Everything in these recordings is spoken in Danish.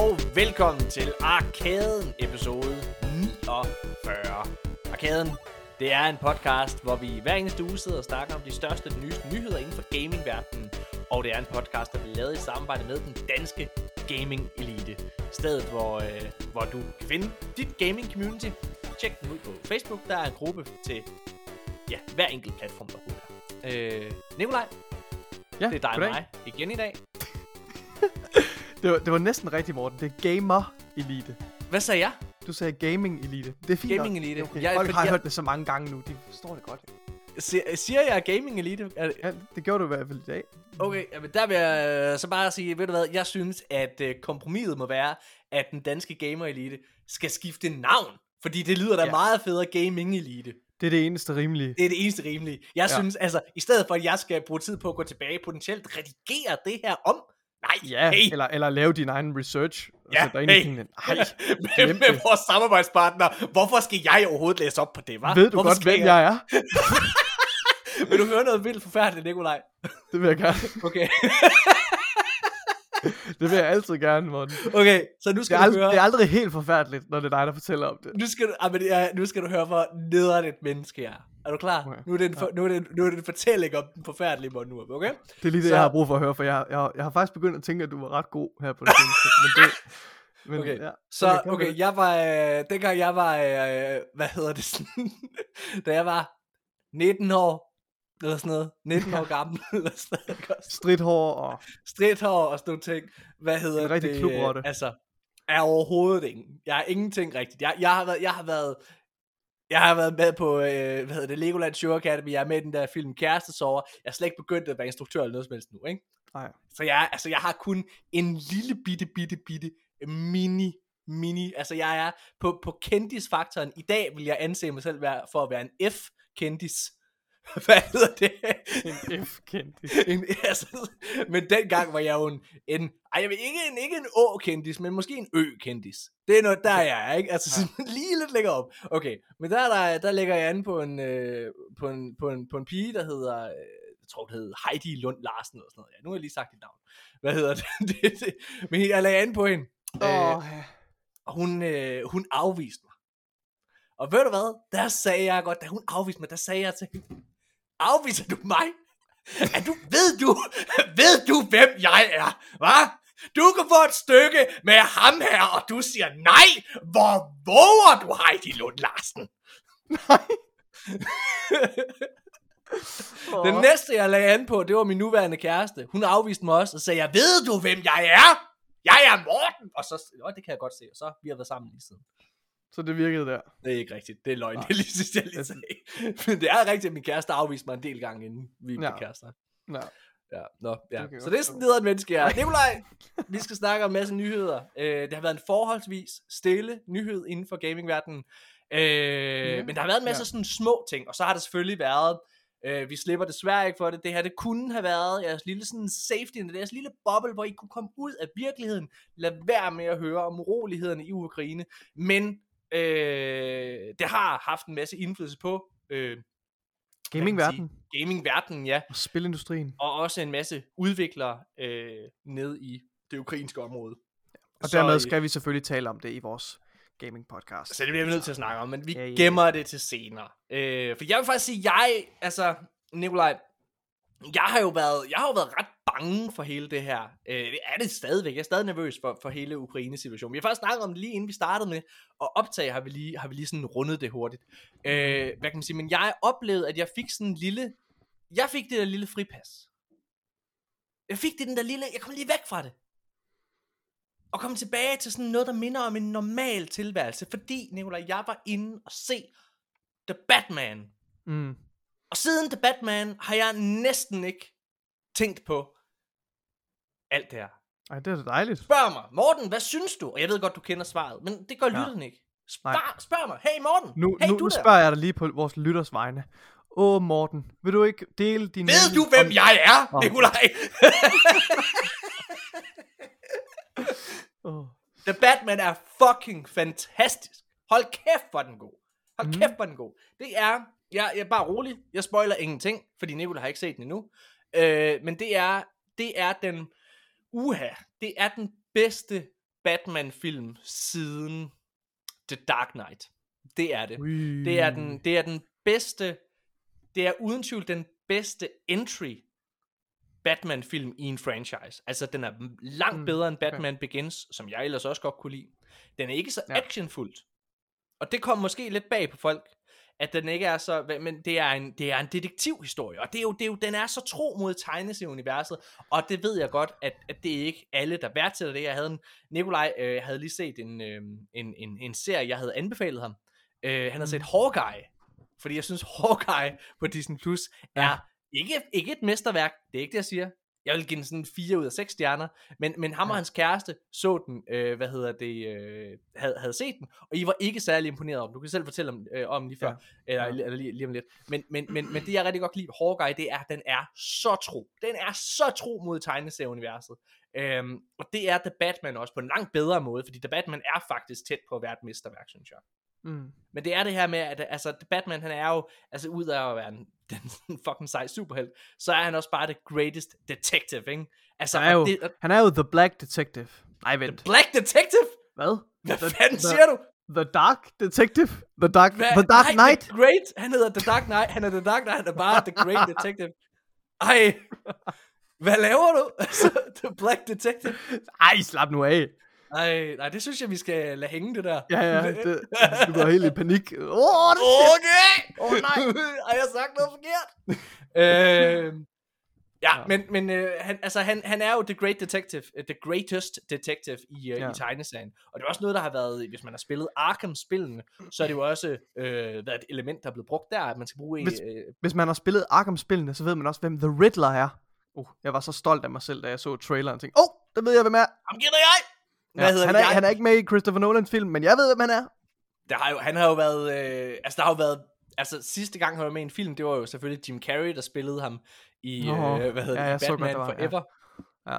og velkommen til Arkaden episode 49. Arkaden, det er en podcast, hvor vi hver eneste uge sidder og snakker om de største og nyeste nyheder inden for gamingverdenen. Og det er en podcast, der bliver lavet i samarbejde med den danske gaming elite. Stedet, hvor, øh, hvor du kan finde dit gaming community. Tjek den ud på Facebook. Der er en gruppe til ja, hver enkelt platform, der er. Øh, Nikolaj, Ja, det er dig og mig igen i dag. Det var, det var næsten rigtigt, Morten. Det er gamer-elite. Hvad sagde jeg? Du sagde gaming-elite. Det er fint. Gaming-elite. Okay. Jeg- Folk har jeg- hørt det så mange gange nu. De forstår det godt. Si- Siger jeg gaming elite? Er det, Ja, det gjorde du i hvert fald i dag. Okay, jamen der vil jeg øh, så bare sige, ved du hvad, jeg synes, at øh, kompromiset må være, at den danske gamer elite skal skifte navn. Fordi det lyder da ja. Meget federe gaming elite. Det er det eneste rimelige. Det er det eneste rimelige. Jeg. Ja. synes, altså, i stedet for at jeg skal bruge tid på at gå tilbage potentielt redigere det her om, nej, Ja, hey, eller, eller lave din egen research. Ja, dig ind i hey. tingene. Ej, med, med vores samarbejdspartner. Hvorfor skal jeg overhovedet læse op på det, hva'? ved du Hvorfor godt, hvem jeg er? Vil du høre noget vildt forfærdeligt, Nikolaj? Det vil jeg gerne. Okay, Det vil jeg altid gerne, Morten. okay, så nu Det skal er, du høre... det er aldrig helt forfærdeligt, når det er dig, der fortæller om det. Nu skal, du, ah, men, ja, nu skal du høre, hvor nederen et menneske er. Er du klar? Okay. Nu, er det en for, nu, er det, nu er det en fortælling om den forfærdelige Morten Urup, okay? Det er lige det, Så- jeg har brug for at høre, for jeg, jeg, jeg har faktisk begyndt at tænke, at du var ret god her på det seneste. Men det, men, Okay, ja. Så, okay, det. jeg var, øh, dengang jeg var, øh, hvad hedder det sådan, da jeg var 19 år, eller sådan noget, 19 år gammel, eller sådan noget? Stridthår og... Strithår og sådan nogle ting, hvad hedder En rigtig det? klubrotte. Altså, er overhovedet ingen. Jeg er ingenting rigtigt. Jeg, jeg, har været, jeg har været, jeg har været med på, øh, hvad hedder det, Legoland Show Academy, jeg er med i den der film Kærestesover, jeg er slet ikke begyndt at være instruktør eller noget som helst nu, ikke? Nej. Så jeg, altså, jeg har kun en lille bitte, bitte, bitte, mini, mini, altså jeg er på, på kendisfaktoren. I dag vil jeg anse mig selv for at være en F-kendis. Hvad hedder det? En F-kendis. en, altså, men dengang var jeg jo en, en ej, jeg vil ikke en, ikke en Å-kendis, men måske en Ø-kendis. Det er noget, der jeg er, ikke? Altså sådan, lige lidt længere op. Okay, men der, der, der lægger jeg an på en, øh, på en, på en, på en pige, der hedder, øh, jeg tror det hedder Heidi Lund Larsen, eller sådan noget. Ja, nu har jeg lige sagt dit navn. Hvad hedder det? det, det men jeg lagde an på hende. Øh, Åh, og hun, øh, hun afviste mig. Og ved du hvad? Der sagde jeg godt, da hun afviste mig, der sagde jeg til hende, afviser du mig? Er du, ved du, ved du, hvem jeg er? Hvad? Du kan få et stykke med ham her, og du siger nej. Hvor våger du, Heidi Lund Larsen? Den næste, jeg lagde an på, det var min nuværende kæreste. Hun afviste mig også og sagde, jeg ved du, hvem jeg er? Jeg er Morten! Og så, jo, det kan jeg godt se. Og så vi har været sammen lige siden. Så det virkede der. Det er ikke rigtigt. Det er løgn. Nej. Det lige sidst, jeg lige sagde. Men det er rigtigt, at min kæreste afviste mig en del gange, inden vi blev Ja. kærester. Nå. Ja, nå, ja. Jeg Så det er sådan et menneske, jeg er. Nikolaj, vi skal snakke om en masse nyheder. Øh, det har været en forholdsvis stille nyhed inden for gamingverdenen. Øh, Ja. Men der har været en masse Ja. sådan små ting, og så har det selvfølgelig været, øh, vi slipper desværre ikke for det, det her, det kunne have været jeres lille sådan safety, net, jeres lille boble, hvor I kunne komme ud af virkeligheden. Lad være med at høre om urolighederne i Ukraine. Men øh, det har haft en masse indflydelse på øh, Gamingverden gamingverdenen, ja og spilindustrien. og også en masse udviklere øh, ned i det ukrainske område. Og Så, dermed øh, skal vi selvfølgelig tale om det i vores gaming podcast. Så det bliver vi nødt til at snakke om, men vi Ja, ja, ja. gemmer det til senere. Øh, for jeg vil faktisk sige, jeg, altså, Nikolaj, jeg har jo været, jeg har jo været ret bange for hele det her. Øh, det er det stadigvæk. Jeg er stadig nervøs for, for hele Ukraine-situationen. Vi har faktisk snakket om det lige inden vi startede med at optage, har vi lige, har vi lige sådan rundet det hurtigt. Øh, hvad kan man sige? Men jeg oplevede, at jeg fik sådan en lille, jeg fik det der lille fripas. Jeg fik det den der lille, jeg kom lige væk fra det. Og kom tilbage til sådan noget, der minder om en normal tilværelse. Fordi, Nicolaj, jeg var inde og se The Batman. Mm. Og siden The Batman har jeg næsten ikke tænkt på alt det her. Ej, det er da dejligt. Spørg mig, Morten, hvad synes du? Og jeg ved godt, du kender svaret, men det gør Ja. lytterne ikke. Spørg, spørg mig, hey Morten, Nu, hey nu, du nu der. spørger jeg dig lige på vores lytters vegne. Åh, Morten, vil du ikke dele din... Ved du, hvem om- jeg er, Åh. Nikolaj? Åh. The Batman er fucking fantastisk. Hold kæft, hvor den god. Hold Mhm. kæft, hvor den god. Det er, jeg, jeg er bare rolig, jeg spoiler ingenting, fordi Nicolaj har ikke set den endnu. Øh, men det er, det er den, uha, det er den bedste Batman-film siden The Dark Knight. Det er det. Det er den, det er den bedste, det er uden tvivl den bedste entry Batman-film i en franchise. Altså, den er langt Mm, bedre end okay. Batman Begins, som jeg ellers også godt kunne lide. Den er ikke så Ja. actionfuldt. Og det kom måske lidt bag på folk, at den ikke er så, men det er en, det er en detektivhistorie, og det er jo, det er jo, den er så tro mod tegneserieuniverset, og det ved jeg godt, at, at det er ikke alle, der værdsætter det. Jeg havde en, Nikolaj øh, havde lige set en, øh, en, en, en serie, jeg havde anbefalet ham. Øh, han havde set Hawkeye, fordi jeg synes, Hawkeye på Disney Plus er ikke, ikke et mesterværk, det er ikke det, jeg siger. Jeg vil give den sådan 4 ud af 6 stjerner, men, men ham og Ja. hans kæreste så den, øh, hvad hedder det, øh, havde, havde set den, og I var ikke særlig imponeret om. Du kan selv fortælle om, øh, om lige før, Ja. eller, Ja. eller lige, lige om lidt. Men, men, men, men det jeg rigtig godt kan lide Hawkeye, det er, at den er så tro. Den er så tro mod tegneserieuniverset. Øhm, og det er The Batman også på en langt bedre måde, fordi The Batman er faktisk tæt på at være et mesterværk, synes jeg. Mm. Men det er det her med, at altså, Batman, han er jo, altså ud af at være en, den fucking sej superhelt, så er han også bare the greatest detective, ikke? Altså, Han er jo, det, og, han er jo The Black Detective. Nej, vent. Black Detective? Hvad? Hvad The- fanden the- siger du? The Dark Detective? The Dark, Hvad? the dark Nej, Knight? The Great, han hedder The Dark Knight, han er The Dark Knight, han er bare The Great Detective. Ej, hvad laver du? The Black Detective. Ej, slap nu af. Ej, nej, det synes jeg, vi skal lade hænge det der. Ja, ja, det, du går helt i panik. Åh, oh, det Okay! Åh, nej. Har jeg sagt noget forkert? øh, ja, Ja. men, men øh, han, altså, han, han er jo the great detective, uh, the greatest detective i, uh, Ja. i tegneserien. Og det er også noget, der har været, hvis man har spillet Arkham-spillene, så er det jo også øh, været et element, der er blevet brugt der, at man skal bruge Hvis- øh, Hvis man har spillet Arkham-spillene, så ved man også, hvem The Riddler er. Uh, jeg var så stolt af mig selv, da jeg så traileren og tænkte, åh, oh, det ved jeg, hvem er. Ham kender jeg! Hvad Ja, hedder han, det? er, Jeg- han er ikke med i Christopher Nolans film, men jeg ved, hvem han er. Der har jo, han har jo været, øh, altså der har jo været, altså sidste gang han var med i en film, det var jo selvfølgelig Jim Carrey, der spillede ham i, Nå, øh, hvad hedder ja, det, jeg så godt, Batman der var, ja. Forever. Ja.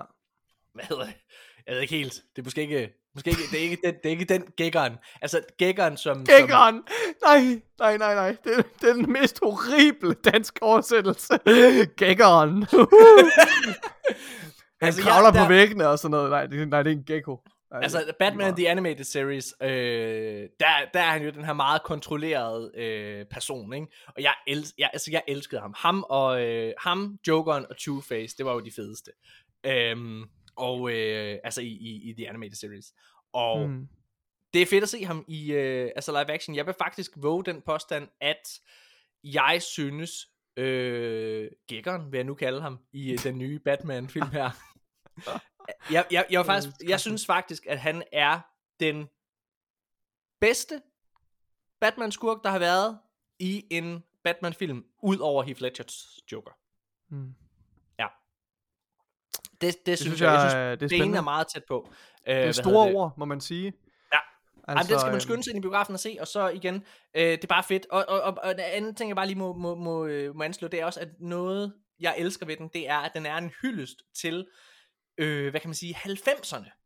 hvad hedder det? Jeg ved ikke helt. Det er måske ikke, måske ikke, det er ikke den, det er ikke den gækkeren. Altså gækkeren som... som Gækkeren! Nej, nej, nej, nej. Det, er- det er den mest horrible danske oversættelse. Gækkeren. han Altså, jeg- kravler der- på væggene og sådan noget. Nej, det, nej, det er en gecko. Altså Batman The Animated Series, øh, der, der er han jo den her meget kontrollerede øh, person, ikke? Og jeg, els, jeg, altså, jeg elskede ham. Ham og øh, ham, Jokeren og Two-Face, det var jo de fedeste. Øhm, og øh, altså i, i, i The Animated Series. Og Mm. det er fedt at se ham i øh, altså live action. Jeg vil faktisk våge den påstand, at jeg synes, øh, Gækkeren, vil jeg nu kalde ham, i øh, den nye Batman-film her. jeg, jeg, jeg, var faktisk, jeg synes faktisk, at han er den bedste Batman-skurk, der har været i en Batman-film, ud over Heath Ledgers Joker. Mm. Det, det, det synes, synes jeg, jeg jeg, synes, det er det spændende. er meget tæt på. Øh, Det er store ord, må man sige. Ja. Altså, Altså, den skal man øhm, skynde sig ind i biografen og se, og så igen, øh, det er bare fedt. Og, og, og, og en anden ting, jeg bare lige må, må, må, øh, må anslå, det er også, at noget, jeg elsker ved den, det er, at den er en hyldest til, øh, hvad kan man sige, 90'erne.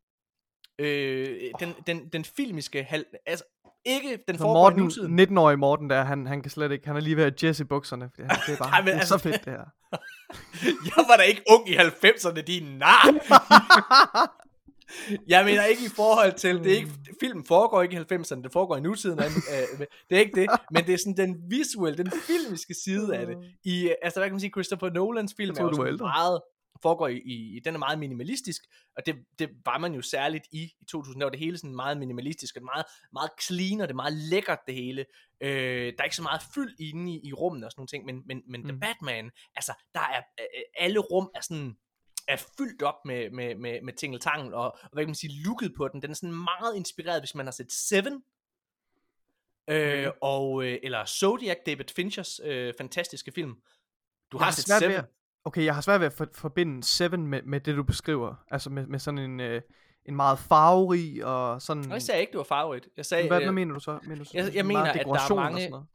Øh, den, den, den filmiske, hal, altså ikke den foregår i Morten, nutiden. 19-årige Morten der, han, han kan slet ikke, han er lige ved at Jesse bukserne. Det, er- det er bare, Nej, men det er altså- så fedt det her. Jeg var da ikke ung i 90'erne, din nar. Jeg mener ikke i forhold til, det er ikke, filmen foregår ikke i 90'erne, det foregår i nutiden, øh, det er ikke det, men det er sådan den visuelle, den filmiske side af det. I, øh, altså hvad kan man sige, Christopher Nolans film Jeg troede, er jo du sådan ældre. meget, foregår i, i, den er meget minimalistisk, og det, det var man jo særligt i, i 2000, der var det hele sådan meget minimalistisk, og det er meget, meget clean, og det er meget lækkert det hele. Øh, der er ikke så meget fyld inde i, i rummene og sådan nogle ting, men, men, men mm. The Mm. Batman, altså der er, øh, alle rum er sådan, er fyldt op med, med, med, med tingeltangel, og, og hvad kan man sige, looket på den, den er sådan meget inspireret, hvis man har set Seven, øh, Okay. og, øh, eller Zodiac, David Finchers øh, fantastiske film. Du har set ved Seven. at- Okay, jeg har svært ved at for, forbinde Seven med, med det, du beskriver. Altså med, med sådan en, øh, en meget farverig og sådan... Nå, jeg sagde ikke, du var favorit. Jeg sagde, hvad, øh, hvad mener du så? Mener du så jeg- jeg mener, at der er mange-?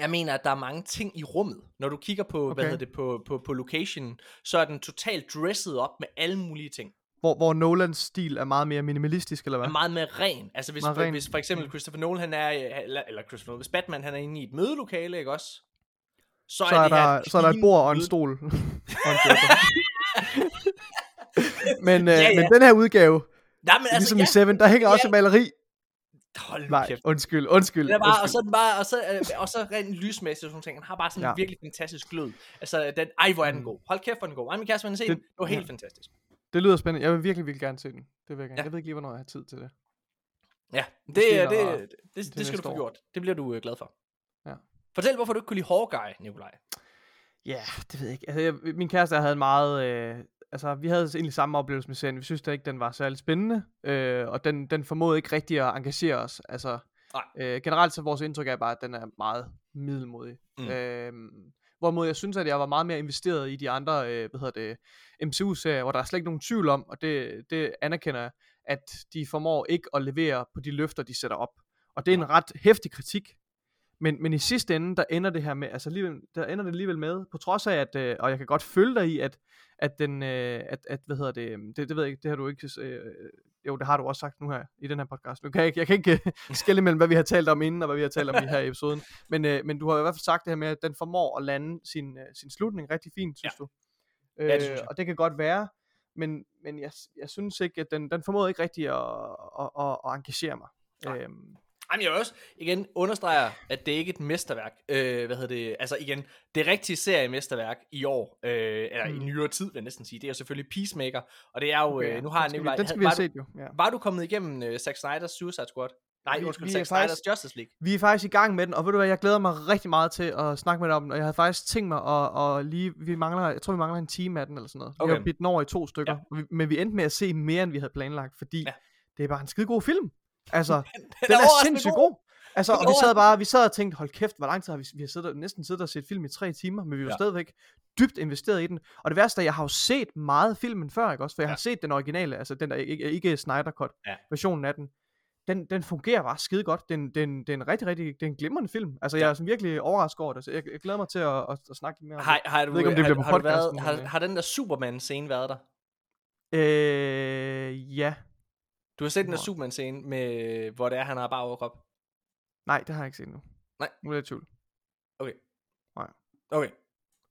Jeg mener, at der er mange ting i rummet. Når du kigger på, okay. hvad hedder det, på, på, på location, så er den totalt dresset op med alle mulige ting. Hvor, hvor Nolans stil er meget mere minimalistisk, eller hvad? er meget mere ren. Altså hvis, Meget for, ren. hvis for eksempel Christopher Nolan, han er, øh, eller, eller Christopher Nolan, hvis Batman, han er inde i et mødelokale, ikke også? Så, er det her der, så er der et bord og en stol. og en men, øh, Ja, ja. men den her udgave, Nej, men altså, ligesom ja. i Seven, der hænger Ja. også et maleri. Hold Nej, kæft. undskyld, undskyld. Den er bare, og undskyld. så, er den bare, og så, øh, og så rent lysmæssigt og sådan ting. Den har bare sådan en Ja. virkelig fantastisk glød. Altså, den, ej, hvor er den Mm. god. Hold kæft, hvor er den god. Ej, min kæreste, se Det- den. Det var helt ja. fantastisk. Det lyder spændende. Jeg vil virkelig, virkelig gerne se den. Det vil jeg gerne. Ja. Jeg ved ikke lige, hvornår jeg har tid til det. Ja, det, Måske det, når- det, det, det skal du få gjort. Det bliver du øh, glad for. Fortæl, hvorfor du ikke kunne lide Hawkeye, Nikolaj. Ja, det ved jeg ikke. Altså, jeg, min kæreste havde en meget... Øh, altså, vi havde egentlig samme oplevelse med serien. Vi synes da ikke, den var særlig spændende. Øh, og den, den formåede ikke rigtig at engagere os. Altså, Nej. øh, generelt så vores indtryk er bare, at den er meget middelmodig. Mm. Øh, hvorimod jeg synes, at jeg var meget mere investeret i de andre, øh, hvad hedder det, MCU-serier, hvor der er slet ikke nogen tvivl om, og det, det anerkender jeg, at de formår ikke at levere på de løfter, de sætter op. Og det er en ret hæftig kritik, men, men i sidste ende, der ender det her med, altså alligevel, der ender det alligevel med, på trods af, at, øh, og jeg kan godt følge dig i, at, at den, øh, at, at, hvad hedder det, øhm, det, det ved jeg ikke, det har du ikke, øh, jo, det har du også sagt nu her, i den her podcast. Nu kan jeg ikke, jeg kan ikke øh, skille mellem, hvad vi har talt om inden, og hvad vi har talt om i her episoden, men, øh, men du har i hvert fald sagt det her med, at den formår at lande sin, øh, sin slutning rigtig fint, synes ja. du. Øh, det synes jeg. og det kan godt være, men, men jeg, jeg synes ikke, at den, den formåede ikke rigtig at, at, at, at engagere mig. Nej. Øhm, Jamen, jeg også igen understreger, at det ikke er et mesterværk. Øh, hvad hedder det? Altså igen, det rigtige seriemesterværk i år, øh, eller mm. i nyere tid, vil jeg næsten sige, det er jo selvfølgelig Peacemaker, og det er jo, okay, øh, ja. nu har Nikolaj, vi, den skal vi var, have set du, jo. Ja. var du kommet igennem øh, Zack Snyder's Suicide Squad? Nej, Vi- undskyld, vi Zack er Snyder's Justice League. Vi er faktisk i gang med den, og ved du hvad, jeg glæder mig rigtig meget til at snakke med dig om den, og jeg havde faktisk tænkt mig at, og lige, vi mangler, jeg tror vi mangler en time af den eller sådan noget. Okay. Vi har bidt den over i to stykker, Ja. men vi endte med at se mere, end vi havde planlagt, fordi ja. det er bare en skide god film. Altså, Den, den er overraskende sindssygt god. Altså, Den og er vi sad bare, vi sad og tænkte, hold kæft, hvor lang tid har vi, vi har siddet, næsten siddet og set film i tre timer, men vi var Ja. ja. stadigvæk dybt investeret i den. Og det værste er, jeg har jo set meget filmen før, ikke også? For jeg Ja. har set den originale, altså den der ikke, ikke Snyder Cut Ja. versionen af den. Den, den fungerer bare skide godt. Den, den, det er en rigtig, rigtig, det er en glimrende film. Altså, jeg er sådan virkelig overrasket over det, så jeg, jeg glæder mig til at, at, at snakke mere om Har, har, du, ved ikke, om det har, bliver på har, været, podcasten, har, men, øh. har den der Superman-scene været der? det. Øh, ja. Du har set den der? Superman-scene, med, hvor det er, han har bare overkrop? Nej, det har jeg ikke set nu. Nej. Nu er jeg i tvivl. Okay. Nej. Okay.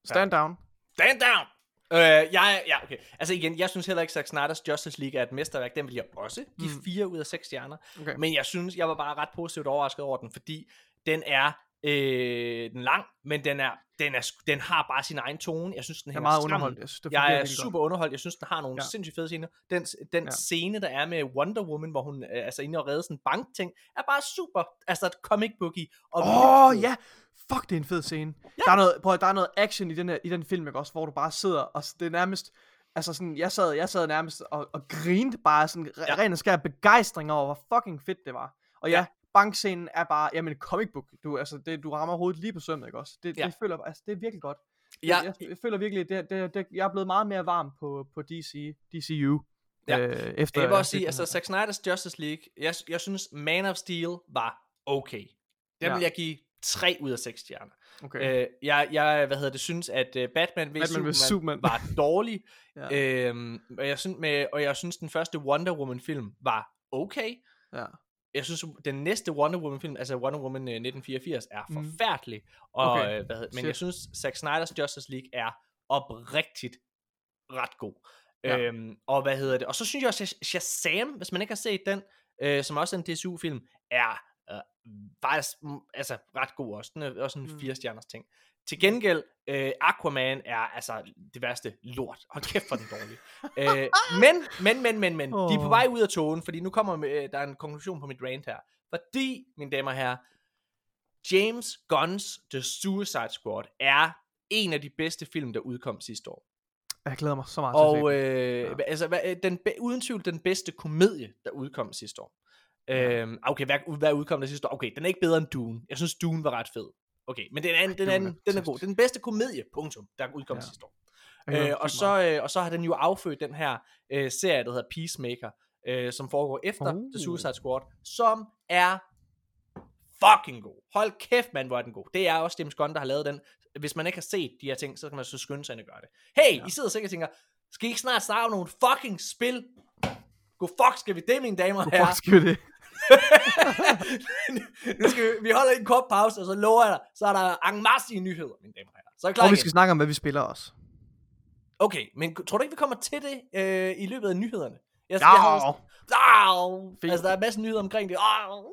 Stand down. Stand down! Øh, jeg, ja, okay. Altså igen, jeg synes heller ikke, Zack Snyder's Justice League er et mesterværk. Den vil jeg også give Mm. 4 ud af 6 stjerner. Okay. Men jeg synes, jeg var bare ret positivt overrasket over den, fordi den er øh, den lang, men den er, den er, den har bare sin egen tone. Jeg synes, den Jeg er meget sammen. underholdt. Jeg synes, det Jeg er super underholdt. Jeg synes, den har nogle ja. Sindssygt fede scener. Den, den ja. Scene, der er med Wonder Woman, hvor hun øh, altså inde og redder sådan en bankting, er bare super. Altså et comic bookie. Og Åh, oh, ja! Fuck, det er en fed scene. Ja. Der, er noget, prøv, der er noget action i den, her, i den film, ikke også, hvor du bare sidder, og det er nærmest, altså sådan, jeg sad, jeg sad nærmest og, og grinte bare sådan, ja. ren og skær begejstring over, hvor fucking fedt det var. Og ja, Ja. Bankscenen er bare, jamen comic book, du, altså, det, du rammer hovedet lige på sømmet, ikke også? Det, Ja. det føler, altså, det er virkelig godt. Ja. Jeg, jeg, jeg føler virkelig, det, det, det, jeg er blevet meget mere varm på, på DC, DCU. Ja. Øh, efter Jeg vil også sige, altså. Zack Snyder's Justice League, jeg, jeg synes Man of Steel var okay. Den ja. Vil jeg give 3 ud af 6 stjerner. okay. Øh, jeg, jeg, hvad hedder det, synes, at uh, Batman vs. Batman Superman, vs. Superman. var dårlig. ja. øhm, og, jeg synes, med, og jeg synes, den første Wonder Woman film var okay. ja. Jeg synes, den næste Wonder Woman film, altså Wonder Woman øh, 1984, er Mm. forfærdelig. Og, Okay. øh, hvad hedder, men Shit. jeg synes, Zack Snyder's Justice League er oprigtigt ret god. Ja. Øhm, og hvad hedder det? Og så synes jeg også, at Shazam, hvis man ikke har set den, øh, som også er en DSU-film, er øh, faktisk mm, altså, ret god også. Den er også en Mm. 4 stjerners ting. Til gengæld, øh, Aquaman er altså det værste lort. Hold kæft for den dårlige. øh, men, men, men, men, men, oh. de er på vej ud af togen, fordi nu kommer øh, der er en konklusion på mit rant her. Fordi, mine damer og herrer, James Gunn's The Suicide Squad er en af de bedste film, der udkom sidste år. Jeg glæder mig så meget til at se Og den. øh, Ja. altså, øh, den, uden tvivl den bedste komedie, der udkom sidste år. Øhm, okay, hvad, hvad udkom der sidste år? Okay, den er ikke bedre end Dune. Jeg synes, Dune var ret fed. Okay, men den er, den, er, er den er god. den bedste komedie, punktum, der udkom Ja. sidste år. Øh, og, så, øh, og så har den jo affødt den her øh, serie, der hedder Peacemaker, øh, som foregår efter Oh. The Suicide Squad, som er fucking god. Hold kæft, mand, hvor er den god. Det er også James Gunn, der har lavet den. Hvis man ikke har set de her ting, så kan man så skynde sig ind og gøre det. Hey, ja. I sidder sikkert og tænker, skal I ikke snart starte nogle fucking spil? God fuck skal vi det, mine damer og herrer? Fuck, skal vi det? nu skal vi, vi holder en kort pause, og så lover jeg dig, så er der en masse nyheder, mine damer og herrer. Så er klar Og vi igen? skal snakke om, hvad vi spiller også. Okay, men tror du ikke, vi kommer til det øh, i løbet af nyhederne? Jeg, Ja, jeg har, Au! Fint. Altså, der er en masse nyheder omkring det. Au!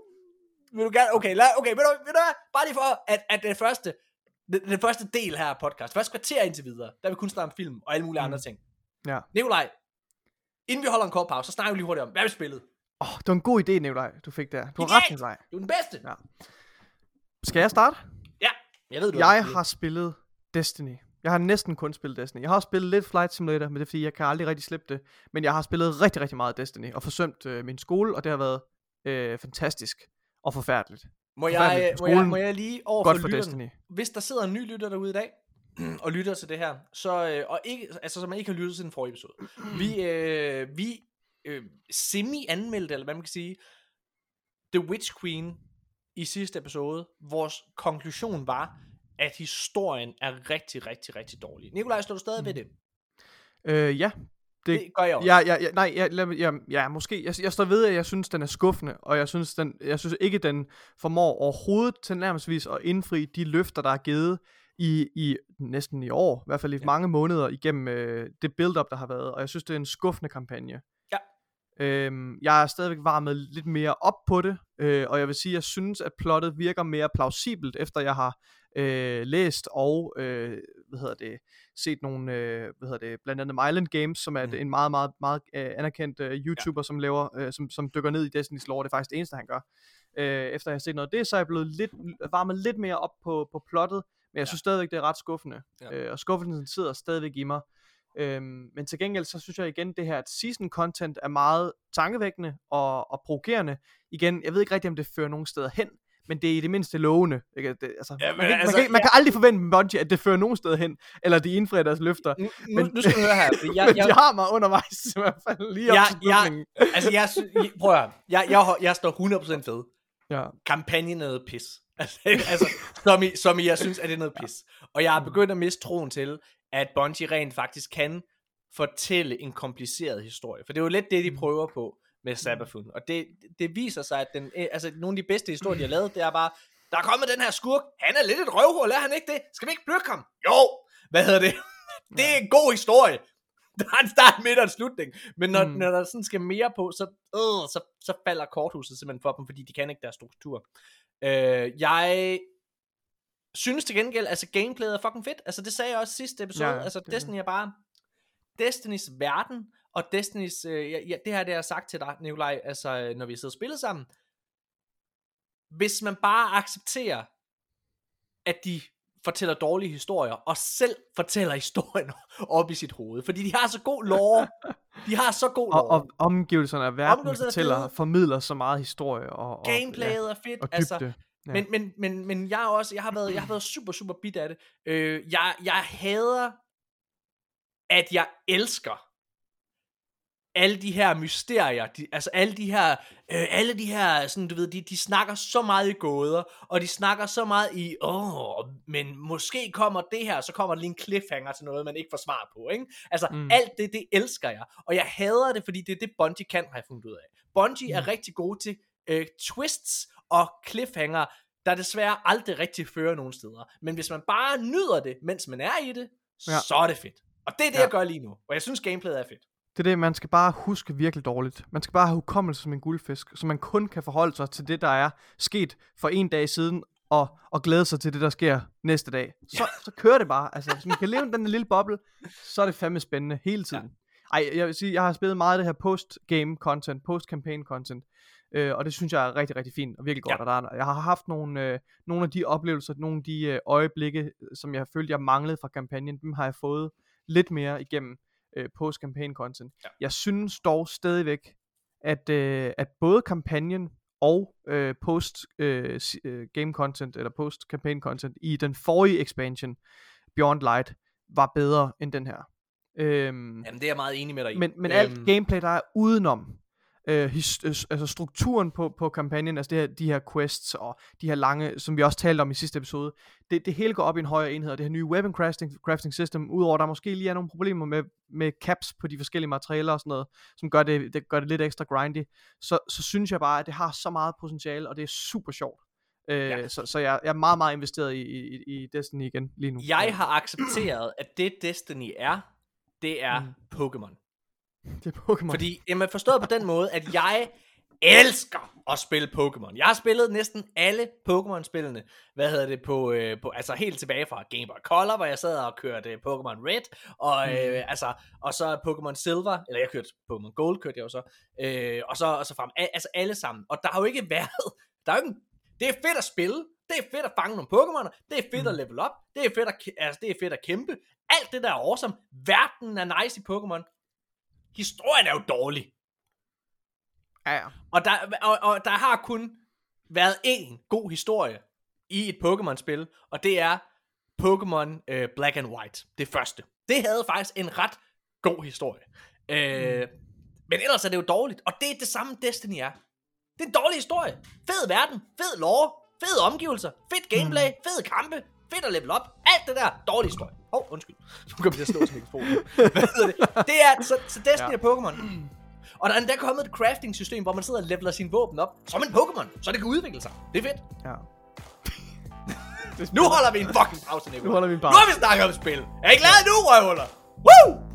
Vil du gerne? Okay, lad, okay, ved du, ved du? Bare lige for, at, at den første, den, den første del her af podcast, første kvarter indtil videre, der vil vi kun snakke om film og alle mulige Mm. andre ting. Ja. Nikolaj, inden vi holder en kort pause, så snakker vi lige hurtigt om, hvad vi spillet. Åh, oh, det var en god idé, Nikolaj, du fik der. Du har ret, Nikolaj. Du er den bedste. Ja. Skal jeg starte? Jeg ved, du Jeg spillet. har spillet Destiny. Jeg har næsten kun spillet Destiny. Jeg har også spillet lidt Flight Simulator, men det er fordi, jeg kan aldrig rigtig slippe det. Men jeg har spillet rigtig, rigtig meget Destiny, og forsømt øh, min skole, og det har været øh, fantastisk og forfærdeligt. Må forfærdeligt jeg, på må, jeg, skolen. må jeg lige over Godt for for lytterne, Destiny. hvis der sidder en ny lytter derude i dag, og lytter til det her, så, øh, og ikke, altså, som man ikke har lyttet til den forrige episode, vi, øh, vi øh, semi-anmeldte, eller hvad man kan sige, The Witch Queen i sidste episode. Vores konklusion var, at historien er rigtig, rigtig, rigtig dårlig. Nikolaj, står du stadig ved det? Øh, ja. Det, Det gør jeg også. Ja, ja, ja, nej, ja, lad, mig- ja, ja, måske. Jeg, jeg står ved, at jeg synes, den er skuffende, og jeg synes, den, jeg synes ikke, den formår overhovedet til nærmest at indfri de løfter, der er givet i, i næsten i år, i hvert fald i ja. mange måneder igennem øh, det build-up, der har været, og jeg synes, det er en skuffende kampagne. Øhm, jeg er stadigvæk varmet lidt mere op på det, øh, og jeg vil sige, at jeg synes, at plottet virker mere plausibelt, efter jeg har øh, læst og øh, hvad hedder det, set nogle, øh, hvad hedder det, blandt andet Myland Games, som er mm. en meget, meget, meget øh, anerkendt øh, YouTuber, ja. som laver, øh, som, som dykker ned i Destiny's lore. Det er faktisk det eneste, han gør. Øh, efter jeg har set noget af det, så er jeg blevet lidt, varmet lidt mere op på, på plottet, men jeg Ja. synes stadigvæk, det er ret skuffende. Ja. Øh, og skuffelsen sidder stadigvæk i mig. Øhm, men til gengæld, så synes jeg igen, det her at season content er meget tankevækkende og, og provokerende. Igen, jeg ved ikke rigtig, om det fører nogen steder hen, men det er i det mindste lovende. Ikke? Det, altså, Ja, ja, man, kan, altså, man, kan, man kan aldrig forvente med Bungie, at det fører nogen steder hen, eller de indfrier deres løfter. Nu, Men- nu skal du høre her. Jeg, men jeg, de har mig undervejs i hvert fald, lige op Ja, til ja. slutningen. altså, jeg, prøv at høre. Jeg, jeg, jeg står 100% ved. Ja. kampagnen er noget pis. Altså, altså som, I, som I, jeg synes, at det er noget pis. Og jeg har begyndt at miste troen til, at Bungie rent faktisk kan fortælle en kompliceret historie. For det er jo lidt det, de prøver på med Sabathun. Og det, det viser sig, at den, øh, altså, nogle af de bedste historier, de har lavet, det er bare, der er kommet den her skurk, han er lidt et røvhul, er han ikke det? Skal vi ikke plukke ham? Jo! Hvad hedder det? Det er en god historie. Der er en start, midt og en slutning. Men når, mm. Mm. når der sådan skal mere på, så, øh, så, så falder korthuset simpelthen for dem, fordi de kan ikke deres struktur. Øh, jeg synes til gengæld, altså gameplayet er fucking fedt. Altså det sagde jeg også sidste episode. Ja, Ja, altså det- Destiny er bare Destinys verden, og Destinys, øh, ja, ja, det her det har jeg sagt til dig, Nikolaj, altså øh, når vi sidder og spiller sammen. Hvis man bare accepterer, at de fortæller dårlige historier, og selv fortæller historien op i sit hoved. Fordi de har så god lore. De har så god lore. Og, og omgivelserne af verden Omgivelserne er fortæller, fede. formidler så meget historie og, og, Gameplayet er fedt. ja, og altså, dybde. Ja. Men, men, men, men jeg også, jeg har været, jeg har været super, super bit af det. Øh, jeg, jeg hader, at jeg elsker alle de her mysterier, de, altså alle de her, øh, alle de her, sådan du ved, de, de snakker så meget i gåder, og de snakker så meget i, åh, men måske kommer det her, så kommer der lige en cliffhanger til noget, man ikke får svar på, ikke? Altså, mm. Alt det, det elsker jeg, og jeg hader det, fordi det er det, Bungie kan, har jeg fundet ud af. Bungie mm. er rigtig gode til øh, twists og cliffhanger, der desværre aldrig rigtig fører nogen steder. Men hvis man bare nyder det, mens man er i det, ja. Ja. så er det fedt. Og det er det, ja. Ja. jeg gør lige nu. Og jeg synes, gameplayet er fedt. Det er det, man skal bare huske virkelig dårligt. Man skal bare have hukommelse som en guldfisk, så man kun kan forholde sig til det, der er sket for en dag siden, og, og glæde sig til det, der sker næste dag. Så, så kører det bare. Altså, hvis man kan leve i den lille boble, så er det fandme spændende hele tiden. Ej, jeg vil sige, jeg har spillet meget af det her post-game content, post-campaign content, øh, og det synes jeg er rigtig, rigtig fint og virkelig godt. Ja. Og der er, jeg har haft nogle, øh, nogle af de oplevelser, nogle af de øh, øjeblikke, som jeg følte, jeg manglede fra kampagnen, dem har jeg fået lidt mere igennem øh, post-campaign content. Ja. Jeg synes dog stadigvæk, at, øh, at både kampagnen og øh, post øh, øh, game content eller post campaign content i den forrige expansion Beyond Light var bedre end den her. Øhm, Jamen, det er jeg meget enig med dig i. men, men alt gameplay der er udenom øh, his, øh, altså strukturen på, på kampagnen, altså det her, de her quests og de her lange, som vi også talte om i sidste episode, det, det hele går op i en højere enhed, og det her nye weapon crafting, crafting system, udover der måske lige er nogle problemer med, med caps på de forskellige materialer og sådan noget, som gør det, det gør det lidt ekstra grindy, så, så synes jeg bare, at det har så meget potentiale, og det er super sjovt. Øh, Ja. Så, så jeg, jeg er meget, meget investeret i, i, i Destiny igen lige nu. Jeg har accepteret, at det Destiny er, det er mm. Mm. Pokémon. Det er Pokémon. Fordi, jamen forstået på den måde, at jeg elsker at spille Pokémon. Jeg har spillet næsten alle Pokémon-spillene, hvad hedder det, på, øh, på, altså helt tilbage fra Game Boy Color, hvor jeg sad og kørte øh, Pokémon Red, og, mm. øh, altså, og så Pokémon Silver, eller jeg kørte Pokémon Gold, kørte jeg jo så, øh, og så, og så frem, Al, altså alle sammen. Og der har jo ikke været, der er jo ikke, det er fedt at spille, det er fedt at fange nogle Pokémoner, det er fedt mm. at level up, det er fedt at, altså, det er fedt at kæmpe, alt det der er awesome, verden er nice i Pokémon, historien er jo dårlig. Ja, ja. Og der, og, og der har kun været én god historie i et Pokémon-spil, og det er Pokémon øh, Black and White, det første. Det havde faktisk en ret god historie. Øh, mm. Men ellers er det jo dårligt, og det er det samme Destiny er. Det er en dårlig historie. Fed verden, fed lore, fede omgivelser, fedt gameplay, mm. fede kampe, fedt at level up, alt det der, dårlig historie. Åh, oh, undskyld. Nu kommer vi til at slå til mikrofonen. Hvad hedder det? Det er, så, så Destiny ja. er Pokémon. Og der er endda kommet et crafting system, hvor man sidder og leveler sine våben op, som en Pokémon, så det kan udvikle sig. Det er fedt. ja. Nu holder vi en fucking pause, Nico. Nu holder vi en Nu pause. har vi snakket om spil. Er I glade nu, røvhuller? Woo!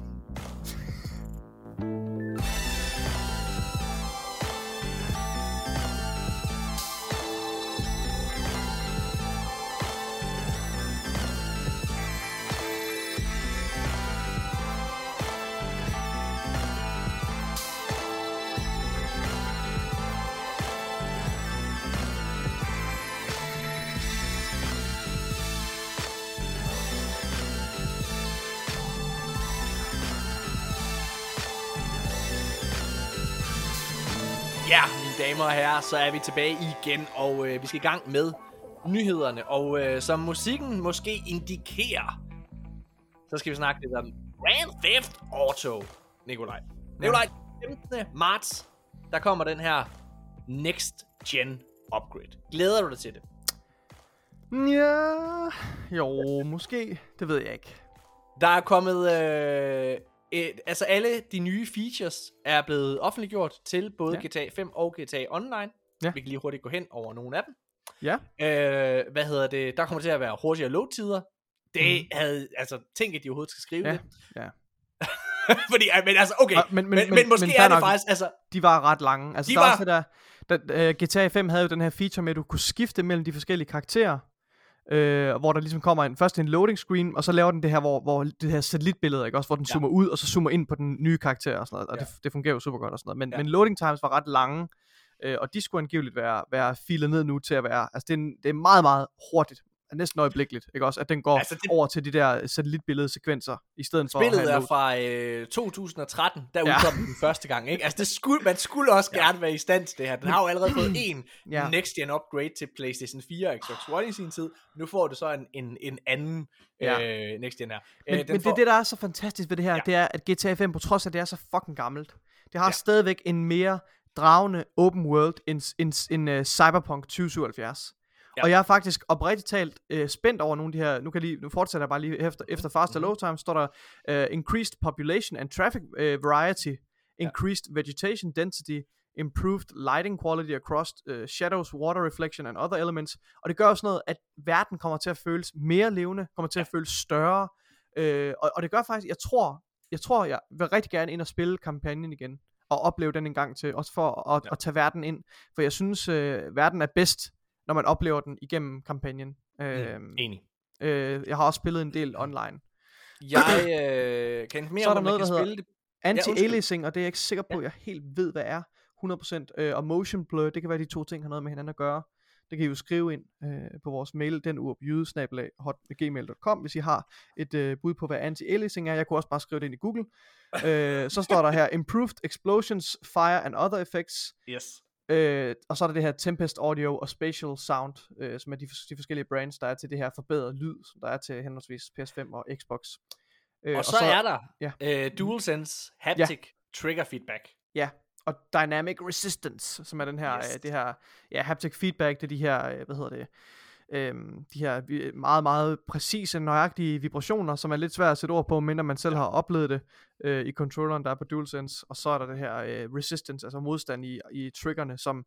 Damer og herrer, så er vi tilbage igen, og øh, vi skal i gang med nyhederne. Og øh, som musikken måske indikerer, så skal vi snakke lidt om Grand Theft Auto, Nikolaj. Nikolaj, 15. marts, der kommer den her Next Gen Upgrade. Glæder du dig til det? Ja, jo, måske. Det ved jeg ikke. Der er kommet... Øh, et, altså alle de nye features er blevet offentliggjort til både Ja. ja. GTA 5 og GTA Online. Ja. Vi kan lige hurtigt gå hen over nogle af dem. Ja, Øh, hvad hedder det? Der kommer til at være hurtigere load-tider. Det mm. havde, altså, tænk at de overhovedet skal skrive Ja, det. ja. Fordi, men altså, okay. Ah, Men, men, men, men måske men er det nok. faktisk, altså, de var ret lange. Altså, De der var... også der, der uh, GTA 5 havde jo den her feature med, at du kunne skifte mellem de forskellige karakterer. Øh, hvor der ligesom kommer en, først en loading screen, og så laver den det her, hvor, hvor det her satellitbillede, ikke også, hvor den Ja. zoomer ud, og så zoomer ind på den nye karakter og sådan noget, og Ja. det, det fungerer jo super godt og sådan noget. Men, Ja. men loading times var ret lange, øh, og de skulle angiveligt være, være filet ned nu til at være, altså det er, en, det er meget, meget hurtigt, næsten øjeblikkeligt, ikke også, at den går Altså, det- det... over til de der satellitbilledesekvenser, i stedet for spillet er fra øh, 2013, der Ja. udkom den første gang, ikke? Altså, det skulle, man skulle også gerne være i stand til det her. Den har jo allerede fået en Ja. next gen upgrade til PlayStation 4 og Xbox One i sin tid. Nu får du så en, en, en anden øh, next gen her. Men, Øh, men det er det, der er så fantastisk ved det her, Ja. ja. det er, at GTA 5, på trods af, at det er så fucking gammelt, det har Ja. ja. stadigvæk en mere dragende open world end, end, end uh, Cyberpunk 2077. Ja. Ja. Og jeg er faktisk oprigtigt talt uh, spændt over nogle af de her, nu, kan lige, nu fortsætter jeg bare lige efter, efter faster Mhm. load time, står der uh, increased population and traffic uh, variety, increased vegetation density, improved lighting quality across uh, shadows, water reflection and other elements. Og det gør sådan noget, at verden kommer til at føles mere levende, kommer til at føles større, Øh, og, og det gør faktisk, jeg tror, jeg tror, jeg vil rigtig gerne ind og spille kampagnen igen, og opleve den en gang til, også for at, Ja. ja. at tage verden ind, for jeg synes, øh, verden er bedst, når man oplever den igennem kampagnen. Øh, Mm, enig. øh, jeg har også spillet en del online. Jeg øh, kan mere Så er om, der noget, der hedder- spille det. Anti-aliasing, og det er jeg ikke sikker på, jeg helt ved, hvad er. 100%. Øh, og motion blur, det kan være, de to ting har noget med hinanden at gøre. Det kan I jo skrive ind øh, på vores mail, den hotgmail.com, hvis I har et øh, bud på, hvad anti-aliasing er. Jeg kunne også bare skrive det ind i Google. øh, så står der her, improved explosions, fire and other effects. Yes. Øh, og så er der det her Tempest Audio og Spatial Sound, øh, som er de, de forskellige brands, der er til det her forbedrede lyd, som der er til henholdsvis PS5 og Xbox. Øh, Og så, er der ja. øh, DualSense Haptic Trigger Feedback. Ja, og Dynamic Resistance, som er den her, Yes. yes. øh, det her ja, haptic feedback, det er de her, øh, hvad hedder det, øhm, de her meget, meget præcise, nøjagtige vibrationer, som er lidt svært at sætte ord på, mindre man selv har oplevet det øh, i controlleren, der er på DualSense, og så er der det her øh, resistance, altså modstand i, i triggerne, som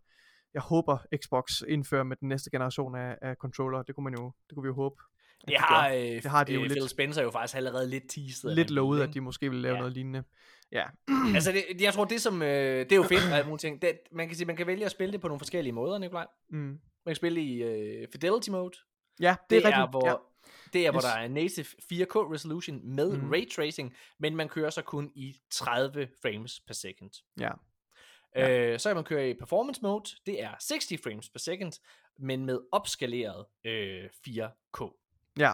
jeg håber Xbox indfører med den næste generation af, af controller, det kunne man jo, det kunne vi jo håbe. Det har, øh, Det har de jo øh, lidt. Phil Spencer jo faktisk allerede lidt teaset. Lidt lovet, at de måske vil lave Ja. noget lignende. Ja. Altså, det, jeg tror, det som... Øh, det er jo fedt, og alle mulige ting. Det, man kan sige, man kan vælge at spille det på nogle forskellige måder, Nikolaj. Mm. Man kan spille i øh, Fidelity Mode. Ja, det, Det, er er, rigtigt. hvor, ja. det er, hvor Yes. der er native 4K resolution med Mhm. ray tracing, men man kører så kun i 30 frames per second. Ja. Øh, så kan man køre i performance mode, det er 60 frames per second, men med opskaleret øh, 4K. Ja.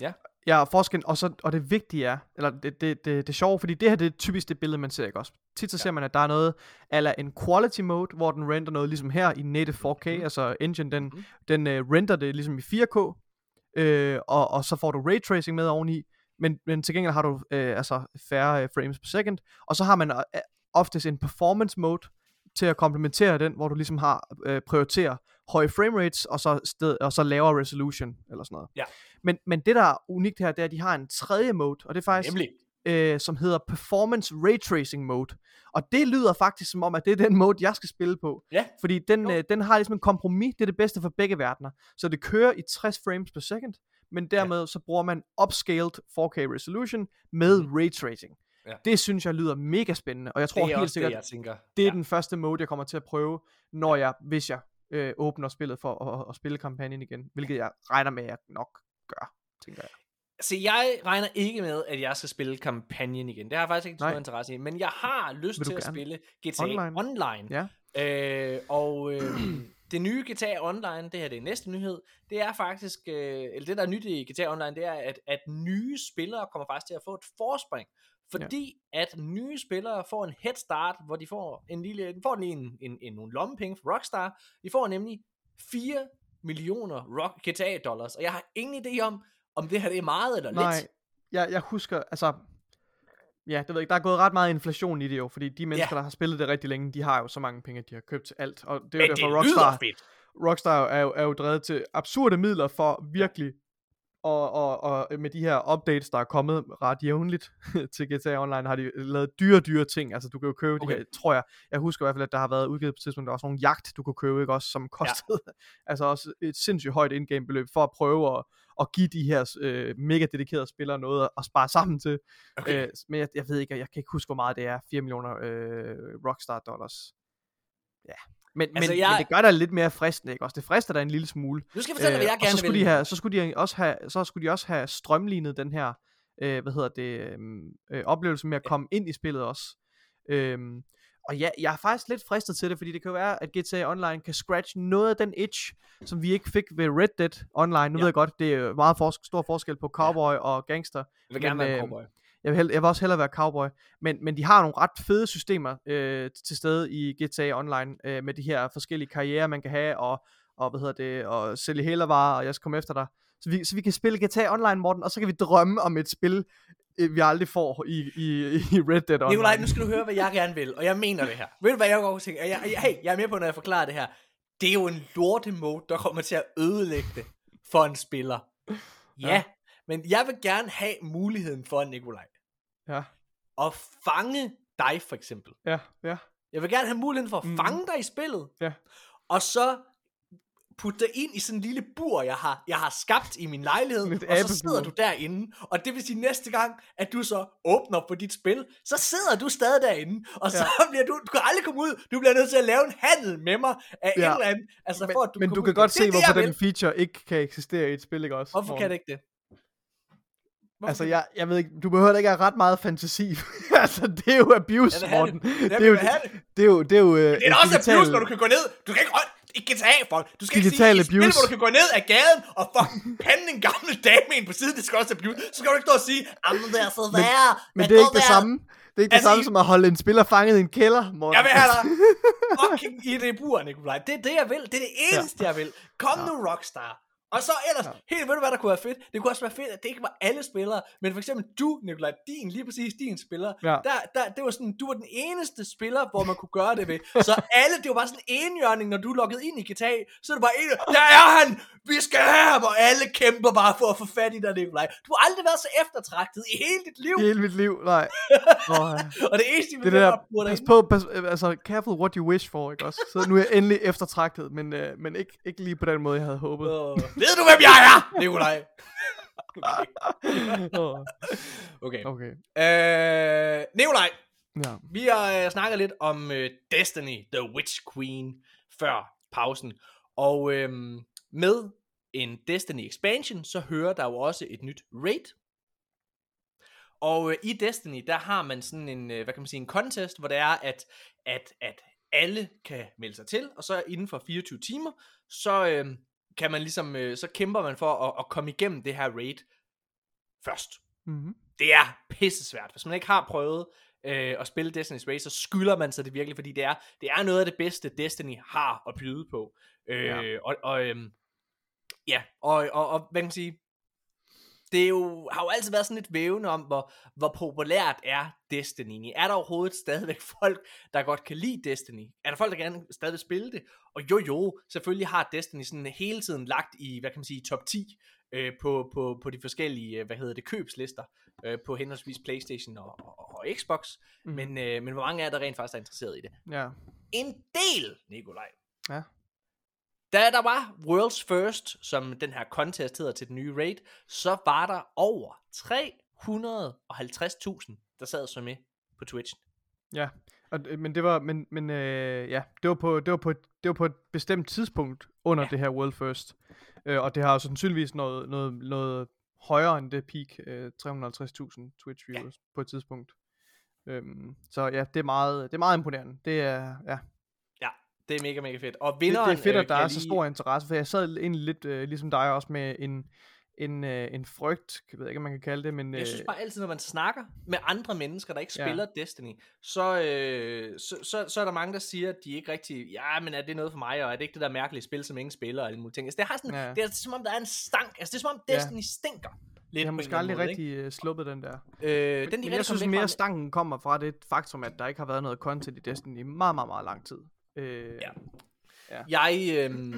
Ja. Ja, forskellen, og, så, og det vigtige er, eller det, det, det, det sjove, fordi det her det er typisk det billede, man ser, ikke også? Tit så Ja. ser man, at der er noget, eller en quality mode, hvor den render noget ligesom her i native 4K, Mhm. altså engine, den, Mhm. den uh, render det ligesom i 4K, øh, og, og så får du ray tracing med oveni, men, men til gengæld har du øh, altså færre øh, frames per second, og så har man øh, oftest en performance mode til at komplementere den, hvor du ligesom har øh, prioriterer høje frame rates, og så, sted, og så lavere resolution, eller sådan noget. Ja. Men, men det, der er unikt her, det er, at de har en tredje mode, og det er faktisk, Nemlig. øh, som hedder Performance Ray Tracing Mode. Og det lyder faktisk som om, at det er den mode, jeg skal spille på. Ja. Fordi den, Jo. øh, den har ligesom en kompromis, det er det bedste for begge verdener. Så det kører i 60 frames per second, men dermed så bruger man upscaled 4K resolution med Mhm. ray tracing. Ja. Det synes jeg lyder mega spændende, og jeg tror helt sikkert, det, jeg tænker. det er ja. den første mode, jeg kommer til at prøve, når jeg, hvis jeg øh, åbner spillet for at, at, at spille kampagnen igen, hvilket jeg regner med, at jeg nok gør, tænker jeg. Så jeg regner ikke med, at jeg skal spille kampagnen igen. Det har jeg faktisk ikke meget interesse i. Men jeg har lyst til at gerne? spille GTA Online? Online. Ja. Øh, og øh, det nye GTA Online, det her det er næste nyhed, det er faktisk, øh, eller det der er nyt i GTA Online, det er, at, at nye spillere kommer faktisk til at få et forspring. Fordi ja. at nye spillere får en head start, hvor de får en lille, de får lige en, en, en, nogle lommepenge fra Rockstar. De får nemlig 4 millioner rock, GTA dollars, og jeg har ingen idé om, om det her det er meget eller Nej, lidt. jeg, jeg husker, altså, ja, det ved jeg ikke, der er gået ret meget inflation i det jo, fordi de mennesker, Ja. der har spillet det rigtig længe, de har jo så mange penge, at de har købt alt, og det er jo derfor, Rockstar. Rockstar er jo, er jo drevet til absurde midler for virkelig, og, og, og med de her updates, der er kommet ret jævnligt til GTA Online, har de lavet dyre, dyre ting, altså du kan jo købe okay. De her, tror jeg, jeg husker i hvert fald, at der har været udgivet på et tidspunkt, der også nogle jagt, du kunne købe, ikke også, som kostede, ja. altså også et sindssygt højt indgame beløb, for at prøve at, at give de her øh, mega dedikerede spillere noget at, at spare sammen til, Okay. øh, men jeg, jeg ved ikke, jeg kan ikke huske, hvor meget det er, 4 millioner øh, Rockstar dollars, ja, men, Altså, men, jeg- men det gør da lidt mere fristende, ikke også? Det frister da en lille smule. Nu skal jeg fortælle dig, hvad jeg Øh, gerne så skulle vil. de have, så skulle de også have, så skulle de også have strømlignet den her, øh, hvad hedder det, øhm, øh, oplevelse med at komme ind i spillet også. Øhm, og ja, jeg er faktisk lidt fristet til det, fordi det kan jo være, at GTA Online kan scratch noget af den itch, som vi ikke fik ved Red Dead Online. Nu Ja. ved jeg godt, det er meget fors- stor forskel på cowboy ja. og gangster. Jeg vil gerne men, være en øh, cowboy. Jeg vil, hellere, jeg vil også hellere være cowboy, men, men de har nogle ret fede systemer øh, til stede i GTA Online, øh, med de her forskellige karriere, man kan have, og, og hvad hedder det, og sælge hælervarer, og jeg skal komme efter dig. Så vi, så vi kan spille GTA Online, Morten, og så kan vi drømme om et spil, øh, vi aldrig får i, i, i Red Dead Online. Nikolaj, nu skal du høre, hvad jeg gerne vil, og jeg mener det her. Ved du, hvad jeg går tænker? Jeg, jeg, hey, jeg er med på, når jeg forklarer det her. Det er jo en lortemode, der kommer til at ødelægge det for en spiller. Ja, Ja men jeg vil gerne have muligheden for, Nikolaj, Ja, at fange dig for eksempel. ja, ja. Jeg vil gerne have muligheden for at Mhm. fange dig i spillet. Ja. Og så putte dig ind i sådan en lille bur, jeg har, jeg har skabt i min lejlighed, et og så sidder du derinde, og det vil sige næste gang, at du så åbner på dit spil, så sidder du stadig derinde, og så ja. bliver du, du kan aldrig komme ud, du bliver nødt til at lave en handel med mig af Ja. et eller andet, altså Men, for at du men du kan ud. godt Det se, hvorfor den feature ikke kan eksistere i et spil, ikke også? Hvorfor kan det ikke det? Hvorfor Altså, jeg, jeg ved ikke, du behøver ikke have ret meget fantasi. altså, det er jo abuse, have Morten. det. Det, er jo, det. det er jo, det er jo, øh, Det er også digital- abuse, når du kan gå ned. Du kan ikke rø- ikke GTA, folk. Du skal Digital ikke sige, et spil, abuse. hvor du kan gå ned ad gaden og fucking pande en gammel dame ind på siden, det skal også abuse. Så skal du ikke stå og sige, jamen det er så værre. Men det er ikke det samme. Det er ikke det Altså, samme I- som at holde en spiller fanget i en kælder, Morten. Jeg vil have dig fucking i det bur, Nikolaj. Det er det, jeg vil. Det er det eneste, jeg vil. Kom nu, Rockstar. Og så ellers, Ja. helt ved du hvad der kunne være fedt? Det kunne også være fedt, at det ikke var alle spillere, men for eksempel du, Nikolaj, din, lige præcis din spiller, Ja. der, der, det var sådan, du var den eneste spiller, hvor man kunne gøre det ved. Så alle, det var bare sådan en enhjørning, når du loggede ind i GTA, så er det bare en, der er han, vi skal have ham, og alle kæmper bare for at få fat i dig, Nikolaj. Du har aldrig været så eftertragtet i hele dit liv, I hele mit liv, nej. Oh, og det eneste, vi det der, på pas på, pas, altså, careful what you wish for, ikke også? Så nu er jeg endelig eftertragtet, men, øh, men ikke, ikke lige på den måde, jeg havde håbet. Ved du, hvem jeg er, Nikolaj? Okay. okay. Øh, Nikolaj, Ja. vi har øh, snakket lidt om øh, Destiny, The Witch Queen, før pausen. Og øh, med en Destiny expansion, så hører der jo også et nyt raid. Og øh, i Destiny, der har man sådan en, øh, hvad kan man sige, en contest, hvor det er, at, at, at alle kan melde sig til, og så inden for 24 timer, så øh, kan man ligesom, øh, så kæmper man for at, at komme igennem det her raid først. Mm-hmm. Det er pisse svært. Hvis man ikke har prøvet øh, at spille Destiny's Race, så skylder man sig det virkelig, fordi det er, det er noget af det bedste, Destiny har at byde på. Øh, Ja. Og, og øhm, ja, og, og, og hvad kan man sige, det er jo, har jo altid været sådan lidt vævende om, hvor, hvor populært er Destiny. Er der overhovedet stadigvæk folk, der godt kan lide Destiny? Er der folk, der gerne stadig vil spille det? Og jo jo, selvfølgelig har Destiny sådan hele tiden lagt i, hvad kan man sige, top 10 øh, på, på, på de forskellige, øh, hvad hedder det, købslister øh, på henholdsvis Playstation og, og, og Xbox. Mm. Men, øh, men hvor mange er der rent faktisk er interesseret i det? Ja. En del, Nikolaj. Ja. Da der var World's First, som den her contest hedder til den nye raid, så var der over 350.000, der sad så med på Twitch. Ja, og, men det var, men, men øh, ja, det var på, det var på, et, det var på et bestemt tidspunkt under Ja. det her World First, øh, og det har jo sandsynligvis noget, noget, noget højere end det peak, øh, 350.000 Twitch viewers ja. på et tidspunkt. Øhm, så ja, det er meget, det er meget imponerende. Det er, Ja, det er mega, mega fedt. Og det, vinderen, det er fedt, øh, at der kan er så stor interesse, for jeg sad egentlig lidt, øh, ligesom dig også, med en, en, øh, en frygt, jeg ved ikke, om man kan kalde det, men Jeg synes øh, bare altid, når man snakker med andre mennesker, der ikke Ja. spiller Destiny, så, øh, så, så, så er der mange, der siger, at de ikke rigtig, ja, men er det noget for mig, og er det ikke det der mærkelige spil, som ingen spiller, og alle mulige ting. Altså, det, har sådan, Ja. det er som om, der er en stank. Altså, det er som om Ja. Destiny stinker. Lidt jeg har måske aldrig måde, rigtig øh, sluppet den der. ikke? Øh, den, de Men jeg synes mere, fra- stanken kommer fra det faktum, at der ikke har været noget content i Destiny i meget, meget, meget lang tid. Øh, Ja. Jeg, øh,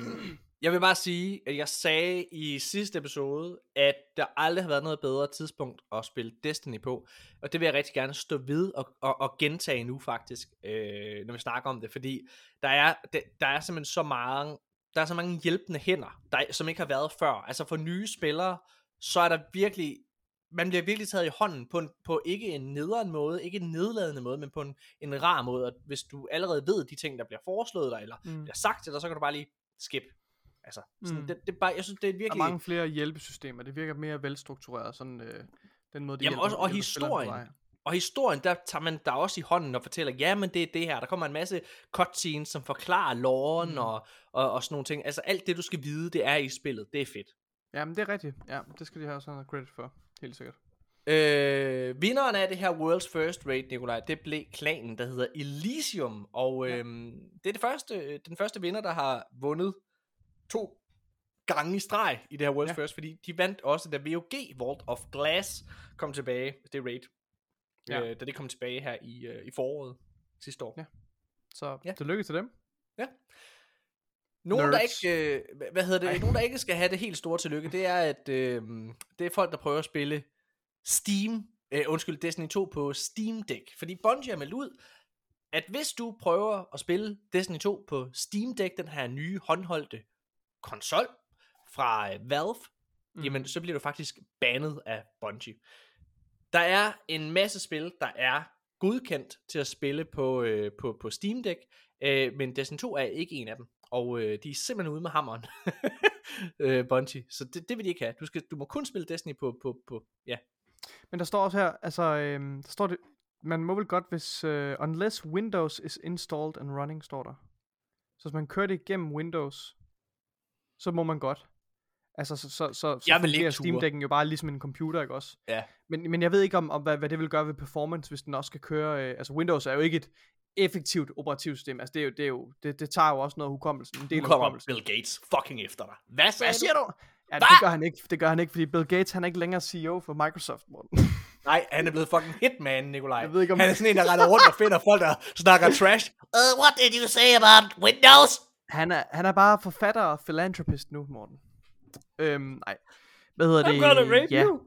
jeg vil bare sige, at jeg sagde i sidste episode, at der aldrig har været noget bedre tidspunkt at spille Destiny på. Og det vil jeg rigtig gerne stå ved og, og, og gentage nu faktisk, øh, når vi snakker om det. Fordi der er, der, der er simpelthen så mange, der er så mange hjælpende hænder, der, som ikke har været før. Altså for nye spillere, så er der virkelig, man bliver virkelig taget i hånden på, en, på ikke en nederen måde, ikke en nedladende måde, men på en, en rar måde. Og hvis du allerede ved de ting, der bliver foreslået dig, eller Mm. bliver sagt til dig, så kan du bare lige skip. Altså, sådan, Mm. det, det er bare, jeg synes, det er Der er virkelig... mange flere hjælpesystemer. Det virker mere velstruktureret, sådan øh, den måde, de Jamen hjælper- også- og hjælper historien. Og historien, der tager man der også i hånden og fortæller, ja, men det er det her. Der kommer en masse cutscenes, som forklarer loven mm. og, og, og sådan nogle ting. Altså alt det, du skal vide, det er i spillet. Det er fedt. Jamen, det er rigtigt. Ja, det skal de have sådan noget credit for. Helt sikkert. Øh, vinderen af det her World's First Raid, Nikolaj, det blev klanen, der hedder Elysium. Og Ja. øh, det er det første, den første vinder, der har vundet to gange i streg i det her World's Ja. ja. First, fordi de vandt også, da VOG Vault of Glass kom tilbage, det raid, Ja. ja. øh, da det kom tilbage her i, øh, i foråret sidste år. Ja. Så ja. Ja. tillykke til dem. Nogen, der Nerds. ikke, øh, hva- hvad hedder det, Ej. nogen, der ikke skal have det helt store tillykke, det er, at øh, det er folk, der prøver at spille Steam, øh, undskyld, Destiny 2 på Steam Deck. Fordi Bungie har meldt ud, at hvis du prøver at spille Destiny 2 på Steam Deck, den her nye håndholdte konsol fra øh, Valve, mm. jamen så bliver du faktisk bandet af Bungie. Der er en masse spil, der er godkendt til at spille på, øh, på, på Steam Deck, øh, men Destiny 2 er ikke en af dem. Og øh, de er simpelthen ude med hammeren, øh, Bungie. Så det, det vil de ikke have. Du, skal, du må kun spille Destiny på, på, på ja. Men der står også her, altså, øhm, der står det, man må vel godt, hvis, øh, unless Windows is installed and running, står der. Så hvis man kører det igennem Windows, så må man godt. Altså, så, så, så, så Jeg vil ikke. Steam Deck'en jo bare ligesom en computer, ikke også? Ja. Men, men jeg ved ikke, om, om hvad, hvad det vil gøre ved performance, hvis den også skal køre, øh, altså Windows er jo ikke et effektivt operativsystem, altså det, er jo, det, er jo, det, det tager jo også noget af hukommelsen, en del Nu kommer hukommelsen. Bill Gates fucking efter dig. Hvad Hvad siger du? Ja, det gør han ikke, det gør han ikke, fordi Bill Gates, han er ikke længere CEO for Microsoft, Morten. Nej, han er blevet fucking hitman, Nikolaj. Jeg ved ikke, om- Han er sådan en, der render rundt og finder folk, der snakker trash. Uh, what did you say about Windows? Han er, han er bare forfatter og philanthropist nu, Morten. Øhm, nej. Hvad hedder det? I'm gonna rape ja. you.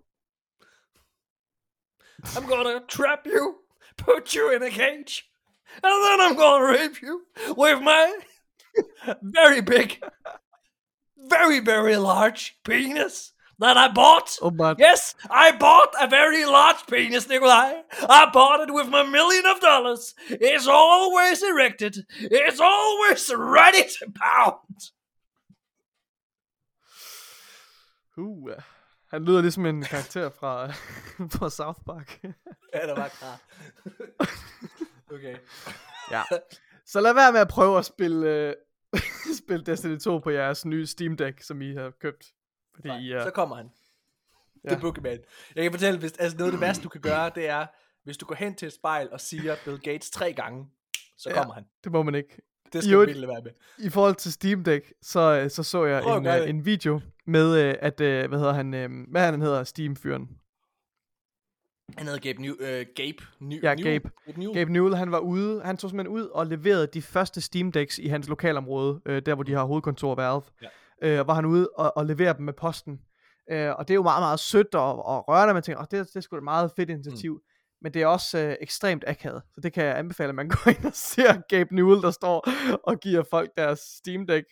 I'm gonna trap you, put you in a cage, and then I'm gonna rape you with my very big, very, very large penis that I bought. Åbenbart. Yes, I bought a very large penis, Nikolai. I bought it with my million of dollars. It's always erected. It's always ready to pound. Uh, han lyder ligesom en karakter fra, fra South Park. Ja, der var klar. Okay. ja. Så lad være med at prøve at spille, øh, spille Destiny 2 på jeres nye Steam Deck, som I har købt. Fordi Nej, I er... Så kommer han. Ja. The Boogeyman. Jeg kan fortælle, hvis, altså noget af det værste, du kan gøre, det er, hvis du går hen til et spejl og siger Bill Gates tre gange, så Ja. kommer han. Det må man ikke. Det skal Jo, virkelig være med. I forhold til Steam Deck, så, øh, så så jeg Prøv en, det. en video med, øh, at, øh, hvad hedder han, øh, hvad er han hedder, Steam-fyren. Han hedder Gabe New, øh, Gabe New, Ja, New, Gabe. New. Gabe Newell, han var ude, han tog simpelthen ud og leverede de første Steam Decks i hans lokalområde, øh, der hvor de har hovedkontor Valve. Ja. Øh, var han ude og, og leverede dem med posten. Øh, og det er jo meget, meget sødt og, og rørende, man tænker, oh, det, det er sgu et meget fedt initiativ. Mm. Men det er også øh, ekstremt akavet, så det kan jeg anbefale, at man går ind og ser Gabe Newell, der står og giver folk deres Steam Deck.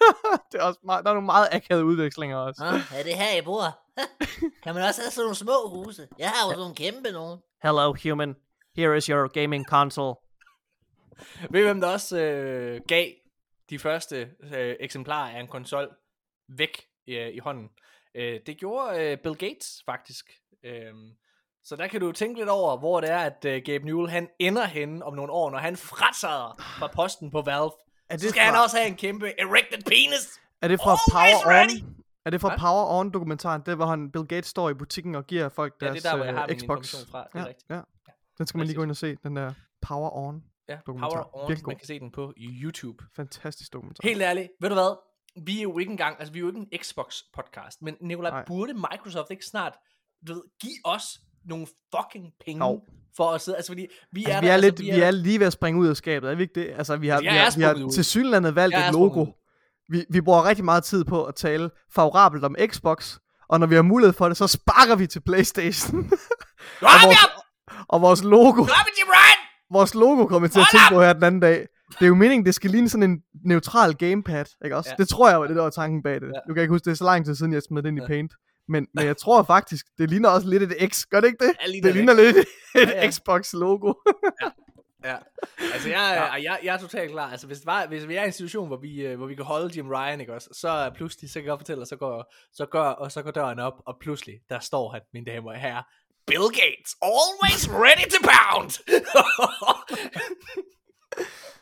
det er også meget, der er nogle meget akavede udvekslinger også. Nå, er det her, I bor? kan man også have sådan nogle små huse? Jeg har jo sådan nogle kæmpe nogen. Hello human, here is your gaming console. Ved I, hvem der også øh, gav de første øh, eksemplarer af en konsol væk øh, i hånden? Øh, det gjorde øh, Bill Gates faktisk. Øh, så der kan du tænke lidt over, hvor det er, at øh, Gabe Newell han ender henne om nogle år, når han fratræder fra posten på Valve. Er Så skal han også have en kæmpe erected penis. Er det fra Always Power ready. On? Er det fra Hvad? Power On dokumentaren? Det er, hvor han, Bill Gates står i butikken og giver folk Ja, deres det er der, hvor jeg øh, har min Xbox. information fra. Det er ja, rigtigt. ja. Den skal man lige gå ind og se, den der Power On. Ja, Dokumentar. Power On, Virkelig man god. kan se den på YouTube. Fantastisk dokumentar. Helt ærligt, ved du hvad? Vi er jo ikke engang, altså vi er jo ikke en Xbox podcast, men Nicolai, Nej. burde Microsoft ikke snart, du ved, give os nogle fucking penge Jo. For at sidde, altså fordi vi er Altså, der, vi er, altså, lidt, vi er lige ved at springe ud af skabet, er vi ikke det? Altså, vi har, Altså, vi jeg er har, vi har ud. til synlandet valgt Jeg er et logo. ud. Vi, vi bruger rigtig meget tid på at tale favorabelt om Xbox, og når vi har mulighed for det, så sparker vi til Playstation. Har vi vores, og vores logo, har vi vores logo kommer til at tænke på her den anden dag. Det er jo meningen, det skal ligne sådan en neutral gamepad, ikke også? Ja. Det tror jeg var det, der var tanken bag det. Ja. Nu kan jeg ikke huske, det er så lang tid siden, jeg smed det ind i. Paint. Men, men jeg tror faktisk, det ligner også lidt et X. Gør det ikke det? Ja, ligner det et ligner lidt et Ja, ja. Xbox-logo. Ja, altså jeg, ja. jeg, jeg er totalt klar. Altså hvis, det var, hvis vi er i en situation, hvor vi, øh, hvor vi kan holde Jim Ryan, ikke også, så pludselig, så kan jeg godt fortælle, og så går, så går, og så går døren op, og pludselig, der står han, mine damer og herrer, Bill Gates, always ready to pound!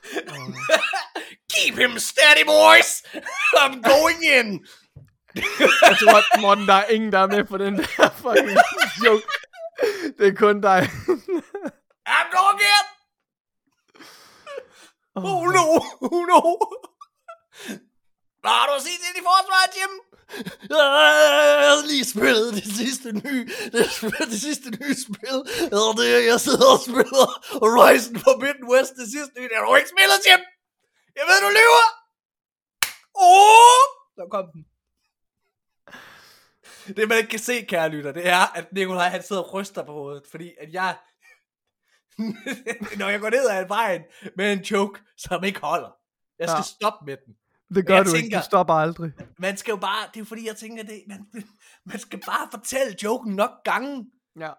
Keep him steady, boys! I'm going in! Jeg tror, Morten, der er ingen, der er med på den der fucking joke. Det er kun dig. I'm going in! Oh no, oh no! Hvad har du at sige til dit forsvar, Jim? Jeg har lige spillet det sidste nye, det, det sidste nye spil. Og det er, jeg sidder og spiller Horizon Forbidden West det sidste nye. Det har du ikke spillet, Jim! Jeg ved, du lyver! Åh! Oh! Så kom den. Det man ikke kan se, kære lytter, det er, at Nikolaj han sidder og ryster på hovedet, fordi at jeg, når jeg går ned ad vejen med en joke, som ikke holder. Jeg skal Ja. stoppe med den. Det gør Jeg du ikke. tænker- Du stopper aldrig. Man skal jo bare, det er jo fordi, jeg tænker, det, man, man skal bare fortælle joken nok gange. Ja.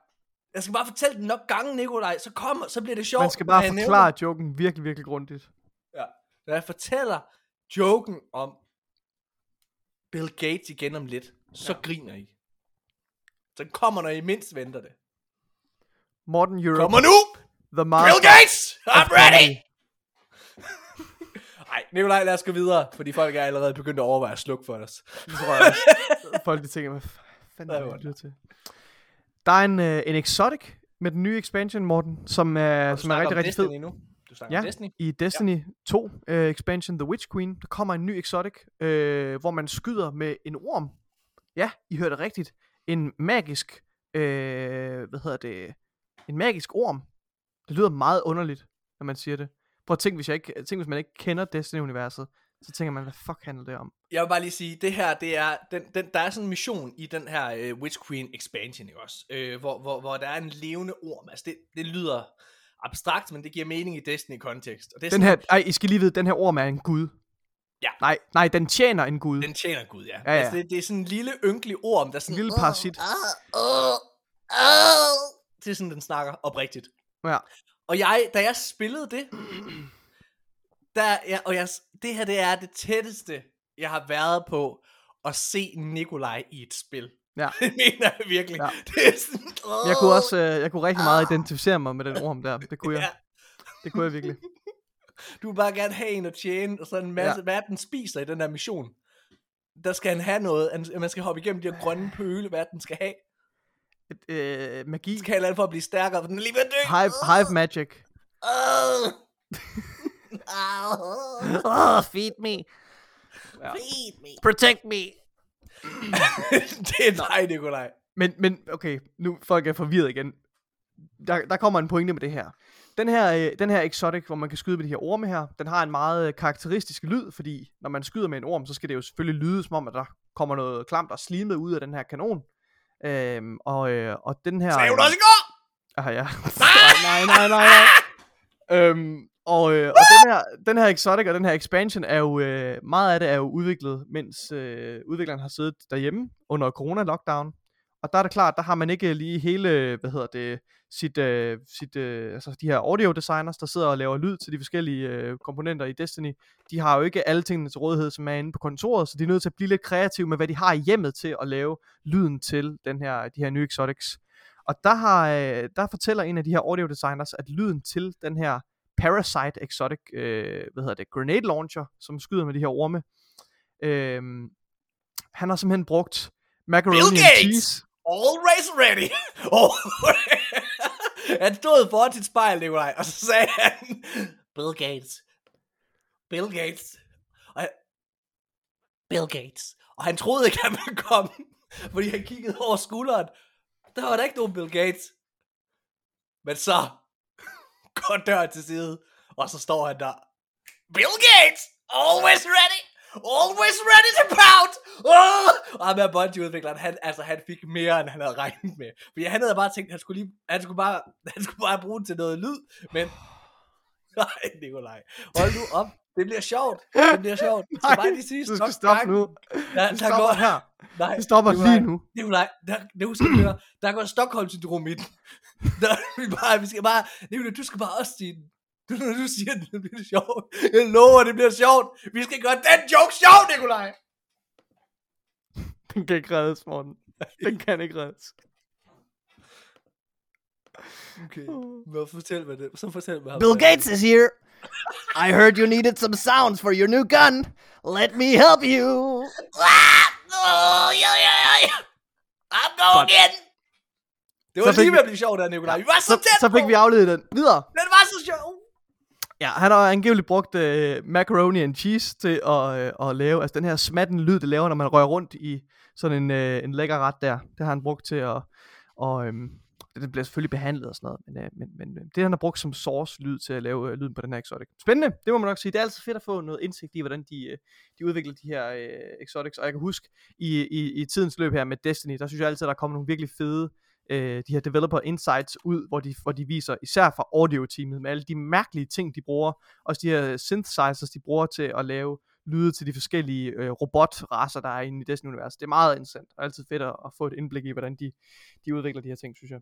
Jeg skal bare fortælle den nok gange, Nikolaj, så kommer, så bliver det sjovt. Man skal bare jeg nævner forklare joken virkelig, virkelig grundigt. Ja. Når jeg fortæller joken om Bill Gates igen om lidt, så ja. griner I. Så den kommer, når I mindst venter det. Morten Europe, Kommer nu! The Bill Master Gates! of I'm ready! Nej, Nikolaj, lad os gå videre, fordi folk er allerede begyndt at overveje at slukke for os. Det tror jeg også. Folk de tænker, hvad fanden er det, lytter til? Der er en, øh, en Exotic med den nye expansion, Morten, som er, Du som er rigtig, rigtig fed. Nu. Du snakker Ja. Destiny. I Destiny ja. 2 uh, expansion, The Witch Queen, der kommer en ny Exotic, øh, hvor man skyder med en orm. Ja, I hørte rigtigt. En magisk, øh, hvad hedder det, en magisk orm. Det lyder meget underligt, når man siger det. Prøv at tænke, hvis, jeg ikke, tænk, hvis man ikke kender Destiny-universet, så tænker man, hvad fuck handler det om? Jeg vil bare lige sige, det her, det er, den, den, der er sådan en mission i den her uh, Witch Queen expansion, ikke også? Uh, hvor, hvor, hvor der er en levende orm. Altså, det, det lyder abstrakt, men det giver mening i Destiny-kontekst. Og det er Den sådan, her, ej, I skal lige vide, den her orm er en gud. Ja. Nej, nej, den tjener en gud. Den tjener Gud, ja. Ja, ja. Altså, det, det er sådan en lille ynkelig orm, der er En sådan... lille parasit. Åh, åh, åh. Det er sådan, den snakker oprigtigt. Ja. Og jeg, da jeg spillede det, der, ja, og jeg, det her, det er det tætteste, jeg har været på at se Nikolaj i et spil. Ja. Det mener jeg virkelig. Ja. Det er sådan, Jeg kunne også, øh, jeg kunne rigtig meget identificere mig med den orm der. Det kunne jeg. Ja. Det kunne jeg virkelig. Du vil bare gerne have en at tjene, og så en masse, ja. hvad er den spiser i den der mission? Der skal han have noget, han- man skal hoppe igennem de her grønne pøle, hvad den skal have? Et, øh, magi. Den skal eller andet for at blive stærkere, for den er lige ved at dø. Hive, hive magic. Au. Oh, feed me. Ja. Feed me. Protect me. det er dig, Nikolaj. Men, men okay, nu folk er forvirret igen. Der, der kommer en pointe med det her. Den her, øh, den her exotic, hvor man kan skyde med de her orme her, den har en meget øh, karakteristisk lyd, fordi når man skyder med en orm, så skal det jo selvfølgelig lyde som om, at der kommer noget klamt og slimet ud af den her kanon. Øhm, og, øh, og den her... Sagde hun også i går? Ah, ja. nej, nej, nej, nej. øhm, og og, øh, og den, her, den her exotic og den her expansion er jo, øh, meget af det er jo udviklet, mens øh, udvikleren har siddet derhjemme under corona-lockdown. Og der er det klart, der har man ikke lige hele, hvad hedder det, sit, øh, sit øh, altså de her audio designers, der sidder og laver lyd til de forskellige øh, komponenter i Destiny. De har jo ikke alle tingene til rådighed, som er inde på kontoret, så de er nødt til at blive lidt kreative med, hvad de har i hjemmet til at lave lyden til den her, de her nye exotics. Og der, har, øh, der fortæller en af de her audio designers, at lyden til den her Parasite Exotic, øh, hvad hedder det, grenade launcher, som skyder med de her orme, øh, han har simpelthen brugt macaroni and cheese. Always ready. Han stod foran sit spejl, Nikolaj, og så sagde han, Bill Gates. Bill Gates. Og han, Bill Gates. og han troede ikke, han ville komme, fordi han kiggede over skulderen. Der var der ikke nogen Bill Gates. Men så går døren til side, og så står han der. Bill Gates! Always ready! Always ready to pout! Oh! Og ham her Bungie-udvikleren, han, altså, han fik mere, end han havde regnet med. Fordi han havde bare tænkt, han skulle, lige, han skulle, bare, han skulle bare bruge den til noget lyd, men... Nej, Nikolaj. Hold nu op. Det bliver sjovt. Det bliver sjovt. Du skal bare lige sige du skal stop stoppe nu. Der, Du der går, her. Nej, Du stopper Nikolaj, lige nu. Nikolaj, der, det du høre. Der går Stockholm-syndrom i den. Der, vi, bare, vi skal bare, Nikolaj, du skal bare også sige den. Du, når du siger den, det bliver sjovt. Jeg lover, det bliver sjovt. Vi skal gøre den joke sjov, Nikolaj. Den kan ikke reddes, Morten. Den kan ikke reddes. Okay, men fortæl mig det. Så fortæl mig. Bill Gates is here. I heard you needed some sounds for your new gun. Let me help you. Ah, oh, yeah, yeah, yeah. I'm going in. Det var Så lige vi- ved at blive sjovt der, Nikolaj. Vi var så Så, tæt så fik vi afledet den. Videre. Den var. Ja, han har angiveligt brugt øh, macaroni and cheese til at, øh, at lave, altså den her smatten lyd, det laver, når man rører rundt i sådan en, øh, en lækker ret der. Det har han brugt til at, og, øh, den bliver selvfølgelig behandlet og sådan noget, men, øh, men, men øh, det han har brugt som source lyd til at lave øh, lyden på den her exotic. Spændende, det må man nok sige. Det er altid fedt at få noget indsigt i, hvordan de, øh, de udvikler de her øh, exotics, og jeg kan huske i, i, i tidens løb her med Destiny, der synes jeg altid, at der kommer nogle virkelig fede øh, de her developer insights ud, hvor de, hvor de viser, især fra audio-teamet, med alle de mærkelige ting, de bruger, også de her synthesizers, de bruger til at lave lyde til de forskellige øh, robotraser, der er inde i Destiny-universet. Det er meget interessant, og altid fedt at, at få et indblik i, hvordan de, de udvikler de her ting, synes jeg.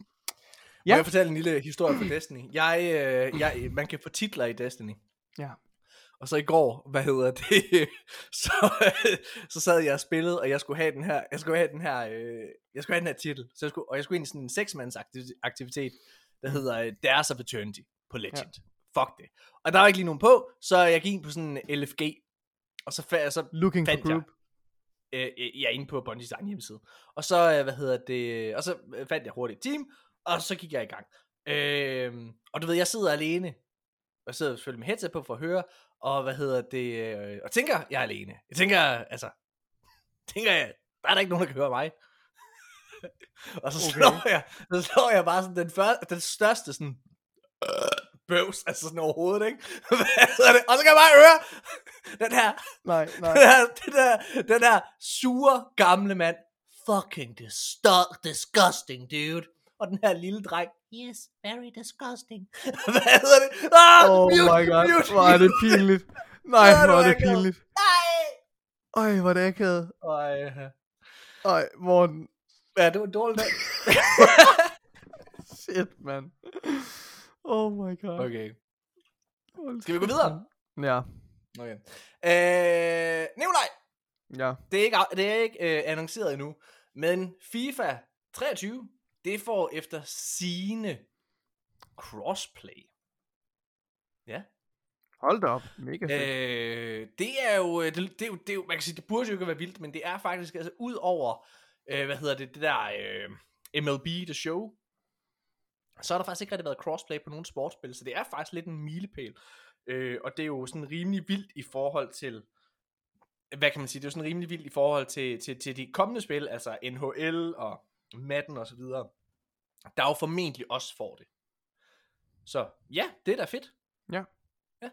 Ja. Må jeg fortælle en lille historie fra Destiny? Jeg, øh, jeg, man kan få titler i Destiny. Ja. Og så i går, hvad hedder det, så, så sad jeg og spillede, og jeg skulle have den her, jeg skulle have den her, øh, jeg skulle have den her titel, så jeg skulle, og jeg skulle ind i sådan en seksmands aktiv- aktivitet, der hedder øh, Dares of Eternity på Legend. Ja. Fuck det. Og der var ikke lige nogen på, så jeg gik ind på sådan en LFG, og så, fa- så Looking for fandt jeg, group. øh, øh, jeg er inde på Bungie's egen hjemmeside. Og så, øh, hvad hedder det, og så øh, fandt jeg hurtigt et team, og så gik jeg i gang. Øh, og du ved, jeg sidder alene, og jeg sidder selvfølgelig med headset på for at høre, og hvad hedder det, øh, og tænker, jeg er alene. Jeg tænker, altså, tænker jeg, der er der ikke nogen, der kan høre mig. og så Okay. slår jeg, så slår jeg bare sådan den, første, den største sådan, øh, bøvs, altså sådan overhovedet, ikke? Hvad det? Og så kan jeg bare høre, den her, Nej, nej. den her, den der, den der sure gamle mand, fucking disgu- disgusting, dude. Og den her lille dreng, Yes, very disgusting. hvad hedder det? Ah, Oh mute, my god, mute, hvor er det pinligt. Nej, hvor er det pinligt. Nej, Øj, hvor er det akavet. Ej, Øj, Morten. ja, det var dårligt. Shit, man. Oh my god. okay. Skal vi gå videre? Ja. okay. Øh, Nikolaj, Ja. det er ikke, det er ikke øh, annonceret endnu, men FIFA 23, det får efter sine crossplay. Ja. Hold da op. Mega fedt. Øh, det er jo, øh, det, det, er jo, det er jo, man kan sige, det burde jo ikke være vildt, men det er faktisk, altså ud over, øh, hvad hedder det, det der øh, MLB The Show, så har der faktisk ikke rigtig været crossplay på nogen sportsspil, så det er faktisk lidt en milepæl. Øh, og det er jo sådan rimelig vildt i forhold til, hvad kan man sige, det er jo sådan rimelig vildt i forhold til, til, til de kommende spil, altså NHL og Madden og så videre, der jo formentlig også får det. Så ja, det er da fedt. Ja. Ja.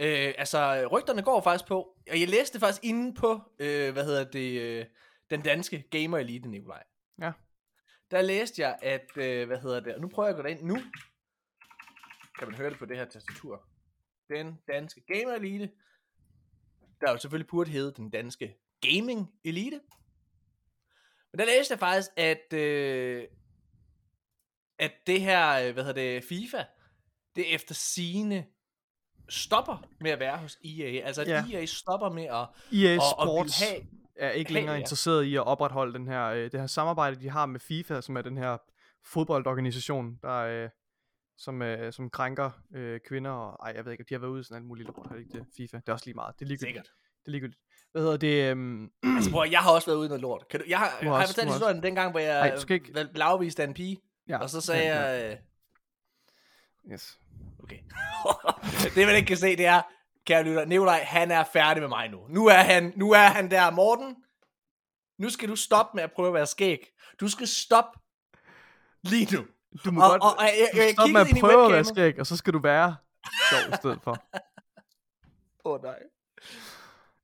Øh, altså, rygterne går faktisk på, og jeg læste faktisk inde på, øh, hvad hedder det, øh, den danske gamer elite, Nikolaj. Ja. Der læste jeg, at, øh, hvad hedder det, og nu prøver jeg at gå derind nu, kan man høre det på det her tastatur. Den danske gamer elite, der jo selvfølgelig burde hedde den danske gaming elite. Men der læste jeg faktisk, at, øh, at det her, øh, hvad hedder det, FIFA, det efter sine stopper med at være hos EA. Altså at Ja. EA stopper med at, EA Sports have, er ikke have længere det, ja. interesseret i at opretholde den her, øh, det her samarbejde, de har med FIFA, som er den her fodboldorganisation, der, øh, som, øh, som krænker øh, kvinder, og ej, jeg ved ikke, de har været ude i sådan alt muligt lort, det ikke det? FIFA, det er også lige meget, det er ligegyldigt. sikkert. Det er ligegyldigt. Hvad hedder det? Øhm, Altså prøv, jeg har også været ude i noget lort. Kan du, jeg har, Du har, har jeg også- fortalt historien dengang, hvor jeg Ej, ikke- blev afvist af en pige, ja, og så sagde ja, jeg, øh, Yes. okay. det man ikke kan se, det er, kære lytter, Nikolaj, han er færdig med mig nu. Nu er han, nu er han der, Morten. Nu skal du stoppe med at prøve at være skæg. Du skal stoppe lige nu. Du må Og- godt og- og jeg- du jeg stop med at prøve at være skæg, og så skal du være sjov i stedet for. Åh oh, nej.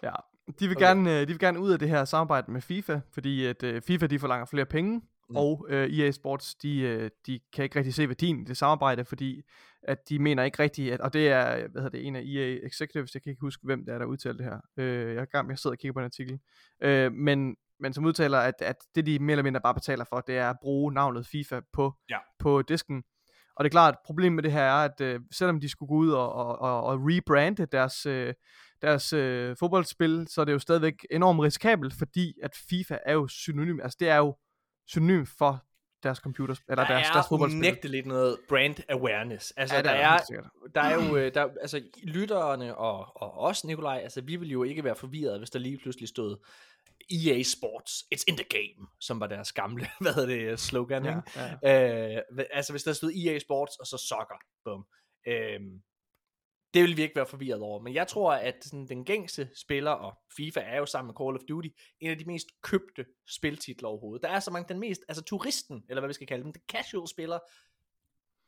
Ja, de vil, Okay. gerne, øh, de vil gerne ud af det her samarbejde med FIFA, fordi at øh, FIFA de forlanger flere penge, Mm. og øh, EA Sports de, øh, de kan ikke rigtig se værdien i det samarbejde, fordi at de mener ikke rigtigt, at, og det er hvad hedder det, en af EA Executives, jeg kan ikke huske hvem det er, der udtaler det her. Øh, jeg, er gang, jeg sidder og kigger på en artikel. Øh, men, men som udtaler, at, at det de mere eller mindre bare betaler for, det er at bruge navnet FIFA på, Ja. på disken. Og det er klart, at problemet med det her er, at øh, selvom de skulle gå ud og, og, og, og rebrande deres, øh, deres øh, fodboldspil, så er det jo stadigvæk enormt risikabelt, fordi at FIFA er jo synonym, altså det er jo synonym for deres computer, eller Der deres, er deres fodboldspil. unægteligt lidt noget brand awareness. Altså, Ja, der, det er, der er jo, øh, der, altså lytterne og, og os, Nikolaj, altså vi vil jo ikke være forvirret, hvis der lige pludselig stod EA Sports, it's in the game, som var deres gamle, hvad hedder det, slogan, Ja, ikke? ja. Øh, altså hvis der stod EA Sports, og så soccer, bum. Øhm, det vil vi ikke være forvirret over, men jeg tror, at sådan, den gængse spiller, og FIFA er jo sammen med Call of Duty, en af de mest købte spiltitler overhovedet. Der er så mange, den mest, altså turisten, eller hvad vi skal kalde dem, den casual spiller,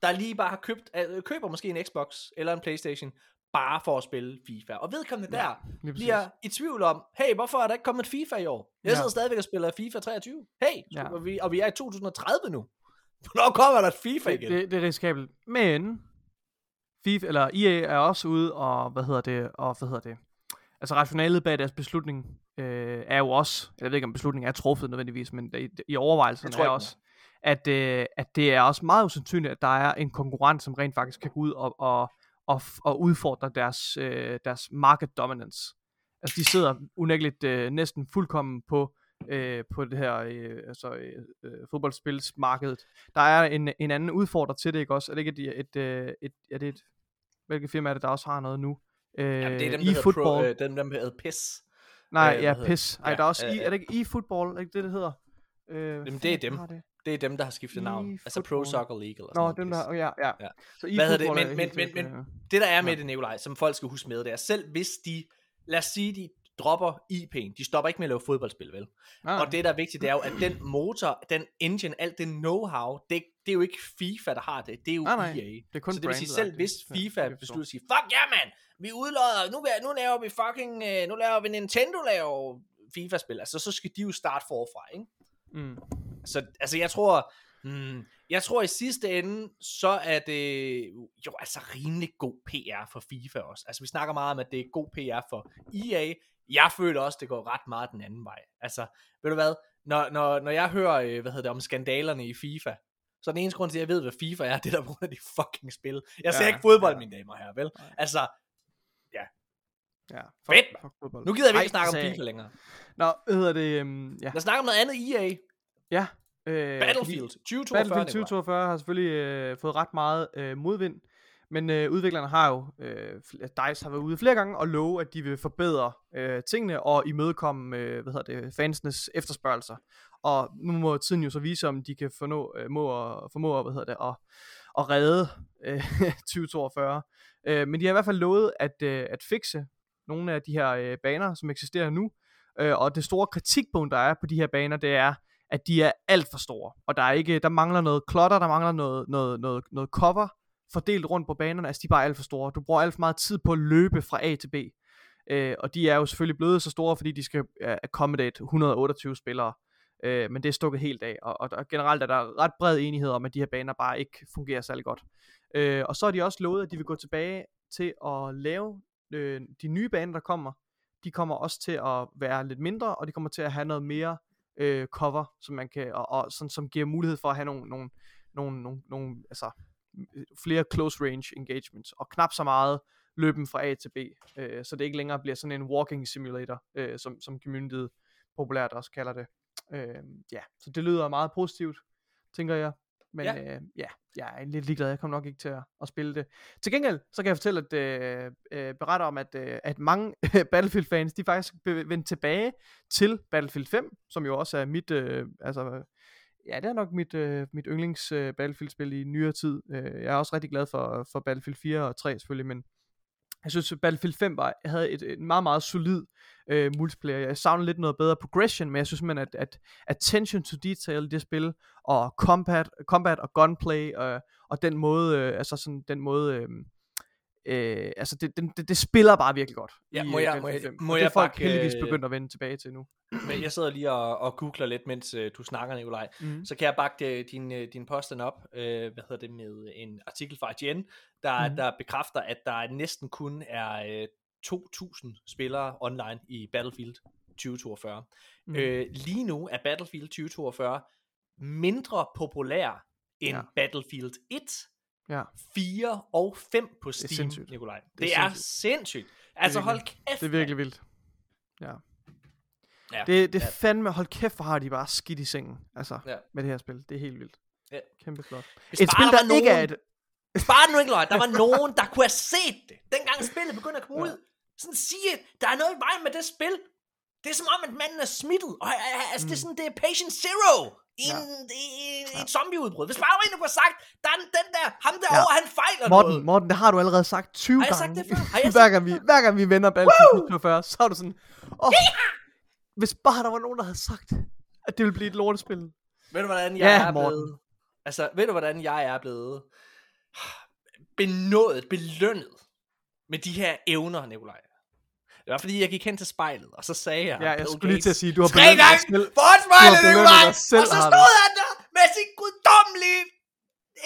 der lige bare har købt, øh, køber måske en Xbox eller en Playstation, bare for at spille FIFA. Og vedkommende der lige bliver i tvivl om, hey, hvorfor er der ikke kommet et FIFA i år? Jeg Ja. sidder stadigvæk og spiller FIFA 23. Hey, Ja. og, vi, og vi er i 2030 nu. Hvornår kommer der et FIFA det, igen? det, det er risikabelt. Men FIFA, eller EA er også ude og, hvad hedder det, og hvad hedder det, altså rationalet bag deres beslutning øh, er jo også, jeg ved ikke om beslutningen er truffet nødvendigvis, men i, i overvejelserne tror er også, at, øh, at det er også meget usandsynligt, at der er en konkurrent, som rent faktisk kan gå ud og, og, og, og udfordre deres, øh, deres market dominance. Altså de sidder unægteligt øh, næsten fuldkommen på, øh, på det her øh, altså, øh, øh, fodboldspilsmarkedet. Der er en, en anden udfordrer til det, ikke også? Er det ikke et, et, et, et, er det et hvilket firma er det, der også har noget nu? Øh, Jamen, det er dem, der eFootball. pro, øh, dem, dem, der hedder PIS. Nej, øh, ja, PIS. Ej, Ja, der er også, øh, e, er det ikke eFootball, er det ikke det, det hedder? Øh, Jamen, det er dem. Det? Det er dem, der har skiftet navn. Altså Pro eFootball. Soccer League eller sådan Nå, noget dem pis. der, oh, ja, ja. Ja. Så Hvad hedder det? eFootball Men- men- men- men- øh, Det der er med Ja. det, Nikolaj, som folk skal huske med, det er selv hvis de, lad os sige, de dropper IP'en, de stopper ikke med at lave fodboldspil, vel? nej, Og det, der er vigtigt, det er jo, at den motor, den engine, alt det know-how, det, det er jo ikke FIFA, der har det. Det er jo Nej, nej. EA. det er kun så det vil sige, selv hvis FIFA beslutter at sige, fuck ja, mand, vi udlodder, nu, nu laver vi fucking, øh, nu laver vi Nintendo laver FIFA-spil, altså så skal de jo starte forfra, ikke? Mm. Så altså, jeg tror, hmm, jeg tror i sidste ende, så er det jo altså rimelig god PR for FIFA også. Altså vi snakker meget om, at det er god PR for EA. Jeg føler også, det går ret meget den anden vej. Altså, ved du hvad, når, når, når jeg hører, øh, hvad hedder det, om skandalerne i FIFA, så er den eneste grund til, at jeg ved, hvad FIFA er, det er der på grund af de fucking spil. Jeg ser Ja, ikke fodbold, ja. mine damer og herrer, vel? Altså, Ja, Fedt, fuck fodbold. nu gider vi Ej, ikke snakke om FIFA længere. Nå, hvad hedder det? Um, ja. Lad os snakke om noget andet EA. ja øh, Battlefield 2042. Battlefield Nikolaj. 2042 har selvfølgelig øh, fået ret meget øh, modvind, men øh, udviklerne har jo, øh, DICE har været ude flere gange og love, at de vil forbedre øh, tingene og imødekomme øh, hvad hedder det, fansenes efterspørgelser. Og nu må tiden jo så vise, om de kan fornå, øh, må, at- formå hvad hedder det, at, at redde øh, 2042. Øh, men de har i hvert fald lovet at, øh, at fikse nogle af de her øh, baner, som eksisterer nu. Øh, og det store kritikpunkt, der er på de her baner, det er, at de er alt for store. Og der er ikke, der mangler noget klotter, der mangler noget, noget, noget, noget cover fordelt rundt på banerne. Altså de er bare alt for store. Du bruger alt for meget tid på at løbe fra A til B. Øh, og de er jo selvfølgelig blevet så store, fordi de skal uh, accommodate 128 spillere. Øh, men det er stukket helt af. Og, og der, generelt er der ret bred enighed om, at de her baner bare ikke fungerer særlig godt. Øh, og så har de også lovet, at de vil gå tilbage til at lave øh, de nye baner, der kommer. De kommer også til at være lidt mindre, og de kommer til at have noget mere øh, cover, som man kan, og, og sådan, som giver mulighed for at have nogle, nogle, nogle, nogle, nogle altså, flere close range engagements, og knap så meget løben fra A til B, øh, så det ikke længere bliver sådan en walking simulator, øh, som, som communityet populært også kalder det. Øh, ja, så det lyder meget positivt, tænker jeg. Men Ja. øh, ja jeg er lidt ligeglad. Jeg kommer nok ikke til at, at spille det. Til gengæld, så kan jeg fortælle, at øh, øh, berette om, at, øh, at mange Battlefield-fans, de faktisk be- vendt tilbage til Battlefield 5, som jo også er mit, øh, altså, ja, det er nok mit, øh, mit yndlings øh, Battlefield-spil i nyere tid. Øh, jeg er også rigtig glad for, for Battlefield 4 og 3 selvfølgelig, men jeg synes, at Battlefield 5 var, havde et, et meget, meget solid øh, multiplayer. Jeg savner lidt noget bedre progression, men jeg synes simpelthen, at, at attention to detail i det spil, og combat, combat og gunplay, øh, og den måde, øh, altså sådan den måde, øh, øh, altså det, det, det, det spiller bare virkelig godt. Ja, i, må øh, jeg- må jeg- 5. må og det jeg er folk bakke, heldigvis øh, begyndt at vende tilbage til nu. Men jeg sidder lige og, og googler lidt, mens øh, du snakker, Nikolaj. Mm. Så kan jeg bakke øh, din, din påstand op, øh, hvad hedder det, med en artikel fra IGN, der, Mhm. der bekræfter, at der næsten kun er øh, 2.000 spillere online i Battlefield 2042. Mm. Øh, lige nu er Battlefield 2042 mindre populær end Ja. Battlefield 1, Ja. 4 og 5 på Steam, sindssygt. Nikolaj. Det, Det er er sindssygt. Altså hold kæft. Det er virkelig vildt. Ja. Ja. Det, det er Ja. fandme, hold kæft, hvor har de bare skidt i sengen, altså, Ja. med det her spil. Det er helt vildt. Ja. Kæmpe flot. Hvis Et spil, der der var ikke er nogen- et... Bare nu ikke løgn. Der var nogen, der kunne have set det, dengang spillet begyndte at komme ud. Sådan sige, der er noget i vejen med det spil. Det er som om, at manden er smittet. Og altså, mm. det er sådan, det er patient zero i, en, i, i, i et zombieudbrud. Hvis bare der der kunne have sagt, der er den der, ham derovre, han fejler Morten, noget. Morten, det har du allerede sagt 20 Har jeg gange. sagt det før? Har jeg hver, gang vi, hver gang vi vender Battlefield 42, så er du sådan, oh, hvis bare der var nogen, der havde sagt, at det ville blive et lortespil. Ved du, hvordan jeg Ja, er Morten. blevet... Altså, ved du, hvordan jeg er blevet benådet, belønnet med de her evner, Nikolaj? Det var fordi, jeg gik hen til spejlet, og så sagde jeg... Ja, jeg Bill skulle lige til at sige, du har tre belønnet dig gange selv. foran spejlet, Du har belønnet Nikolaj! dig selv, Og så stod han der med sin guddommelige,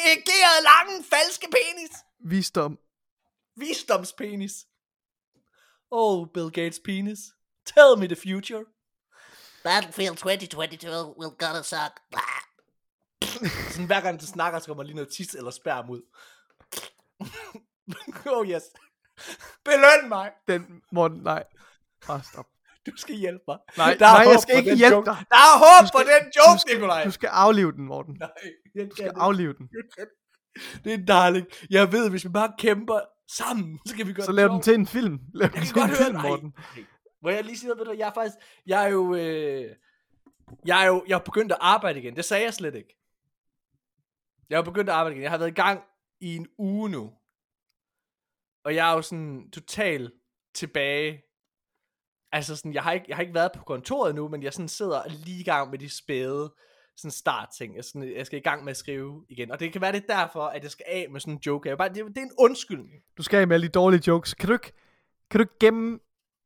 erigerede, lange, falske penis. Visdom. Visdomspenis. Oh, Bill Gates penis. Tell me the future. Battlefield 2022 will gonna suck. Sådan hver gang du snakker, så kommer lige noget tis eller sperm ud. oh yes. Beløn mig. Den, Morten, nej. Bare stop. Du skal hjælpe mig. Nej, Der er nej jeg skal ikke den hjælpe joke. dig. Der er håb Du for skal- den joke, du skal, Nikolaj. Du skal aflive den, Morten. Nej, jeg Du skal kan aflive den. Det er darling. Jeg ved, hvis vi bare kæmper sammen, så kan vi gøre Så det lav den til en film. Lav den til godt en høre, film. Morten. nej. Må jeg lige sige noget, ved du, jeg er faktisk, jeg er jo, øh, jeg er jo, jeg er begyndt at arbejde igen. Det sagde jeg slet ikke. Jeg er begyndt at arbejde igen. Jeg har været i gang i en uge nu. Og jeg er jo sådan totalt tilbage. Altså sådan, jeg har ikke, jeg har ikke været på kontoret nu, men jeg sådan sidder lige i gang med de spæde sådan startting. Jeg, sådan, jeg skal i gang med at skrive igen. Og det kan være det er derfor, at jeg skal af med sådan en joke. Jeg bare, det, det er en undskyldning. Du skal af med alle de dårlige jokes. Kan du ikke, kan du ikke gemme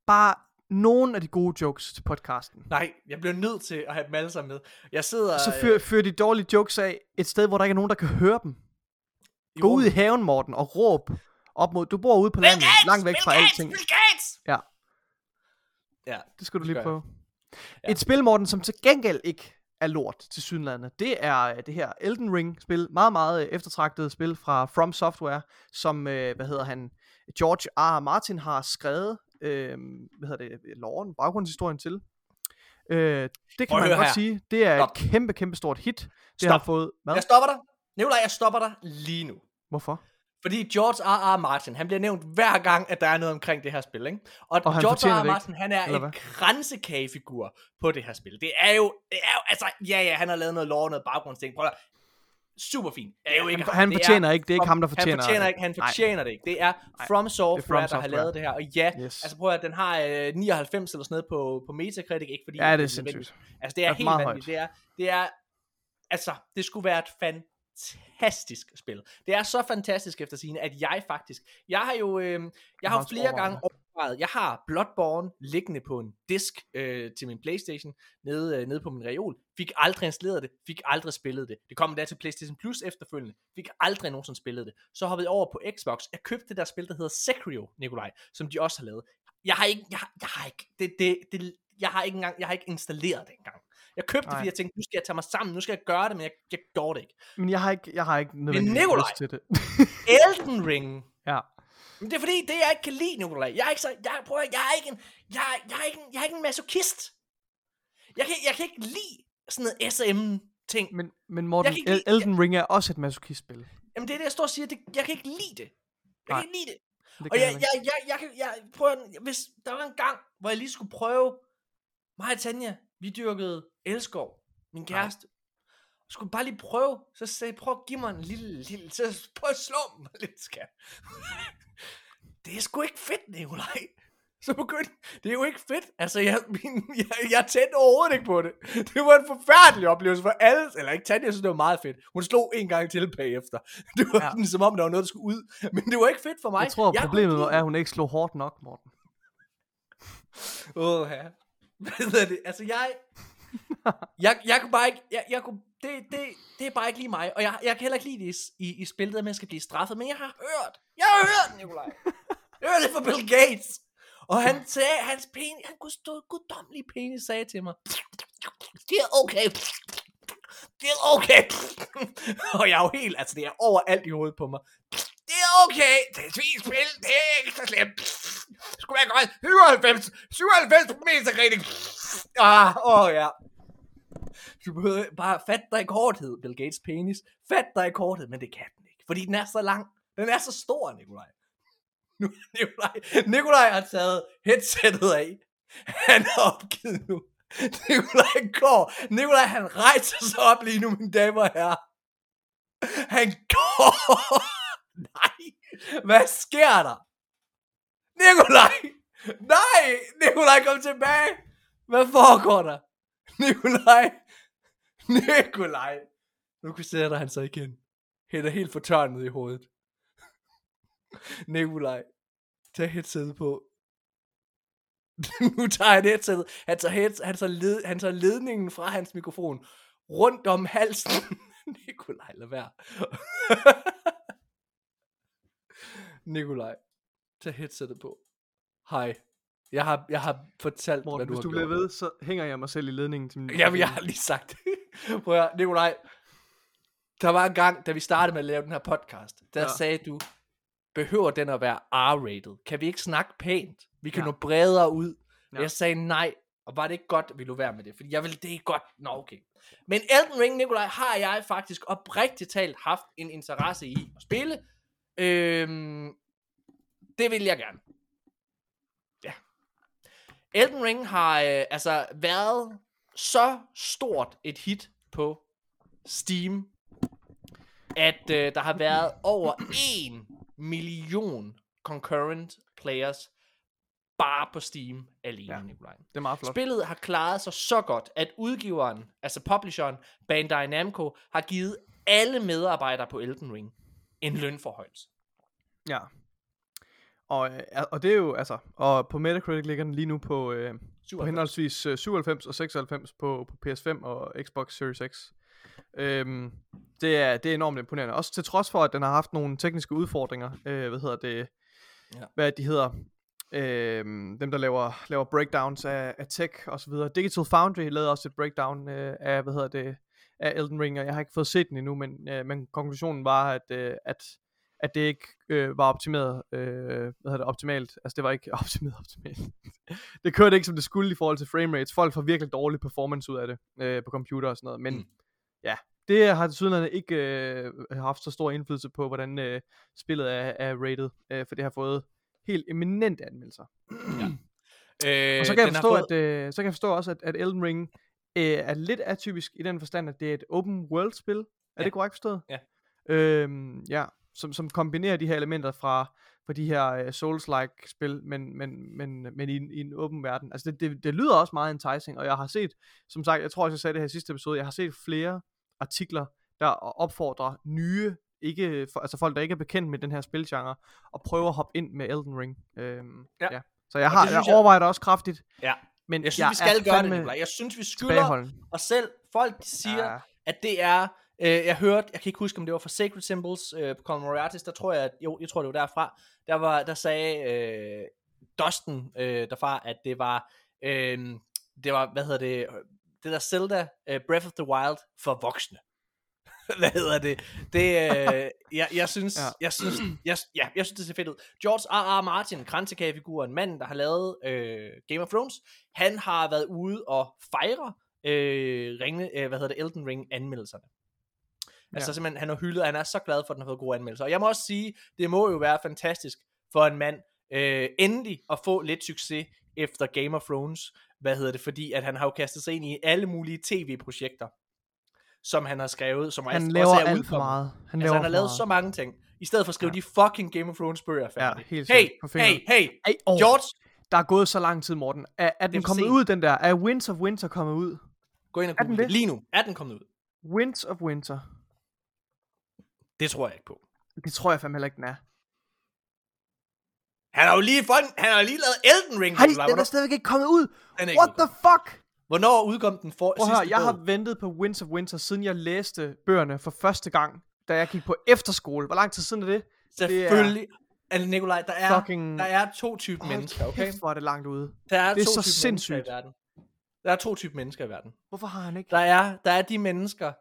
bare nogen af de gode jokes til podcasten. Nej, jeg bliver nødt til at have dem alle sammen med. Jeg sidder... Så øh, fyr, fyr de dårlige jokes af et sted, hvor der ikke er nogen, der kan høre dem. Gå ud i haven, Morten, og råb op mod... Du bor ude på landet, langt væk fra alting. Bill Gates! Ja, Ja, det skal du Det lige prøve. Ja. Et spil, Morten, som til gengæld ikke er lort til Sydlandet, det er øh, det her Elden Ring-spil. Meget, meget øh, eftertragtet spil fra From Software, som, øh, hvad hedder han, George R. R. Martin har skrevet, øh, hvad hedder det, loven, baggrundshistorien til. Øh, det kan Prøv man godt her. sige. Det er Stop. et kæmpe, kæmpe stort hit. Det Stop. har fået... Hvad? jeg stopper dig. Nikolaj, jeg stopper dig lige nu. Hvorfor? Fordi George R. R. Martin, han bliver nævnt hver gang, at der er noget omkring det her spil, ikke? Og, Og George fortjener R. R. det ikke, Martin, han er en kransekagefigur på det her spil. Det er jo, det er jo, altså, ja, ja, han har lavet noget lore, noget baggrundsting. Prøv at Super fint. Det er jo ikke Han, han det fortjener ikke, det er ikke ham, der fortjener Han fortjener det. ikke, han Nej. fortjener det ikke. Det er From Software, From der har lavet det her. Og ja, Yes. altså prøv at den har øh, 99 eller sådan noget på, på Metacritic, ikke fordi Ja, det er sindssygt. Altså det er Det er helt vanvittigt. Det er, det er, altså, det skulle være et fantastisk spil. Det er så fantastisk efter sigende, at jeg faktisk, jeg har jo, øh, jeg har flere overvejet gange overvejet, jeg har Bloodborne liggende på en disk øh, til min Playstation, nede, øh, nede på min reol, fik aldrig installeret det, fik aldrig spillet det. Det kom endda til Playstation Plus efterfølgende, fik aldrig nogensinde spillet det. Så hoppede jeg over på Xbox, jeg købte det der spil, der hedder Sekiro, Nikolaj, som de også har lavet. Jeg har ikke, jeg, har- jeg har ikke, det, det, det, jeg har ikke engang, jeg har ikke installeret det engang. Jeg købte det, fordi jeg tænkte, nu skal jeg tage mig sammen, nu skal jeg gøre det, men jeg, jeg gjorde det ikke. Men jeg har ikke, jeg har ikke nødvendigvis Nikolaj! lyst til det. Elden Ring, ja. men det er fordi, det jeg ikke kan lide, Nikolaj. Jeg er ikke så, jeg, prøv at, jeg er ikke en, jeg, jeg, er ikke en, jeg er ikke en masochist. Jeg kan, jeg kan ikke lide sådan noget SM-ting. Men, men Morten, Jeg lide- Elden Ring er også et masochistspil. Jamen det er det, jeg står og siger, det, jeg kan ikke lide det. Jeg Nej. kan ikke lide det. Det Og jeg, ikke. jeg, jeg, jeg, kan, jeg prøver, hvis der var en gang, hvor jeg lige skulle prøve, mig og Tanja, vi dyrkede elskov, min kæreste, skulle bare lige prøve, så sagde jeg, prøv at give mig en lille, lille, så prøv at slå mig lidt, skat. det er sgu ikke fedt, Nikolaj. Så begyndte, det er jo ikke fedt. Altså, jeg, min, jeg, jeg tændte overhovedet ikke på det. Det var en forfærdelig oplevelse for alle. Eller ikke Tanja, jeg synes, det var meget fedt. Hun slog en gang til bagefter. Det var Ja. sådan, som om, der var noget, der skulle ud. Men det var ikke fedt for mig. Jeg tror, kunne problemet ikke er, at hun ikke slog hårdt nok, Morten. Åh, ja. Hvad hedder det? Altså, jeg... Jeg, jeg kunne bare ikke... Jeg, jeg kunne, det, det, det er bare ikke lige mig. Og jeg, jeg kan heller ikke lide det i, i, spillet, at man skal blive straffet. Men jeg har hørt... Jeg har hørt, Nikolaj. Jeg hørte det fra Bill Gates. Og han sagde, hans penis... Han kunne stå guddommelig penis sagde til mig. Det er okay. Det er okay. og jeg er jo helt... Altså, det er overalt i hovedet på mig. Det er okay. Det er et spil. Det er ikke så slemt. Det skulle være godt. 97. 97 meter rating. Ah, åh ja. Du behøver bare fatte dig i korthed, Bill Gates penis. Fat dig i korthed, men det kan den ikke. Fordi den er så lang. Den er så stor, Nikolaj. Nu, Nikolaj, Nikolaj har taget headsettet af. Han er opgivet nu. Nikolaj går. Nikolaj, han rejser sig op lige nu, mine damer og herrer. Han går. Nej. Hvad sker der? Nikolaj! Nej! Nikolaj, kom tilbage! Hvad foregår der? Nikolaj! Nikolaj! Nu sætter han sig igen. Helt er helt fortørnet i hovedet. Nikolaj, tag headsetet på. nu tager han headsetet. Han tager, heads, han, tager led, han tager ledningen fra hans mikrofon rundt om halsen. Nikolaj, lad være. Nikolaj, tag headsetet på. Hej. Jeg har, jeg har fortalt, Morten, hvad hvis du du har bliver gjort. ved, så hænger jeg mig selv i ledningen til min Jamen, jeg har lige sagt det. Prøv at høre, Nikolaj. Der var en gang, da vi startede med at lave den her podcast, der Ja. sagde du, behøver den at være R-rated? Kan vi ikke snakke pænt? Vi kan Ja. nå bredere ud. Ja. Jeg sagde nej, og var det ikke godt, vil du være med det? Fordi jeg vil, det er godt. Nå, okay. Men Elden Ring, Nikolaj, har jeg faktisk oprigtigt talt haft en interesse i at spille. Øhm, det vil jeg gerne. Ja. Elden Ring har øh, altså været så stort et hit på Steam, at øh, der har været over 1 million concurrent players bare på Steam alene, Ja. Nikolaj. Det er meget flot. Spillet har klaret sig så godt, at udgiveren, altså publisheren, Bandai Namco, har givet alle medarbejdere på Elden Ring en lønforhøjelse. Ja. Og, øh, og det er jo, altså, og på Metacritic ligger den lige nu på, øh, på 97. henholdsvis øh, 97 og 96 på, på PS5 og Xbox Series X. Øhm, det, er, det er enormt imponerende. Også til trods for, at den har haft nogle tekniske udfordringer. Øh, hvad hedder det? Ja. Hvad de hedder? Øhm, dem, der laver, laver breakdowns af, af tech og så videre. Digital Foundry lavede også et breakdown øh, af, hvad hedder det, af Elden Ring, og jeg har ikke fået set den endnu, men, øh, men konklusionen var, at, øh, at, at det ikke øh, var optimeret, øh, hvad hedder det, optimalt. Altså, det var ikke optimeret optimalt. det kørte ikke, som det skulle i forhold til frame rates. Folk får virkelig dårlig performance ud af det øh, på computer og sådan noget, men Mm. ja, det har desuden ikke øh, haft så stor indflydelse på, hvordan øh, spillet er, er rated, øh, for det har fået helt eminente anmeldelser. Øh, Og så kan, jeg forstå, fået- at, øh, så kan jeg forstå også, at, at Elden Ring øh, er lidt atypisk i den forstand, at det er et open world spil. Er Ja. det korrekt forstået? Ja. Øhm, ja, som, som kombinerer de her elementer fra, fra de her øh, Souls-like spil, men, men, men, men i, en- i en åben verden. Altså det, det, det lyder også meget enticing, og jeg har set, som sagt, jeg tror også, jeg sagde det her i sidste episode, jeg har set flere artikler, der opfordrer nye, ikke, for, altså folk, der ikke er bekendt med den her spilgenre, og prøver at hoppe ind med Elden Ring. Øhm, Ja. ja. Så jeg, har, jeg, jeg- overvejer det også kraftigt. Ja. Men Jeg synes, vi skal gøre det. Jeg synes, vi skylder os selv. Folk de siger, Ja. at det er... Øh, jeg hørte, jeg kan ikke huske, om det var fra Sacred Symbols øh, på Colin Moriartis, der tror jeg, jo, jeg tror, det var derfra. Der, var, der sagde øh, Dustin øh, derfra, at det var, øh, det var, hvad hedder det, det der Zelda øh, Breath of the Wild for voksne. hvad hedder det? Det, øh, jeg, jeg synes, ja. Jeg synes, jeg, ja, jeg synes, det ser fedt ud. George R. R. Martin, kransekagefiguren, manden, der har lavet øh, Game of Thrones, han har været ude og fejre øh, ringe, øh, hvad hedder det, Elden Ring anmeldelserne. Altså Ja. simpelthen, han har hyldet, og han er så glad for, at den har fået gode anmeldelser. Og jeg må også sige, det må jo være fantastisk for en mand øh, endelig at få lidt succes efter Game of Thrones. Hvad hedder det? Fordi at han har jo kastet sig ind i alle mulige tv-projekter, som han har skrevet, som Han også laver er alt for meget. Han Altså, han har lavet meget. så mange ting. I stedet for at skrive ja. de fucking Game of Thrones bøger færdige. helt hey, hey, hey, Ej, oh, George, Der er gået så lang tid, Morten. Er, er den kommet ud, den der? Er Winds of Winter kommet ud? gå ind og Er den det? Lige nu er den kommet ud. Winds of Winter. Det tror jeg ikke på. Det tror jeg fandme heller ikke, den er. Han har jo lige, fun, han har lige lavet Elden Ring. Hej, den er stadigvæk ikke kommet ud. den er What the fuck? Hvornår udkom den for Prøv sidste høre, jeg har bog? ventet på Winds of Winter, siden jeg læste bøgerne for første gang, da jeg gik på efterskole. Hvor lang tid siden er det? Selvfølgelig. Altså, Nikolaj, der er, Fucking... der er to typer Hold mennesker, okay? kæft, hvor er det langt ude. Der er, Det er to så typer sindssygt. mennesker i verden. Der er to typer mennesker i verden. Hvorfor har han ikke? Der er, der er de mennesker,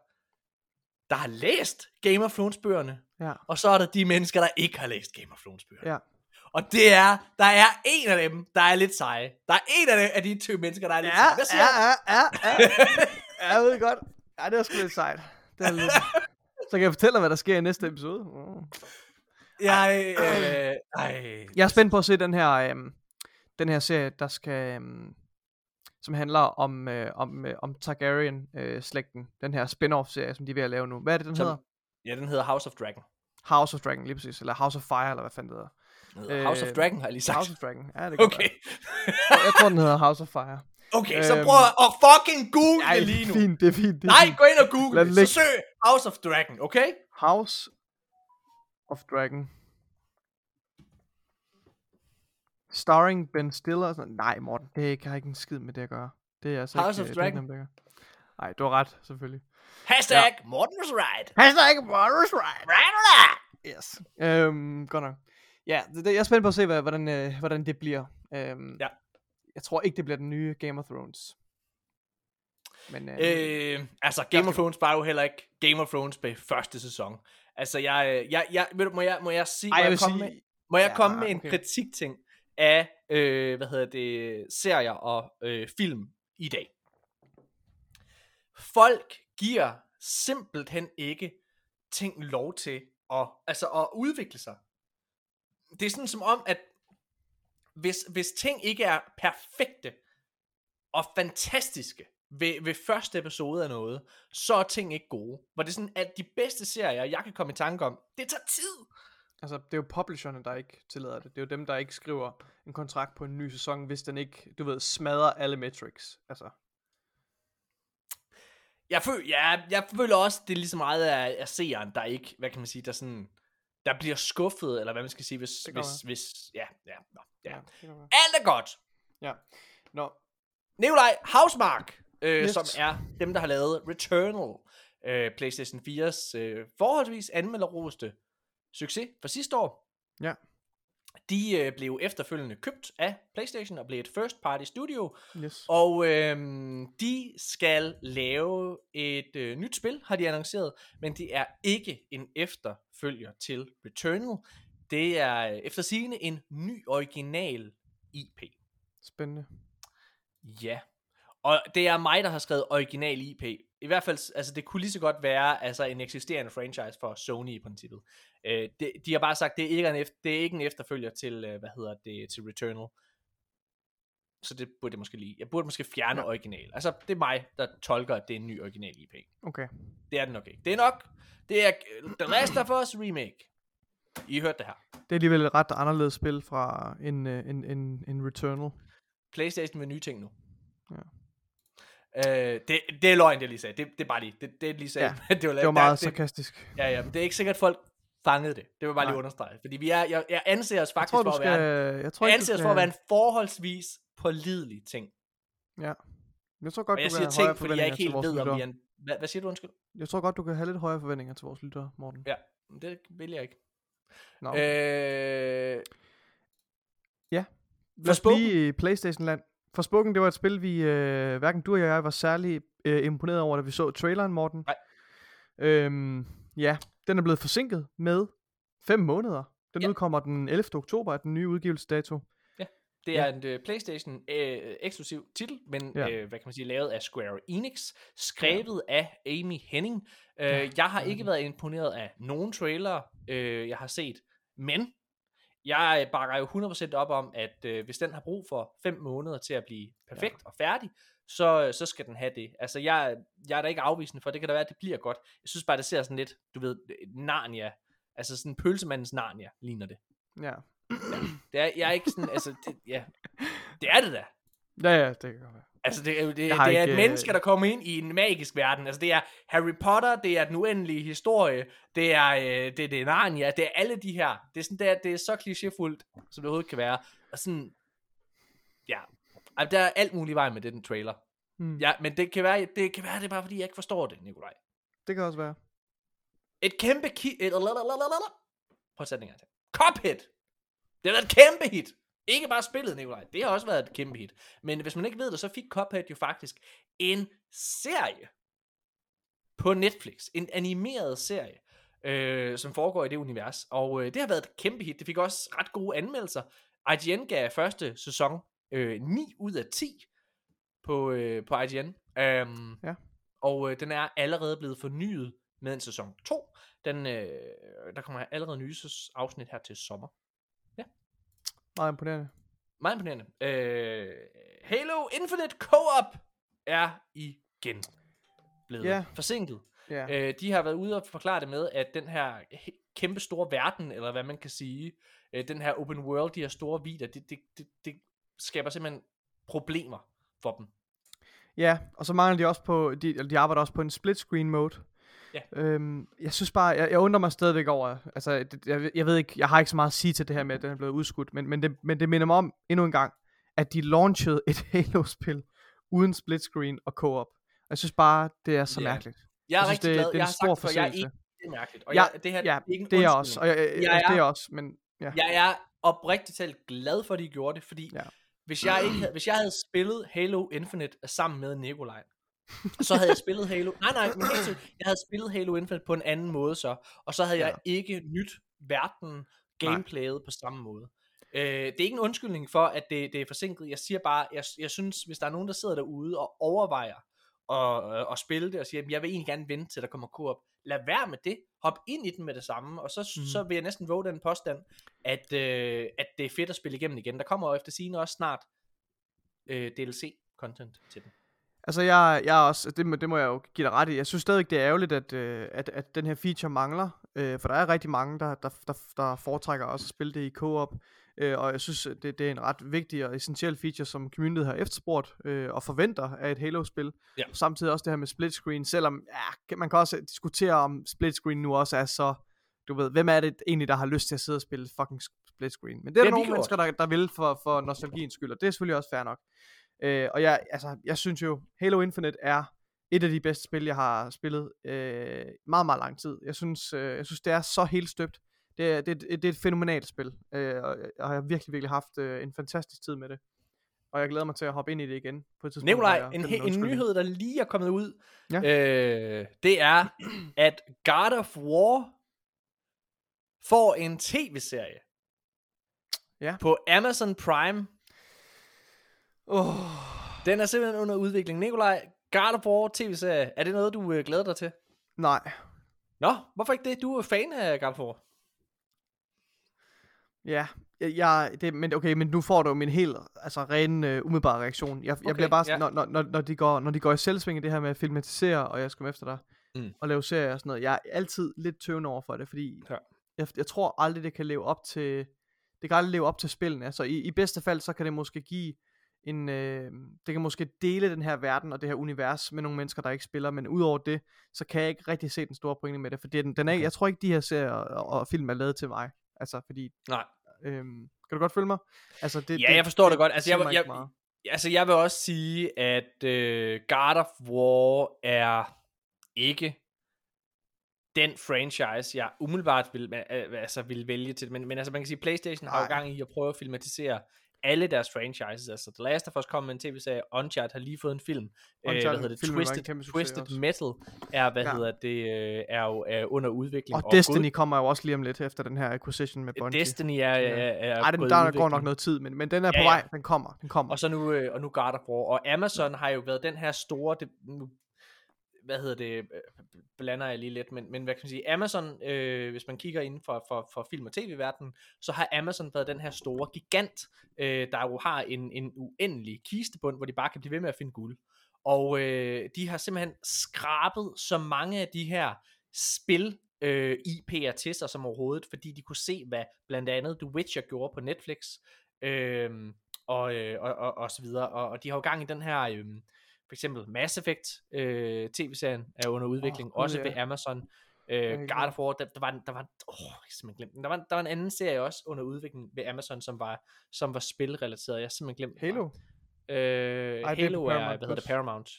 der har læst Game of Thrones bøgerne, Ja, og så er der de mennesker, der ikke har læst Game of Thrones bøgerne. ja. Og det er, der er en af dem, der er lidt seje. Der er en af, dem, af de to mennesker, der er lidt Ja, seje. Hvad siger ja, ja, ja, ja. Jeg ved godt. Ja, det er sgu lidt sejt. Det er lidt... Så kan jeg fortælle dig, hvad der sker i næste episode. Mm. Jeg, øh, ej. Jeg er spændt på at se den her, øhm, den her serie, der skal, øhm, som handler om, øh, om, øh, om Targaryen-slægten. den her spin-off serie, som de er ved at lave nu. Hvad er det, den Som- hedder? Ja, den hedder House of Dragon. House of Dragon, lige præcis. Eller House of Fire, eller hvad fanden det hedder. Den hedder House of Øh, Dragon, har jeg lige sagt. House of Dragon. Ja, det kan Okay. være. Jeg tror, den hedder House of Fire. Okay, så Øhm, prøv at fucking google Ej, det lige nu. fint, det er fint. Det er Nej, fint. gå ind og google Lad det. det Så søg House of Dragon, okay? House of Dragon. Starring Ben Stiller. og sådan. Nej, Morten, det ikke, har ikke en skid med det at gøre. Det er altså House ikke, of øh, det Dragon. at gøre. Nej, du har ret, selvfølgelig. Hashtag ja. Morten was right. Hashtag Morris right. Right or not? Yes. Øhm, godt nok. Ja, det, det, jeg er spændt på at se, hvad, hvordan, øh, hvordan det bliver. Øhm, Ja. Jeg tror ikke, det bliver den nye Game of Thrones. Men, øh, Øh, altså, Game of Thrones var jo heller ikke Game of Thrones på første sæson. Altså, jeg, øh, jeg, jeg, ved du, må jeg, må jeg sige, ej, må jeg jeg, komme sige, med, må jeg Ja, komme med en okay. kritikting af, øh, hvad hedder det, serier og øh, film i dag. Folk giver simpelthen ikke ting lov til at, altså at udvikle sig. Det er sådan som om, at hvis, hvis ting ikke er perfekte og fantastiske ved, ved første episode af noget, så er ting ikke gode. Hvor det er sådan, at de bedste serier, jeg kan komme i tanke om, det tager tid. Altså, det er jo publisherne, der ikke tillader det. Det er jo dem, der ikke skriver en kontrakt på en ny sæson, hvis den ikke, du ved, smadrer alle metrics. Altså, Jeg føler, ja, jeg føler også, det er lige så meget af, af seeren, der ikke, hvad kan man sige, der sådan der bliver skuffet, eller hvad man skal sige, hvis, Det kan hvis, hvis, ja, ja, nå, ja. være. Alt er godt. Ja. Nå, Nikolaj Hausmark, øh, Yes. som er dem, der har lavet Returnal, øh, PlayStation 4's øh, forholdsvis anmelderroste succes fra sidste år. Ja. De øh, blev efterfølgende købt af PlayStation og blev et first party studio, yes. og øh, de skal lave et øh, nyt spil, har de annonceret, men det er ikke en efterfølger til Returnal. Det er øh, efter sigende en ny original IP. Spændende. Ja. Og det er mig, der har skrevet original IP. I hvert fald, altså det kunne lige så godt være altså en eksisterende franchise for Sony i princippet. Øh, det, de har bare sagt, det er ikke en, efter, det er ikke en efterfølger til, øh, hvad hedder det, til Returnal. Så det burde jeg måske lige. Jeg burde måske fjerne ja. original. Altså, det er mig, der tolker, at det er en ny original IP. Okay. Det er det nok ikke. Det er nok, det er øh, The Last of Us remake. I hørte det her. Det er alligevel et ret anderledes spil fra en, øh, en, en, en Returnal. Playstation med nye ting nu. Ja. Øh, det, det er løgn, det jeg lige sagde. Det, det er bare lige. Det, det jeg lige sagde. Ja, det, var, Det var meget sarkastisk. Ja, ja, men det er ikke sikkert, at folk fangede det. Det vil jeg bare lige Nej. understrege. Fordi vi er, jeg, jeg anser os Jeg faktisk tror, du for, skal... at være, en- Jeg tror jeg anser os skal... for at være en forholdsvis pålidelig ting. Ja. Jeg tror godt, Og jeg du siger kan have højere ting, fordi jeg ikke helt ved, om vi er en... Hvad, hvad siger du, undskyld? Jeg tror godt, du kan have lidt højere forventninger til vores lyttere, Morten. Ja, men det vil jeg ikke. Nå. Øh, Lad os blive i Playstation-land. Forspoken, det var et spil, vi, øh, hverken du og jeg var særlig øh, imponeret over, da vi så traileren, Morten. Nej. Øhm, ja, den er blevet forsinket med 5 måneder. Den Ja. udkommer den 11. oktober, er den nye udgivelsesdato. det Ja. er en uh, PlayStation øh, eksklusiv titel, men Ja. øh, hvad kan man sige, lavet af Square Enix, skrevet af Amy Henning. Øh, Ja, jeg har ja. ikke været imponeret af nogen trailer, øh, jeg har set, men jeg bakker jo 100% op om, at øh, hvis den har brug for 5 måneder til at blive perfekt ja. og færdig, så, så skal den have det. Altså, jeg, jeg er da ikke afvisende for, det kan da være, at det bliver godt. Jeg synes bare, det ser sådan lidt, du ved, Narnia, altså sådan pølsemandens Narnia, ligner det. Ja. Det er, jeg er ikke sådan, altså, det, ja, det er det da. Ja, ja, det kan godt være. Altså, det, er det, det er ikke, et øh, menneske, der kommer ind i en magisk verden. Altså, det er Harry Potter, det er den uendelige historie, det er, øh, det, det er Narnia, det er alle de her. Det er, sådan, det er, det er så klichéfuldt, som det overhovedet kan være. Og sådan, ja, altså, der er alt muligt vej med den trailer. Hmm. Ja, men det kan være, det kan være, det er bare fordi, jeg ikke forstår det, Nikolaj. Det kan også være. Et kæmpe ki... Et, Prøv at sætte en gang til. Cuphead! Det har været et kæmpe hit. Ikke bare spillet, Nikolaj. Det har også været et kæmpe hit. Men hvis man ikke ved det, så fik Cuphead jo faktisk en serie på Netflix. En animeret serie, øh, som foregår i det univers. Og øh, det har været et kæmpe hit. Det fik også ret gode anmeldelser. IGN gav første sæson øh, 9 ud af 10 på, øh, på IGN. Um, Ja. Og øh, den er allerede blevet fornyet med en sæson 2. Den, øh, der kommer allerede nye afsnit her til sommer. Meget imponerende. Meget imponerende. Øh, Halo Infinite Co-op er igen blevet Ja. forsinket. Ja. Øh, de har været ude og forklare det med, at den her he- kæmpe store verden, eller hvad man kan sige, øh, den her open world, de her store vider, det, det, det, det skaber simpelthen problemer for dem. Ja, og så mangler de også på, de, eller de arbejder også på en split screen mode. Ja. Øhm, jeg synes bare, jeg, jeg undrer mig stadigvæk over, altså det, jeg, ved- jeg ved ikke, jeg har ikke så meget at sige til det her med, at den er blevet udskudt, men, men, det, men det minder mig om endnu en gang, at de launchede et Halo-spil uden split screen og co-op. Og jeg synes bare, det er så Ja. mærkeligt. Jeg er Jeg synes, rigtig det- glad. det er jeg har sagt før, jeg er ikke det er mærkeligt. Og Ja, jeg, det her ja, er ikke en Det er også, og jeg, jeg, Jeg altså, det er er- jeg også, men ja. Jeg er oprigtigt talt glad for, at de gjorde det, fordi Ja. hvis, jeg ikke havde, hvis jeg havde spillet Halo Infinite sammen med Nikolaj, så havde jeg spillet Halo... Nej, nej, men jeg havde spillet Halo Infinite på en anden måde så, og så havde Ja. jeg ikke nyt verden, gameplayet på samme måde. Øh, det er ikke en undskyldning for, at det, det er forsinket. Jeg siger bare, jeg, jeg synes, hvis der er nogen, der sidder derude og overvejer at, øh, at spille det, og siger, "Jamen, jeg vil egentlig gerne vente til, der kommer co-op. Lad være med det. Hop ind i den med det samme, og så, mm. så vil jeg næsten våge den påstand, at, øh, at det er fedt at spille igennem igen. Der kommer jo efter sigende også snart øh, DLC-content til den. Altså, jeg, jeg også, det, må- det må jeg jo give dig ret i. Jeg synes stadigvæk, det er ærgerligt, at, øh, at, at den her feature mangler. Øh, for der er rigtig mange, der, der, der, der foretrækker også at spille det i co-op. Øh, og jeg synes, det, det er en ret vigtig og essentiel feature, som communityet har efterspurgt øh, og forventer af et Halo-spil. Ja. Og samtidig også det her med split screen, selvom ja, kan- man kan også diskutere, om split screen nu også er så du ved, hvem er det egentlig, der har lyst til at sidde og spille fucking split screen? Men det er Det der nogle mennesker, der, der vil for, for nostalgiens skyld, og det er selvfølgelig også fair nok. Øh, og jeg, altså, jeg synes jo, Halo Infinite er et af de bedste spil, jeg har spillet øh, meget, meget lang tid. Jeg synes, øh, jeg synes det er så helt støbt. Det er, det, er, et- det er et fænomenalt spil, øh, og jeg har virkelig, virkelig haft øh, en fantastisk tid med det. Og jeg glæder mig til at hoppe ind i det igen på et tidspunkt. Nikolaj, en, he- en nyhed, der lige er kommet ud, Ja. øh, det er, at God of War får en tv-serie Ja. på Amazon Prime. Oh, Den er simpelthen under udvikling. Nikolaj, War tv-serie, er det noget, du øh, glæder dig til? nej, Nå, hvorfor ikke det? Du er fan af War. Ja, jeg, jeg, det, men okay, men nu får du min helt altså ren uh, umiddelbare reaktion. Jeg, okay, jeg bliver bare sådan, ja. når, når, når, de går, når de går i selvsving i det her med at filmatisere, og jeg skal komme efter dig, Mm. og lave serier og sådan noget, jeg er altid lidt tøvende over for det, fordi Ja. jeg, jeg tror aldrig, det kan leve op til, det kan aldrig leve op til spillene. Altså i, i bedste fald, så kan det måske give en, øh, det kan måske dele den her verden og det her univers med nogle mennesker, der ikke spiller, men udover det, så kan jeg ikke rigtig se den store pointe med det, for det, den, den er, Okay. jeg tror ikke, de her serier og, og film er lavet til mig. Altså, fordi Nej. Øhm, kan du godt følge mig? Altså, det, Ja, jeg forstår det godt. Altså, jeg- jeg- meget. Altså, jeg vil også sige, at øh, God of War er ikke den franchise, jeg umiddelbart vil, altså, vil vælge til. Men, men altså, man kan sige, PlayStation har jo Nej. gang i at prøve at filmatisere alle deres franchises. Altså, The Last of Us kom med en tv-serie, Uncharted har lige fået en film. Øh, hvad Uncharted hedder det? Twisted, Twisted også. Metal er, hvad Ja. hedder det, øh, er jo er under udvikling. Og Destiny God- kommer jo også lige om lidt efter den her acquisition med Bungie. Destiny er, er, er Ej, den, der går udvikling. nok noget tid, men, men den er Ja, på ja. vej. Den kommer. Den kommer. Og så nu, øh, og nu God of War. Og Amazon har jo været den her store, det, nu, hvad hedder det, øh, blander jeg lige lidt, men, men hvad kan man sige, Amazon, øh, hvis man kigger inden for, for, for film- og tv-verdenen, så har Amazon været den her store gigant, øh, der jo har en, en uendelig kistebund, hvor de bare kan blive ved med at finde guld. Og øh, de har simpelthen skrabet så mange af de her spil øh, IP'er til sig som overhovedet, fordi de kunne se, hvad blandt andet The Witcher gjorde på Netflix, øh, og, øh, og, og, og så videre. Og, og de har jo gang i den her, øh, for eksempel Mass Effect øh, tv-serien er under udvikling, Gud, også ja. ved Amazon. er Øh, helt God of War, der, der var, en- der var, en- åh, jeg glemt den. Der var, en- der var en anden serie også under udvikling ved Amazon, som var, som var spilrelateret. Jeg har simpelthen glemt den. Halo? Øh, det er Halo er, Paramount hvad hedder det. Paramount.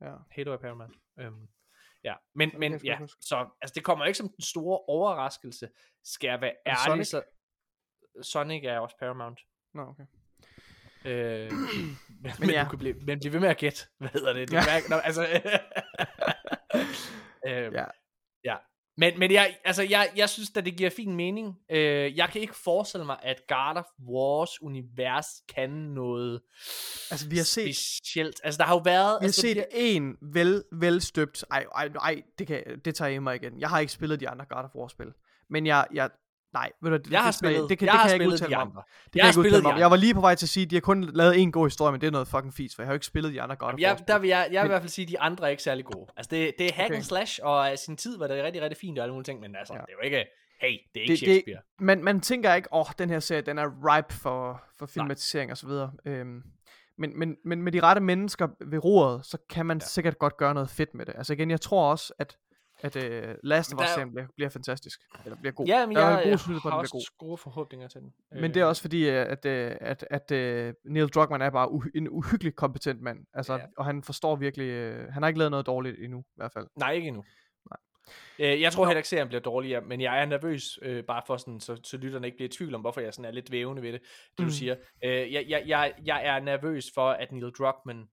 Ja. Halo er Paramount. Øhm, ja, men, kan men ja, huske. så altså, det kommer ikke som den store overraskelse, skal jeg være ærlig. Sonic? Så, Sonic er også Paramount. Nå, okay. Øh, men, men, ja. du kan blive, men bliv ved med at gætte, hvad hedder det? det Ja. ja. Nå, altså, øh, Ja. ja. Men, men jeg, altså, jeg, jeg synes, at det giver fin mening. Øh, jeg kan ikke forestille mig, at God of Wars univers kan noget Altså, vi har set, specielt. Altså, der har jo været... vi har altså, set en vel, velstøbt... Ej, ej, ej det, kan, det tager jeg mig igen. Jeg har ikke spillet de andre God of War-spil. Men jeg... jeg nej, ved du, det, jeg har det, spillet, Det kan, jeg det kan jeg ikke udtale mig om. Det Jeg kan har ikke spillet mig om. Jeg var lige på vej til at sige, at de har kun lavet en god historie, men det er noget fucking fis, for jeg har jo ikke spillet de andre God of Jeg, der vil jeg, jeg vil Men- i hvert fald sige, at de andre er ikke særlig gode. Altså, det, det er hack Okay. and slash, og af sin tid var det rigtig, rigtig fint og alle mulige ting, men altså, Ja. det er jo ikke, hey, det er ikke Det- det- Shakespeare. man, man tænker ikke, åh, oh, den her serie, den er ripe for, for filmatisering og så videre. Øhm, men, men, men med de rette mennesker ved roret, så kan man ja. sikkert godt gøre noget fedt med det. Altså igen, jeg tror også, at, at uh, Last of Der Us serien bliver, bliver fantastisk. Eller bliver god. Ja, men der jeg, er jeg, en god jeg skyld på, har at bliver god. også gode forhåbninger til den. Men det er også fordi, øh, at, øh, at, at, at Neil Druckmann er bare uhy- en uhyggelig kompetent mand. Altså, Ja. Og han forstår virkelig, øh, han har ikke lavet noget dårligt endnu, i hvert fald. Nej, ikke endnu. Nej. Øh, jeg tror heller ikke, serien bliver dårligere, men jeg er nervøs, øh, bare for sådan, så, så lytterne ikke bliver i tvivl om, hvorfor jeg sådan er lidt vævende ved det, det du Mm. siger. Øh, jeg, jeg, jeg, jeg er nervøs for, at Neil Druckmann,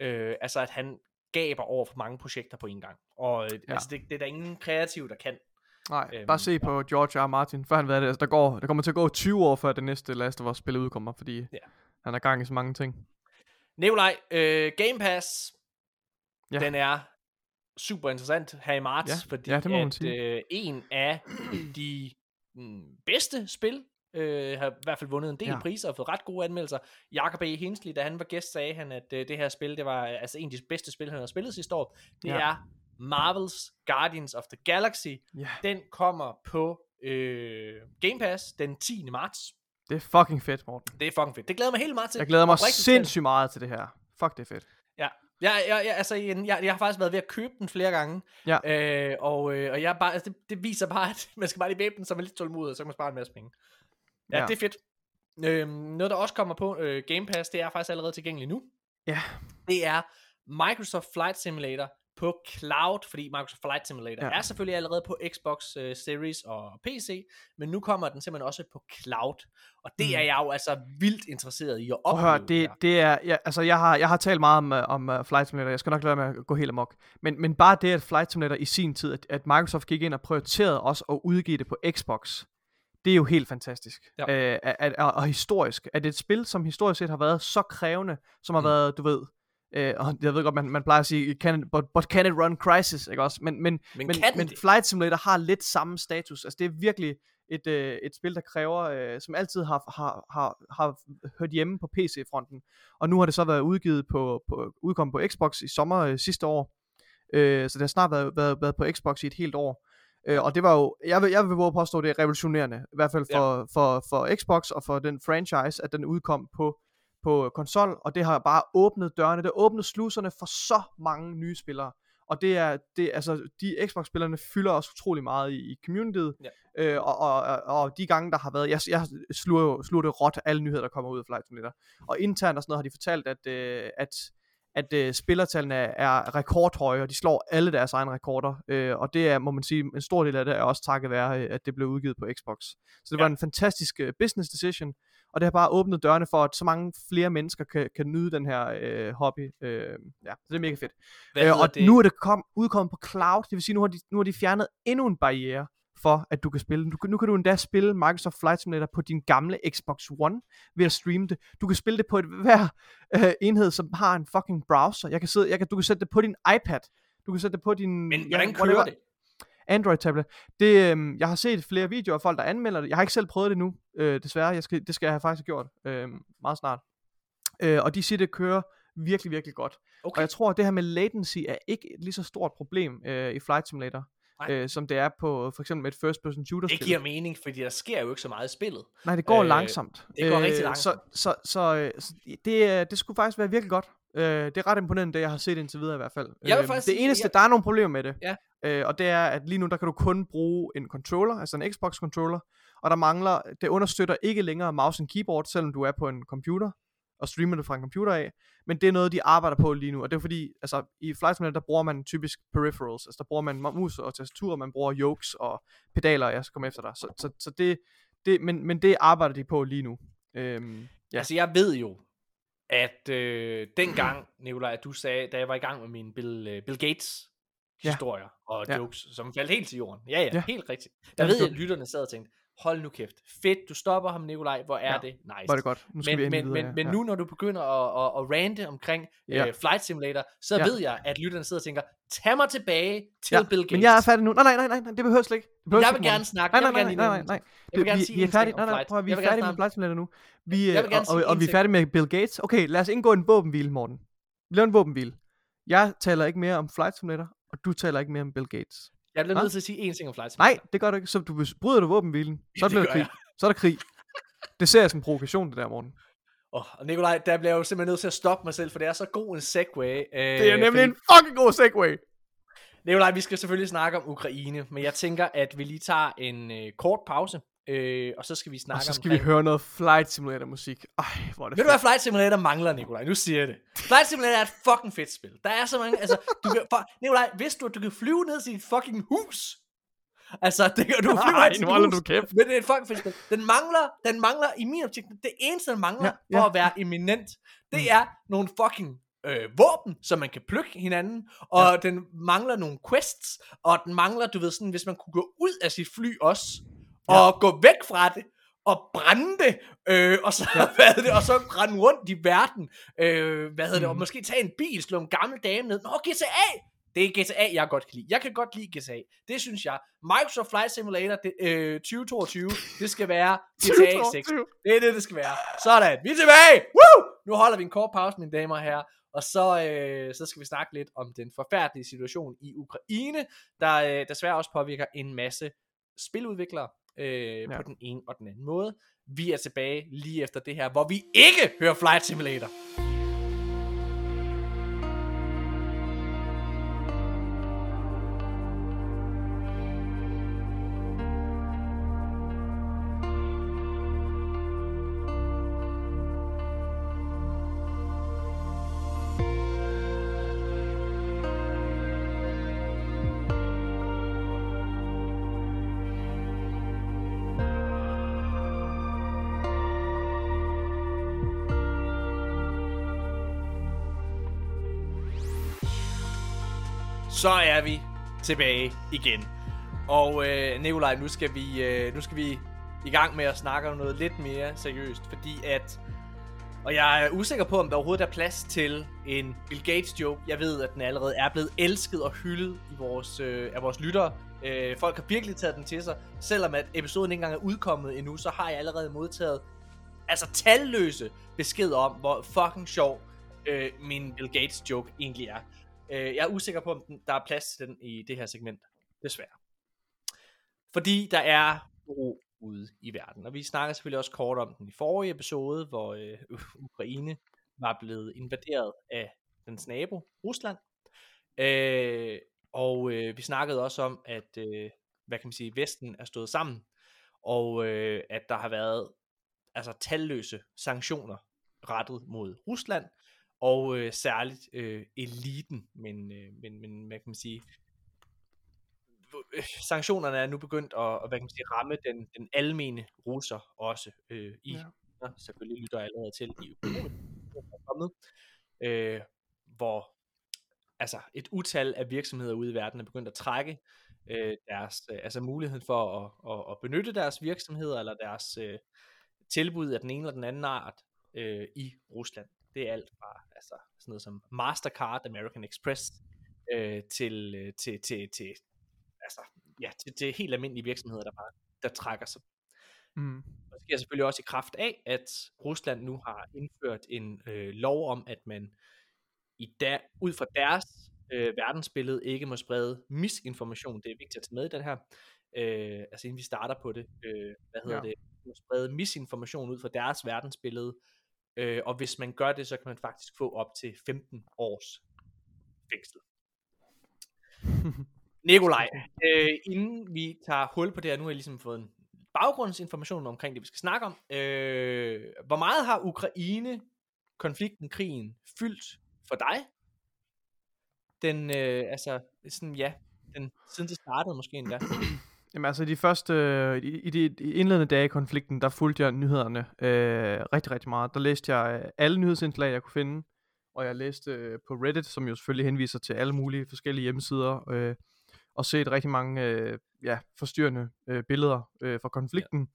øh, altså at han gaber over for mange projekter på en gang. Og øh, Ja. altså, det, det er der ingen kreativ, der kan. Nej, Øhm, bare se på George R. Martin, før han ved det. Altså, der, går, der kommer til at gå 20 år, før det næste Last of Us spil udkommer, fordi Ja. han er gang i så mange ting. Nikolaj, øh, Game Pass, Ja. den er super interessant her i marts, Ja, fordi ja, det må at øh, en af de mm, bedste spil øh, har i hvert fald vundet en del ja. Ja. priser og fået ret gode anmeldelser. Jakob E. Hensley, da han var gæst, sagde han, at øh, det her spil, det var altså en af de bedste spil, han har spillet sidste år. Det ja. Ja. er Marvel's Guardians of the Galaxy. Ja, Den kommer på øh, Game Pass den 10. marts. det er fucking fedt, Morten. Det er fucking fedt. Det glæder mig helt meget til. Jeg glæder mig sindssygt meget til det her. Fuck, det er fedt. Ja, Jeg, jeg, jeg, altså, jeg, jeg, har faktisk været ved at købe den flere gange. Ja. Øh, og, øh, og jeg er bare, altså, det, det, viser bare, at man skal bare lige væbne sig med lidt tålmodighed, og så kan man spare en masse penge. Ja, det er fedt. Øh, noget, der også kommer på øh, Game Pass, det er faktisk allerede tilgængeligt nu. Ja. Det er Microsoft Flight Simulator på cloud, fordi Microsoft Flight Simulator Ja. er selvfølgelig allerede på Xbox uh, Series og PC, men nu kommer den simpelthen også på cloud, og det Mm. er jeg jo altså vildt interesseret i at opleve. at høre, det, det er, ja, altså jeg har, jeg har talt meget om, uh, om uh, Flight Simulator, jeg skal nok lade med at gå helt amok, men, men bare det, at Flight Simulator i sin tid, at, at Microsoft gik ind og prioriterede også at udgive det på Xbox, det er jo helt fantastisk. Ja. Øh, at, at, og, og historisk, at et spil, som historisk set har været så krævende, som har Mm. været, du ved, øh, og jeg ved godt, man, man plejer at sige, can, but, but can it run Crisis, ikke også? Men, men, Men men, men det? Flight Simulator har lidt samme status. Altså det er virkelig et, øh, et spil, der kræver, øh, som altid har, har, har, har hørt hjemme på PC-fronten. Og nu har det så været udgivet på, på udkommet på Xbox i sommer øh, sidste år. Øh, så det har snart været, været, været på Xbox i et helt år. Øh, og det var jo, jeg vil, jeg vil våge at påstå, det er revolutionerende, i hvert fald for, ja. for, for Xbox og for den franchise, at den udkom på, på konsol, og det har bare åbnet dørene, det har åbnet sluserne for så mange nye spillere. Og det er, det, altså, de Xbox-spillerne fylder også utrolig meget i, i communityet, Ja. øh, og, og, og, og, de gange, der har været, jeg, jeg sluger sluger det råt, alle nyheder, der kommer ud af Flight Simulator. Og internt og sådan noget har de fortalt, at, øh, at at øh, spillertallene er, er rekordhøje, og de slår alle deres egne rekorder, øh, og det er, må man sige, en stor del af det er også takket være, øh, at det blev udgivet på Xbox. Så det ja. var en fantastisk øh, business decision, og det har bare åbnet dørene for, at så mange flere mennesker kan, kan nyde den her øh, hobby. Øh, ja, så det er mega fedt. Øh, og det? nu er det kom, udkommet på cloud, det vil sige, nu har de, nu har de fjernet endnu en barriere for, at du kan spille. Kan- nu kan du endda spille Microsoft Flight Simulator på din gamle Xbox One ved at streame det. Du kan spille det på et hver øh, enhed, som har en fucking browser. Jeg kan sidde, jeg kan, du kan sætte det på din iPad. Du kan sætte det på din Men ja, hvordan kører whatever, det? Android tablet. Det, øh, jeg har set flere videoer af folk, der anmelder det. Jeg har ikke selv prøvet det nu, øh, desværre. Jeg skal, det skal jeg have faktisk gjort øh, meget snart. Øh, og de siger, det kører virkelig, virkelig godt. Okay. Og jeg tror, at det her med latency er ikke et lige så stort problem øh, i Flight Simulator. Øh, som det er på for eksempel med et first person shooter Det spil. giver mening, fordi der sker jo ikke så meget i spillet. Nej, det går øh, Øh, langsomt. det går rigtig langsomt. Så, så, så, øh, så det, øh, det skulle faktisk være virkelig godt. Øh, det er ret imponerende, det jeg har set indtil videre i hvert fald. Jeg Øh, faktisk det eneste, jeg- der er nogle problemer med det, Ja. øh, og det er, at lige nu, der kan du kun bruge en controller, altså en Xbox controller, og der mangler, det understøtter ikke længere mouse and keyboard, selvom du er på en computer, og streamer det fra en computer af, men det er noget, de arbejder på lige nu, og det er fordi, altså i Flight Simulator, der bruger man typisk peripherals, altså der bruger man mus og tastatur, man bruger yokes og pedaler, og jeg skal komme efter dig, så, så, så det, det men, men det arbejder de på lige nu. Øhm, Ja. Ja. Altså, jeg ved jo, at øh, dengang, Nicolaj, at du sagde, da jeg var i gang med min Bill, øh, Bill Gates Ja. historier og Ja. jokes, som faldt helt til jorden. Ja, ja, Ja. helt rigtigt. Ja, Der det ved jeg, at lytterne sad og tænkte, hold nu kæft, fedt, du stopper ham, Nikolaj, hvor er Ja. det nice. Var det godt. Nu skal vi Men, endelig men, videre, men, ja. men nu, når du begynder at, at, at rante omkring Ja. øh, Flight Simulator, så Ja. ved jeg, at lytterne sidder og tænker, tag mig tilbage til ja, Bill Gates. Men jeg er færdig nu. Nej, nej, nej, nej, nej det behøver slet ikke. Det behøver jeg vil gerne snakke. Nej, jeg nej, vil nej, gerne nej, lige nej, nej. Jeg vil gerne vi, sige vi er færdige, nej, nej, prøv vi er færdige med Flight Simulator nu. Vi, Jeg øh, vil gerne og, og, og vi er færdige med Bill Gates. Okay, lad os indgå en våbenhvile, Morten. Vi laver en våbenhvile. Jeg taler ikke mere om Flight Simulator, og du taler ikke mere om Bill Gates. Jeg bliver nødt til at sige en ting om Flight Simulator. Nej, det gør du ikke. Så du bryder du våbenhvilen, så bliver der krig. Så er der krig. Det ser jeg som en provokation, det der, Morten. Oh, og Nikolaj, der bliver jeg jo simpelthen nødt til at stoppe mig selv, for det er så god en segway. Øh, Det er nemlig en fucking god segway. Nikolaj, vi skal selvfølgelig snakke om Ukraine, men jeg tænker, at vi lige tager en øh, kort pause, øh, og så skal vi snakke Og så skal omkring... vi høre noget Flight Simulator musik. Ej, hvor er det Ved du hvad Flight Simulator mangler, Nikolaj? Nu siger jeg det. Flight Simulator er et fucking fedt spil. Der er så mange, altså, du kan, for, Nikolaj, vidste du, at du kan flyve ned til dit fucking hus? Altså, det kan du flyve Ej, ned til nu dit holder hus, du kæft. Men det er et fucking fedt spil. Den mangler, den mangler i min optik, det eneste, den mangler Ja, ja, for at være eminent, det er nogle fucking øh, våben, som man kan plukke hinanden, og ja. den mangler nogle quests, og den mangler, du ved sådan, hvis man kunne gå ud af sit fly også, og gå væk fra det, og brænde det, øh, og så, ja. hvad det, og så rende rundt i verden, øh, hvad hedder det, og Mhm. måske tage en bil, slå en gammel dame ned, nå, GTA, det er GTA, jeg godt kan lide. Jeg kan godt lide GTA. Det synes jeg. Microsoft Flight Simulator det, øh, 2022, det skal være GTA 6. Det er det, det skal være. Sådan, vi er tilbage! Woo! Nu holder vi en kort pause, mine damer og herrer. Og så, øh, så skal vi snakke lidt om den forfærdelige situation i Ukraine, der øh, desværre også påvirker en masse spiludviklere øh, ja. På den ene og den anden måde. Vi er tilbage lige efter det her, hvor vi ikke hører Flight Simulator. Så er vi tilbage igen. Og øh, Nikolaj, nu skal, vi, øh, nu skal vi i gang med at snakke om noget lidt mere seriøst, fordi at... Og jeg er usikker på, om der overhovedet er plads til en Bill Gates joke. Jeg ved, at den allerede er blevet elsket og hyldet i vores, øh, af vores lyttere. Øh, folk har virkelig taget den til sig. Selvom at episoden ikke engang er udkommet endnu, så har jeg allerede modtaget altså talløse beskeder om, hvor fucking sjov øh, min Bill Gates joke egentlig er. Øh, jeg er usikker på, om den, der er plads til den i det her segment. Desværre. Fordi der er ro ude i verden. Og vi snakker selvfølgelig også kort om den i forrige episode, hvor øh, Ukraine var blevet invaderet af dens nabo, Rusland. Øh, og øh, vi snakkede også om, at øh, hvad kan man sige, Vesten er stået sammen, og øh, at der har været altså talløse sanktioner rettet mod Rusland, og øh, særligt øh, eliten, men, øh, men, men hvad kan man sige, øh, sanktionerne er nu begyndt at, at hvad kan man sige, ramme den, den almene russer også øh, i, ja. selvfølgelig lytter jeg allerede til i kommet, øh, hvor altså et utal af virksomheder ude i verden er begyndt at trække øh, deres, øh, altså muligheden for at, at, at benytte deres virksomheder eller deres øh, tilbud af den ene eller den anden art øh, i Rusland. Det er alt fra altså, sådan noget som Mastercard, American Express, øh, til, øh, til, til, til, altså, ja, til, til helt almindelige virksomheder, der bare der trækker sig. Mm. Og det sker selvfølgelig også i kraft af, at Rusland nu har indført en øh, lov om, at man i der, ud fra deres øh, verdensbillede ikke må sprede misinformation. Det er vigtigt at tage med i den her. Øh, altså inden vi starter på det. Øh, hvad hedder ja. det? Må sprede misinformation ud fra deres verdensbillede. Øh, og hvis man gør det, så kan man faktisk få op til 15 års fængsel. Nikolaj, øh, inden vi tager hul på det her, nu har jeg ligesom fået en baggrundsinformation omkring det, vi skal snakke om. Øh, hvor meget har Ukraine, konflikten, krigen, fyldt for dig? Den, øh, altså, sådan, ja, den, siden det startede måske endda. Jamen altså de første, i, i de indledende dage i konflikten, der fulgte jeg nyhederne øh, rigtig, rigtig meget. Der læste jeg alle nyhedsindslag, jeg kunne finde, og jeg læste øh, på Reddit, som jo selvfølgelig henviser til alle mulige forskellige hjemmesider, øh, og set rigtig mange øh, ja, forstyrrende øh, billeder øh, fra konflikten.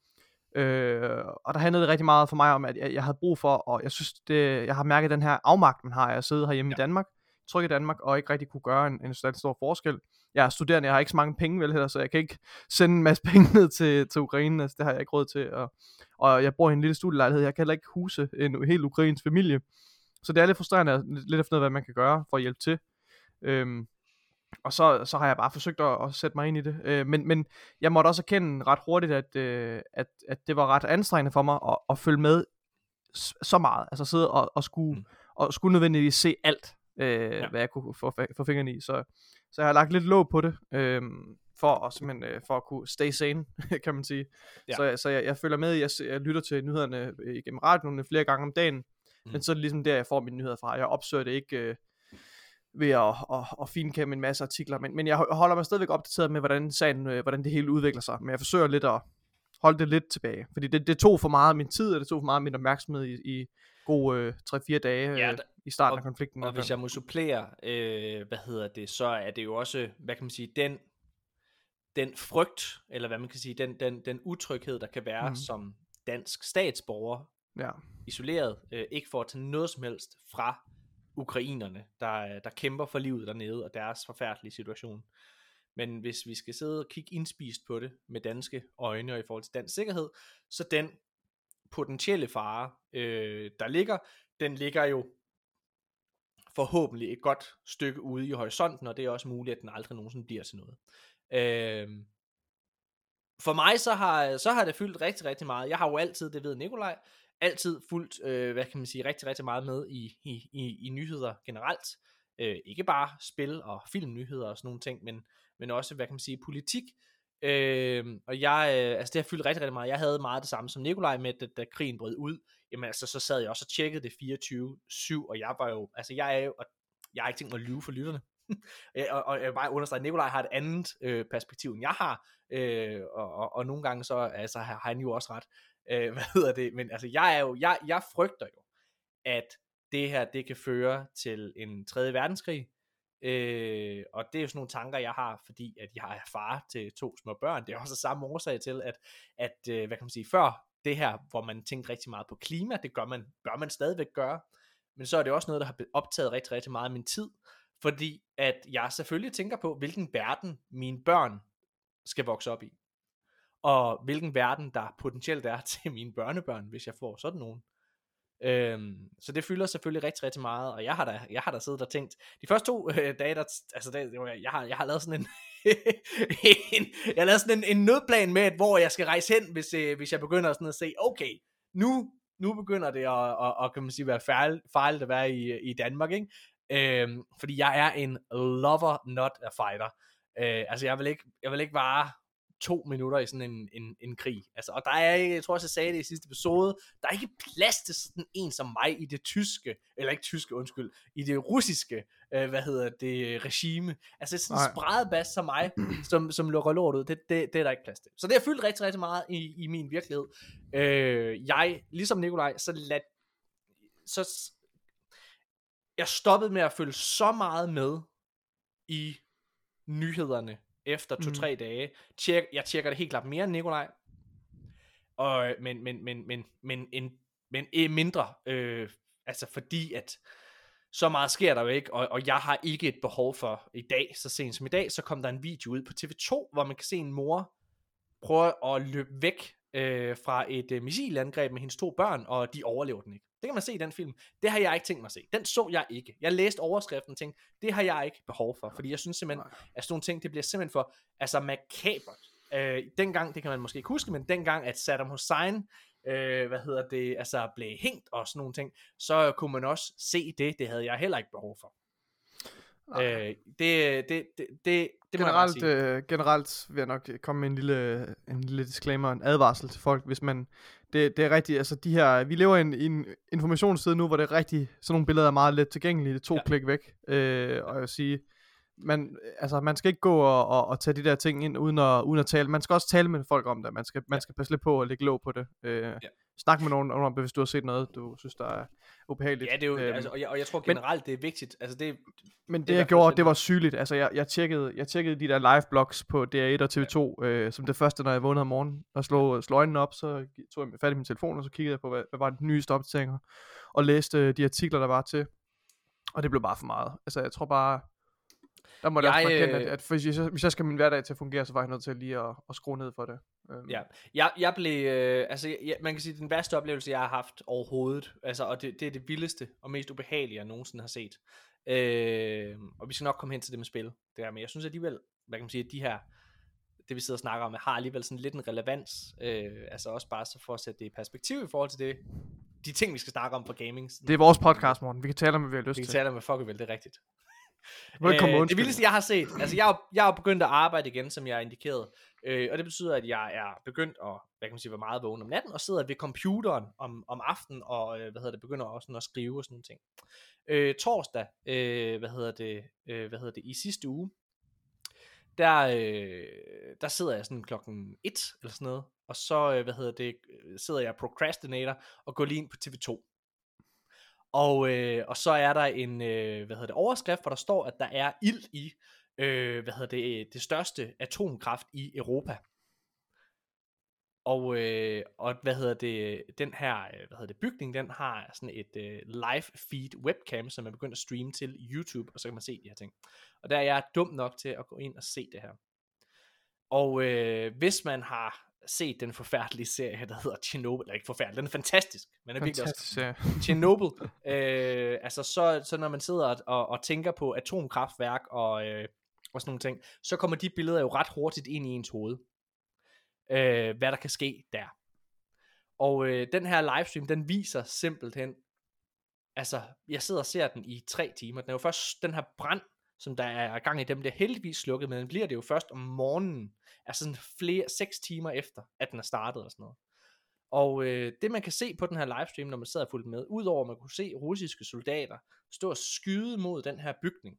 Ja. Øh, og der handlede det rigtig meget for mig om, at jeg, jeg havde brug for, og jeg synes, det, jeg har mærket den her afmagt, man har af at sidde herhjemme ja. i Danmark, tryg i Danmark, og ikke rigtig kunne gøre en, en stor forskel. Jeg er studerende, jeg har ikke så mange penge vel heller, så jeg kan ikke sende en masse penge ned til, til Ukraine, altså det har jeg ikke råd til, og, og jeg bor i en lille studielejlighed, jeg kan heller ikke huse en helt ukrainsk familie, så det er lidt frustrerende, lidt efter noget, hvad man kan gøre for at hjælpe til. Øhm, og så, så har jeg bare forsøgt at, at sætte mig ind i det. Øh, men, men jeg måtte også erkende ret hurtigt, at, øh, at, at det var ret anstrengende for mig at, at følge med så meget. Altså sidde og, og, skulle, mm. og skulle nødvendigvis se alt, øh, ja. hvad jeg kunne få, få fingrene i. Så, så jeg har lagt lidt låg på det, øh, for, at, simpelthen, øh, for at kunne stay sane, kan man sige. Ja. Så, så jeg, jeg følger med, jeg, jeg lytter til nyhederne igennem radioen flere gange om dagen, mm. men så er det ligesom der, jeg får mine nyheder fra. Jeg opsøger det ikke... Øh, ved at, at, at finkæmme en masse artikler, men, men jeg holder mig stadigvæk opdateret med, hvordan, sagen, øh, hvordan det hele udvikler sig, men jeg forsøger lidt at holde det lidt tilbage, fordi det, det tog for meget af min tid, og det tog for meget af min opmærksomhed i, i gode øh, 3-4 dage ja, øh, i starten og, af konflikten. Og, hvis jeg må supplere, øh, hvad hedder det, så er det jo også, hvad kan man sige, den, den frygt, eller hvad man kan sige, den, den, den utryghed, der kan være mm. som dansk statsborger, ja. isoleret, øh, ikke for at tage noget som helst fra ukrainerne, der, der kæmper for livet dernede, og deres forfærdelige situation. Men hvis vi skal sidde og kigge indspist på det med danske øjne og i forhold til dansk sikkerhed, så den potentielle fare, øh, der ligger, den ligger jo forhåbentlig et godt stykke ude i horisonten, og det er også muligt, at den aldrig nogensinde bliver til noget. Øh, for mig så har, så har det fyldt rigtig, rigtig meget. Jeg har jo altid, det ved Nikolaj, altid fuldt, øh, hvad kan man sige, rigtig, rigtig meget med i, i, i, i nyheder generelt. Øh, ikke bare spil og filmnyheder og sådan nogle ting, men, men også, hvad kan man sige, politik. Øh, og jeg, øh, altså det har fyldt rigtig, rigtig meget. Jeg havde meget det samme som Nikolaj med, at da krigen brød ud, jamen altså, så sad jeg også og tjekkede det 24-7, og jeg var jo, altså jeg er jo, og jeg har ikke tænkt mig at lyve for lytterne, og, og jeg vil bare understrege, at Nikolaj har et andet øh, perspektiv, end jeg har, øh, og, og, og nogle gange så altså, har han jo også ret. Øh, hvad hedder det? Men altså, jeg, er jo, jeg, jeg frygter jo, at det her, det kan føre til en tredje verdenskrig, Øh, og det er jo sådan nogle tanker, jeg har, fordi at jeg er far til to små børn. Det er også samme årsag til, at, at øh, hvad kan man sige, før det her, hvor man tænkte rigtig meget på klima, det gør man, bør man stadigvæk gøre, men så er det også noget, der har optaget rigtig, rigtig meget af min tid, fordi at jeg selvfølgelig tænker på, hvilken verden mine børn skal vokse op i, og hvilken verden der potentielt er til mine børnebørn, hvis jeg får sådan nogen. Øhm, så det fylder selvfølgelig rigtig, rigtig meget, og jeg har da, jeg har da siddet og tænkt, de første to øh, dage, der, altså det, jeg, har, jeg har lavet sådan en, en jeg har sådan en, en nødplan med, at hvor jeg skal rejse hen, hvis, øh, hvis jeg begynder sådan at se, okay, nu, nu begynder det at, at, at kan man sige, være farligt, farligt at være i, i Danmark, ikke? Øhm, fordi jeg er en lover, not a fighter. Øh, altså jeg vil ikke, jeg vil ikke bare to minutter i sådan en, en, en krig. Altså, og der er ikke, jeg tror også, jeg sagde det i sidste episode, der er ikke plads til sådan en som mig i det tyske, eller ikke tyske, undskyld, i det russiske, øh, hvad hedder det, regime. Altså sådan en spredebas som mig, som, som lukker lort ud, det, det, det er der ikke plads til. Så det har fyldt rigtig, rigtig meget i, i min virkelighed. Øh, jeg, ligesom Nikolaj, så lad, så jeg stoppede med at følge så meget med i nyhederne efter to-tre mm. dage. Tjek, jeg tjekker det helt klart mere end Nikolaj. Og, men, men, men, men, men, en, men en mindre, øh, altså fordi at så meget sker der jo ikke, og, og jeg har ikke et behov for i dag, så sent som i dag, så kom der en video ud på TV2, hvor man kan se en mor prøve at løbe væk øh, fra et øh, missilangreb med hendes to børn, og de overlever den ikke. Det kan man se i den film. Det har jeg ikke tænkt mig at se. Den så jeg ikke. Jeg læste overskriften og tænkte, det har jeg ikke behov for, fordi jeg synes simpelthen, at sådan nogle ting, det bliver simpelthen for, altså makabert. Øh, dengang, det kan man måske ikke huske, men dengang, at Saddam Hussein, øh, hvad hedder det, altså blev hængt og sådan nogle ting, så kunne man også se det, det havde jeg heller ikke behov for. Øh, det, det, det, det, det generelt, øh, generelt vil jeg nok komme med en lille, en lille disclaimer, en advarsel til folk, hvis man, det, det er rigtigt, altså de her, vi lever i en, en informationstid nu, hvor det er rigtigt, sådan nogle billeder er meget let tilgængelige, det er to ja. klik væk, øh, og jeg vil sige, man, altså, man skal ikke gå og, og, og tage de der ting ind uden at, uden at tale. Man skal også tale med folk om det. Man skal, man skal passe lidt på at lægge låg på det. Øh, ja. Snak med nogen om det, hvis du har set noget, du synes, der er ubehageligt. Ja, det er jo, øhm, altså, og, jeg, og jeg tror generelt, men, det er vigtigt. Altså, det, men det, det jeg gjorde, det var sygeligt. Altså, jeg, jeg, tjekkede, jeg tjekkede de der live blogs på DR1 og TV2, ja. øh, som det første, når jeg vågnede om morgenen, og slog, slog øjnene op, så tog jeg fat i min telefon, og så kiggede jeg på, hvad, hvad var den nyeste opdateringer, og læste de artikler, der var til. Og det blev bare for meget. Altså, jeg tror bare, der må jeg også erkende, at, øh, at hvis, jeg, hvis jeg skal min hverdag til at fungere, så var jeg nødt til lige at, at skrue ned for det. Um. Ja, jeg, jeg blev, øh, altså jeg, man kan sige, den værste oplevelse, jeg har haft overhovedet, altså, og det, det er det vildeste og mest ubehagelige, jeg nogensinde har set. Øh, og vi skal nok komme hen til det med spil, det der, men jeg synes alligevel, hvad kan man sige, at de her, det vi sidder og snakker om, har alligevel sådan lidt en relevans, øh, altså også bare så for at sætte det i perspektiv i forhold til det, de ting, vi skal snakke om på gaming. Det er vores podcast, morgen. Vi kan tale om, hvad vi har lyst til. Vi kan tale om, hvad fuck vi vil, det er rigtigt. Øh, det vildeste, jeg har set, altså jeg jeg er begyndt at arbejde igen, som jeg har indikeret, øh, og det betyder, at jeg er begyndt at, hvad kan man sige, være meget vågen om natten, og sidder ved computeren om, om aftenen, og øh, hvad hedder det, begynder også at skrive og sådan nogle ting. Øh, torsdag, øh, hvad hedder det, øh, hvad hedder det, i sidste uge, der, øh, der sidder jeg sådan klokken 1 eller sådan noget, og så, øh, hvad hedder det, sidder jeg procrastinator og går lige ind på TV2. Og, øh, og så er der en øh, hvad hedder det, overskrift, hvor der står, at der er ild i øh, hvad hedder det, øh, det største atomkraft i Europa. Og, øh, og hvad hedder det, den her øh, hvad hedder det, bygning, den har sådan et øh, live feed webcam, som man begynder at streame til YouTube, og så kan man se de her ting. Og der er jeg dum nok til at gå ind og se det her. Og øh, hvis man har set den forfærdelige serie, der hedder Chernobyl, eller ikke forfærdelig, den er fantastisk, men er virkelig også ja. Chernobyl, øh, altså så, så når man sidder og, og tænker på atomkraftværk og, øh, og sådan nogle ting, så kommer de billeder jo ret hurtigt ind i ens hoved, øh, hvad der kan ske der. Og øh, den her livestream, den viser simpelthen, altså jeg sidder og ser den i tre timer, den er jo først, den her brand, som der er gang i dem, bliver heldigvis slukket, men den bliver det jo først om morgenen, altså sådan flere, seks timer efter, at den er startet og sådan noget. Og øh, det man kan se på den her livestream, når man sidder fuldt med, udover at man kunne se russiske soldater stå og skyde mod den her bygning,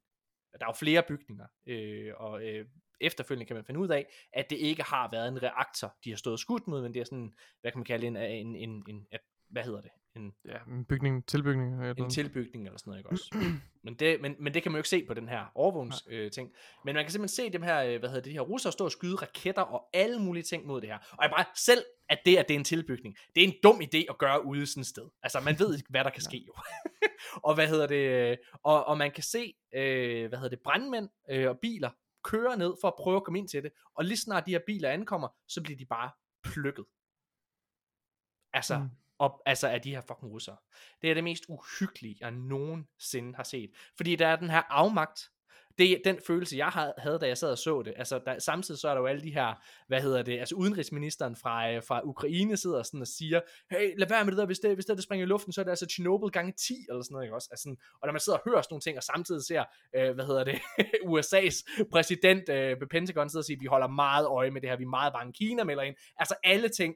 der er jo flere bygninger, øh, og øh, efterfølgende kan man finde ud af, at det ikke har været en reaktor, de har stået skudt mod, men det er sådan, hvad kan man kalde en, en, en, en, en hvad hedder det, en, Ja, en bygning, tilbygning. Eller en noget. tilbygning eller sådan noget, ikke også? men, det, men, men det kan man jo ikke se på den her overvågns øh, ting. Men man kan simpelthen se dem her, øh, hvad hedder det, de her russere stå og skyde raketter og alle mulige ting mod det her. Og jeg bare selv, at det, at det er en tilbygning, det er en dum idé at gøre ude sådan et sted. Altså, man ved ikke, hvad der kan ske jo. og hvad hedder det, øh, og, og man kan se, øh, hvad hedder det, brandmænd øh, og biler køre ned for at prøve at komme ind til det. Og lige snart de her biler ankommer, så bliver de bare plukket. Altså, Mm op, altså af de her fucking russere. Det er det mest uhyggelige, jeg nogensinde har set. Fordi der er den her afmagt. Det er den følelse, jeg havde- havde, da jeg sad og så det. Altså, der, samtidig så er der jo alle de her, hvad hedder det, altså udenrigsministeren fra, øh, fra Ukraine sidder sådan og siger, hey, lad være med det der, hvis det, hvis det, det springer i luften, så er det altså Chernobyl gange 10, eller sådan noget, ikke også? Altså, sådan, og når man sidder og hører sådan nogle ting, og samtidig ser, øh, hvad hedder det, USA's præsident øh, ved Pentagon sidder og siger, vi holder meget øje med det her, vi er meget bange, Kina melder ind. Altså alle ting,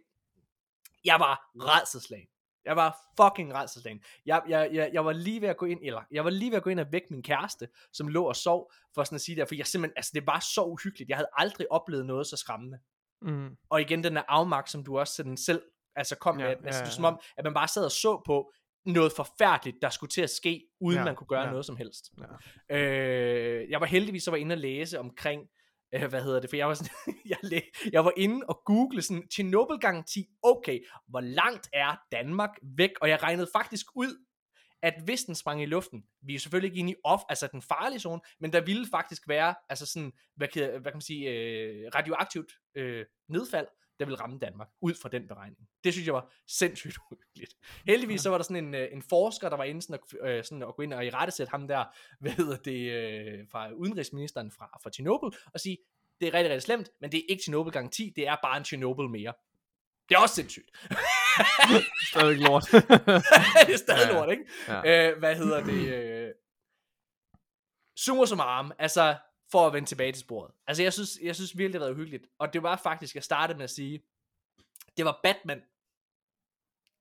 jeg var redselslagen. Jeg var fucking redselslagen. Jeg, jeg, jeg, jeg var lige ved at gå ind, eller jeg var lige ved at gå ind og vække min kæreste, som lå og sov, for sådan at sige det, for jeg simpelthen, altså det var så uhyggeligt. Jeg havde aldrig oplevet noget så skræmmende. Mm. Og igen den der afmagt, som du også sådan selv altså kom Ja, med, altså ja, det er ja. som om, at man bare sad og så på noget forfærdeligt, der skulle til at ske, uden Ja, man kunne gøre ja. noget som helst. Ja. Øh, jeg var heldigvis så var inde og læse omkring, øh, hvad hedder det, for jeg var, sådan, jeg, læ, jeg var inde og google sådan, Chernobyl gang 10, okay, hvor langt er Danmark væk? Og jeg regnede faktisk ud, at hvis den sprang i luften, vi er selvfølgelig ikke inde i off, altså den farlige zone, men der ville faktisk være, altså sådan, hvad kan, hvad kan man sige, øh, radioaktivt øh, nedfald, der vil ramme Danmark, ud fra den beregning. Det synes jeg var sindssygt uhyggeligt. Heldigvis så var der sådan en, øh, en forsker, der var inde sådan at, øh, sådan at gå ind og i rettesætte ham der, hvad hedder det, øh, fra udenrigsministeren fra, fra Chernobyl, og sige, det er rigtig, rigtig slemt, men det er ikke Chernobyl gang 10, det er bare en Chernobyl mere. Det er også sindssygt. Stadig lort. det er stadig Ja, lort, ikke? ja. Øh, hvad hedder det? Øh... Summa summarum, altså for at vende tilbage til sporet. Altså jeg synes, jeg synes virkelig, det har været uhyggeligt. Og det var faktisk, jeg startede med at sige, det var Batman,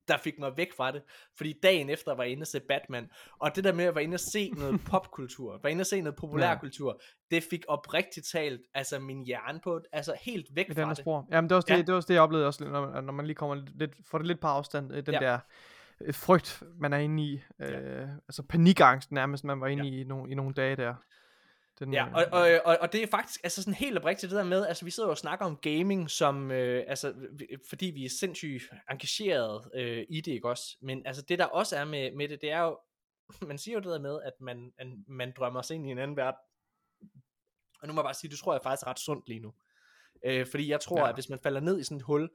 der fik mig væk fra det. Fordi dagen efter var jeg inde og se Batman. Og det der med at være inde og se noget popkultur, være inde og se noget populærkultur, det fik oprigtigt talt altså min hjerne på, altså helt væk Et fra det. spor. Jamen, det var også det, Ja. det, var også det jeg oplevede også, når man, når man lige kommer lidt, får det lidt på afstand, øh, den Ja. der øh, frygt, man er inde i. Øh, Altså panikangst nærmest, man var inde i, i nogle, i nogle dage der. Den, Ja, øh, og, og, og, og det er faktisk altså sådan helt oprigtigt det der med, altså vi sidder jo og snakker om gaming, som, øh, altså, fordi vi er sindssygt engageret øh, i det, ikke også? Men altså det der også er med, med det, det er jo, man siger jo det der med, at man, man, man drømmer sig ind i en anden verden. Og nu må jeg bare sige, det tror jeg faktisk er ret sundt lige nu. Øh, fordi jeg tror, Ja. ja. at hvis man falder ned i sådan et hul,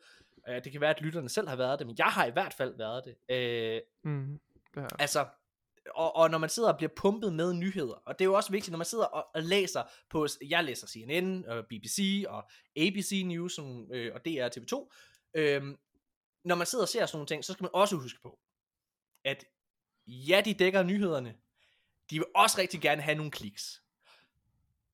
øh, det kan være, at lytterne selv har været det, men jeg har i hvert fald været det. Øh, Mm, her. Altså, og, og når man sidder og bliver pumpet med nyheder, og det er jo også vigtigt, når man sidder og, og læser på, jeg læser CNN, og BBC, og ABC News, som, øh, og DR TV2, øh, når man sidder og ser sådan nogle ting, så skal man også huske på, at ja, de dækker nyhederne, de vil også rigtig gerne have nogle kliks.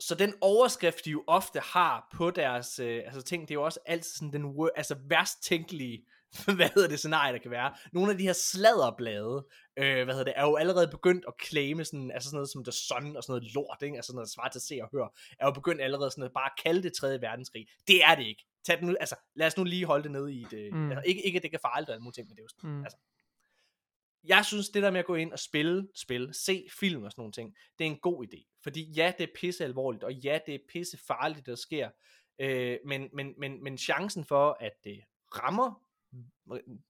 Så den overskrift, de jo ofte har på deres øh, altså ting, det er jo også altid sådan den altså værst tænkelige, hvad hedder det, scenarie, der kan være. Nogle af de her sladderblade, øh, hvad hedder det, er jo allerede begyndt at claime sådan, altså sådan noget som The Sun og sådan noget lort, ikke? altså sådan noget svar til at se og høre, er jo begyndt allerede sådan at bare kalde det 3. verdenskrig. Det er det ikke. Tag den nu, altså, lad os nu lige holde det nede i det. Mm. Mm. Altså, ikke, ikke at det kan farligt og alle mulige ting, men det er jo sådan, Mm. altså, jeg synes, det der med at gå ind og spille spil, se film og sådan nogle ting, det er en god idé. Fordi ja, det er pisse alvorligt, og ja, det er pisse farligt, der sker. Øh, men, men, men, men chancen for, at det rammer øh,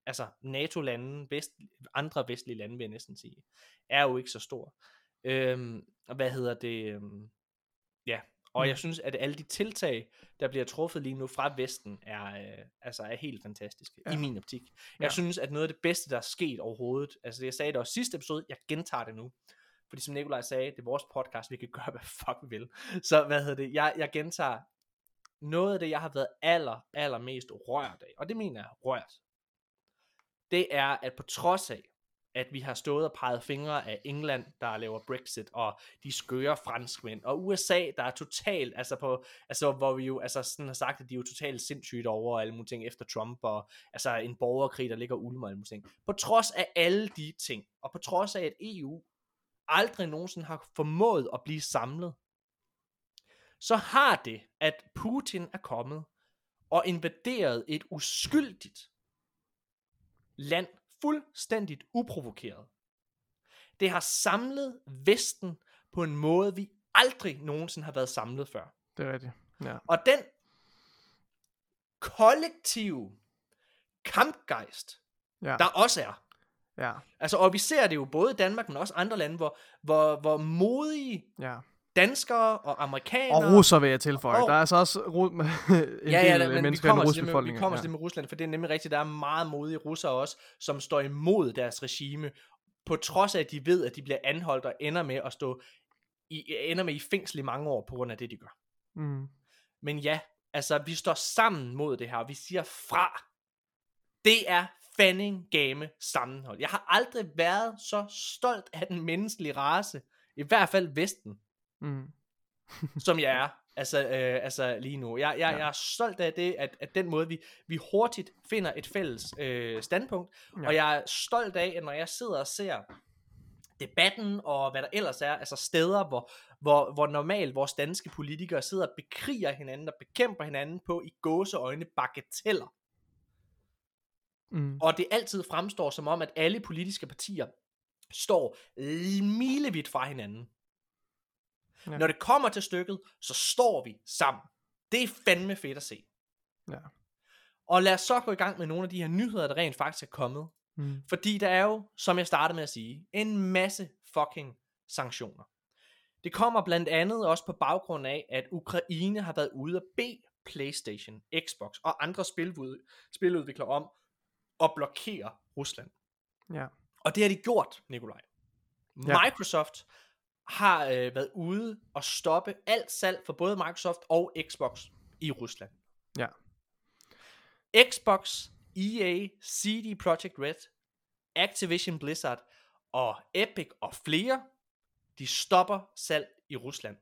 altså NATO-lande, vest, andre vestlige lande, vil jeg næsten sige, er jo ikke så stor. Øhm, og hvad hedder det? Øhm, ja, og Mm. jeg synes, at alle de tiltag, der bliver truffet lige nu fra Vesten, er, øh, altså er helt fantastiske, ja. I min optik. Jeg Ja. synes, at noget af det bedste, der er sket overhovedet, altså jeg sagde det også sidste episode, jeg gentager det nu, fordi som Nikolaj sagde, det er vores podcast, vi kan gøre, hvad fuck vi vil. Så hvad hedder det, jeg, jeg gentager, noget af det, jeg har været aller, aller mest rørt af, og det mener jeg rørt, det er, at på trods af, at vi har stået og peget fingre af England, der laver Brexit, og de skøre franskmænd, og USA, der er totalt, altså på, altså hvor vi jo, altså sådan har sagt, at de er jo totalt sindssygt over alle mulige ting efter Trump, og altså en borgerkrig, der ligger ulmer og alle mulige ting. På trods af alle de ting, og på trods af, at EU aldrig nogensinde har formået at blive samlet, så har det, at Putin er kommet og invaderet et uskyldigt land fuldstændigt uprovokeret. Det har samlet Vesten på en måde, vi aldrig nogensinde har været samlet før. Det er rigtigt. Ja. Og den kollektive kampgejst, Ja. der også er, Ja. altså, og vi ser det jo både i Danmark, men også andre lande, hvor, hvor, hvor modige Ja. Danskere og amerikanere... Og russer vil jeg tilføje. Og- Der er altså også ru- en ja, ja, del men mennesker i den russiske med, vi befolkning. kommer ja. til det med Rusland, for det er nemlig rigtigt, der er meget modige russere også, som står imod deres regime, på trods af, at de ved, at de bliver anholdt og ender med at stå i, ender med i fængsel i mange år på grund af det, de gør. Mm. Men ja, altså, vi står sammen mod det her, og vi siger fra. Det er fanning game sammenhold. Jeg har aldrig været så stolt af den menneskelige race, i hvert fald Vesten, Mm. som jeg er. Altså, øh, altså lige nu. Jeg, jeg, Ja. jeg er stolt af det, at, at den måde, vi, vi hurtigt finder et fælles øh, standpunkt. Ja. Og jeg er stolt af, at når jeg sidder og ser debatten og hvad der ellers er, altså steder, hvor, hvor, hvor normalt vores danske politikere sidder og bekriger hinanden og bekæmper hinanden på i gåseøjne bagateller. Mm. Og det altid fremstår som om, at alle politiske partier står milevidt fra hinanden. Ja. Når det kommer til stykket, så står vi sammen. Det er fandme fedt at se. Ja. Og lad os så gå i gang med nogle af de her nyheder, der rent faktisk er kommet. Mm. Fordi der er jo, som jeg startede med at sige, en masse fucking sanktioner. Det kommer blandt andet også på baggrund af, at Ukraine har været ude at bede PlayStation, Xbox og andre spilud- spiludviklere om at blokere Rusland. Ja. Og det har de gjort, Nikolaj. Ja. Microsoft har øh, været ude og stoppe alt salg for både Microsoft og Xbox i Rusland. Ja. Xbox, EA, CD Projekt Red, Activision Blizzard og Epic og flere, de stopper salg i Rusland.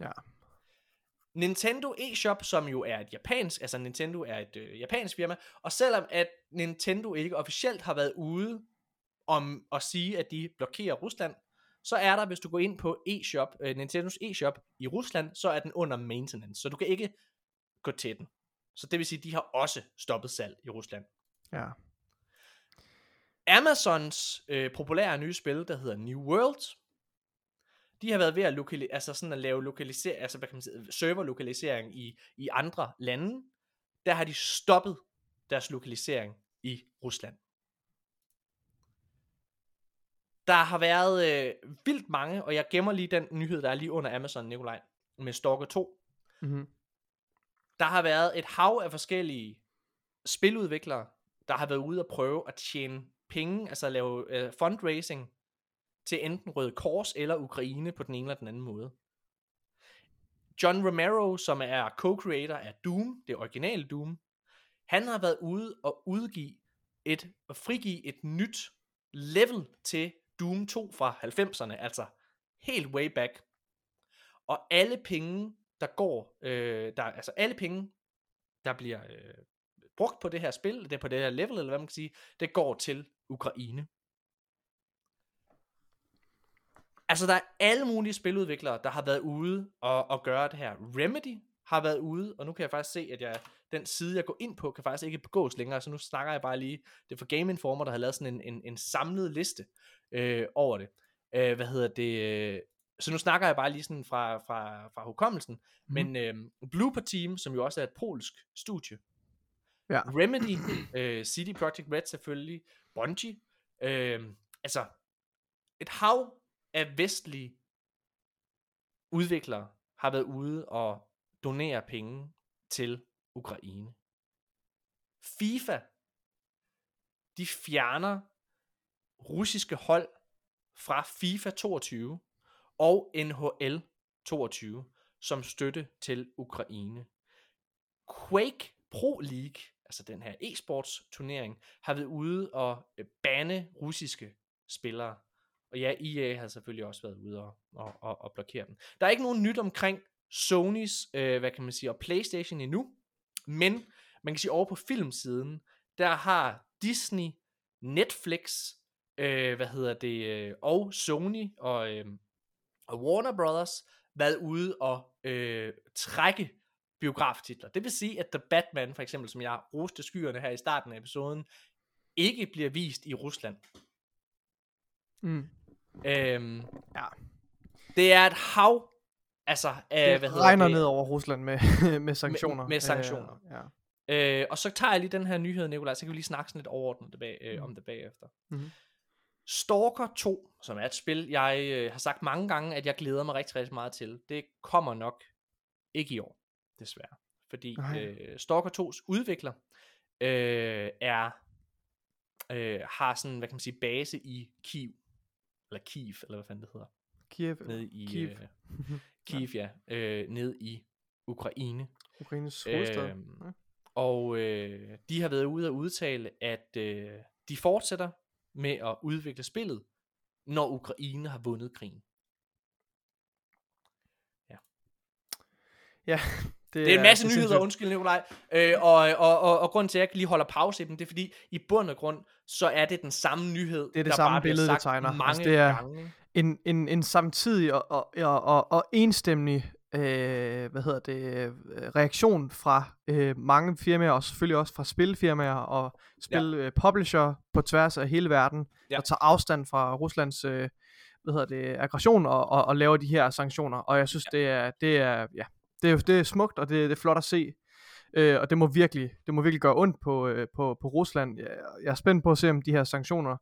Ja. Nintendo eShop, som jo er et japansk, altså Nintendo er et øh, japansk firma, og selvom at Nintendo ikke officielt har været ude om at sige, at de blokerer Rusland, så er der, hvis du går ind på eShop, øh, Nintendos eShop i Rusland, så er den under maintenance, så du kan ikke gå til den. Så det vil sige, at de har også stoppet salg i Rusland. Ja. Amazons øh, populære nye spil, der hedder New World, de har været ved at, lokali- altså sådan at lave lokalisering, altså hvad kan man sige, serverlokalisering i, i andre lande. Der har de stoppet deres lokalisering i Rusland. Der har været øh, vildt mange, og jeg gemmer lige den nyhed, der er lige under Amazon, Nikolaj, med Stalker 2. Mm-hmm. Der har været et hav af forskellige spiludviklere, der har været ude og prøve at tjene penge, altså lave øh, fundraising til enten Røde Kors eller Ukraine på den ene eller den anden måde. John Romero, som er co-creator af Doom, det originale Doom, han har været ude og udgive et, og frigive et nyt level til Doom 2 fra 90'erne, altså helt way back. Og alle penge, der går, øh, der, altså alle penge, der bliver øh, brugt på det her spil, det er på det her level, eller hvad man kan sige, det går til Ukraine. Altså, der er alle mulige spiludviklere, der har været ude og, og gøre det her. Remedy har været ude, og nu kan jeg faktisk se, at jeg, den side, jeg går ind på, kan faktisk ikke begås længere, så nu snakker jeg bare lige, det er for Game Informer, der har lavet sådan en, en, en samlet liste øh, over det. Øh, hvad hedder det? øh, Så nu snakker jeg bare lige sådan fra, fra, fra hukommelsen, mm. men øh, Blooper Team, som jo også er et polsk studie, Ja. Remedy, øh, CD Projekt Red selvfølgelig, Bungie, øh, altså et hav af vestlige udviklere har været ude og donere penge til Ukraine. FIFA, de fjerner russiske hold fra FIFA 22 og NHL 22 som støtte til Ukraine. Quake Pro League, altså den her e-sports turnering, har været ude og øh, bande russiske spillere. Og ja, EA har selvfølgelig også været ude og, og, og, og blokere dem. Der er ikke nogen nyt omkring Sonys, øh, hvad kan man sige, og Playstation endnu, men man kan sige over på filmsiden, der har Disney, Netflix, øh, hvad hedder det, øh, og Sony og, øh, og Warner Brothers været ude og øh, trække biograftitler. Det vil sige, at The Batman, for eksempel, som jeg roste skyerne her i starten af episoden, ikke bliver vist i Rusland. Mm. Øhm, Ja. Det er et hav, altså, af, Det hvad hedder regner det, ned over Rusland med, med sanktioner. med sanktioner. Øh, ja. Øh, og så tager jeg lige den her nyhed, Nikolaj, så kan vi lige snakke sådan lidt overordnet bag, øh, Mhm. om det bagefter. Mhm. Stalker 2, som er et spil, jeg øh, har sagt mange gange, at jeg glæder mig rigtig, rigtig meget til. Det kommer nok ikke i år, desværre. Fordi Nej. øh, Stalker 2's udvikler øh, er øh, har sådan, hvad kan man sige, base i Kiev. Eller Kiev, eller hvad fanden det hedder. Kiev, Nede i Kiev. Øh, Kiev, ja. Øh, nede i Ukraine. Ukraines hovedstad. Ja. Og øh, de har været ude at udtale, at øh, de fortsætter med at udvikle spillet, når Ukraine har vundet krigen. Ja, Det er en masse det nyheder, sindssygt. undskyld Nikolaj. Øh, og, og, og, og grunden til, at jeg ikke lige holder pause i dem, det er fordi, i bund og grund, så er det den samme nyhed, Det er det der samme bare bliver billede, det sagt tegner. mange Altså, det er- gange. en, en, en samtidig og, og, og, og, og enstemmig øh, hvad hedder det, øh, reaktion fra øh, mange firmaer, og selvfølgelig også fra spilfirmaer og spil øh, publisher på tværs af hele verden, Ja. der tager afstand fra Ruslands øh, hvad hedder det, aggression og, og, og laver de her sanktioner. Og jeg synes, ja. det er, det er, ja, det er, det er smukt, og det, det er flot at se. Øh, og det må virkelig, det må virkelig gøre ondt på, øh, på, på Rusland. Jeg, jeg er spændt på at se, om de her sanktioner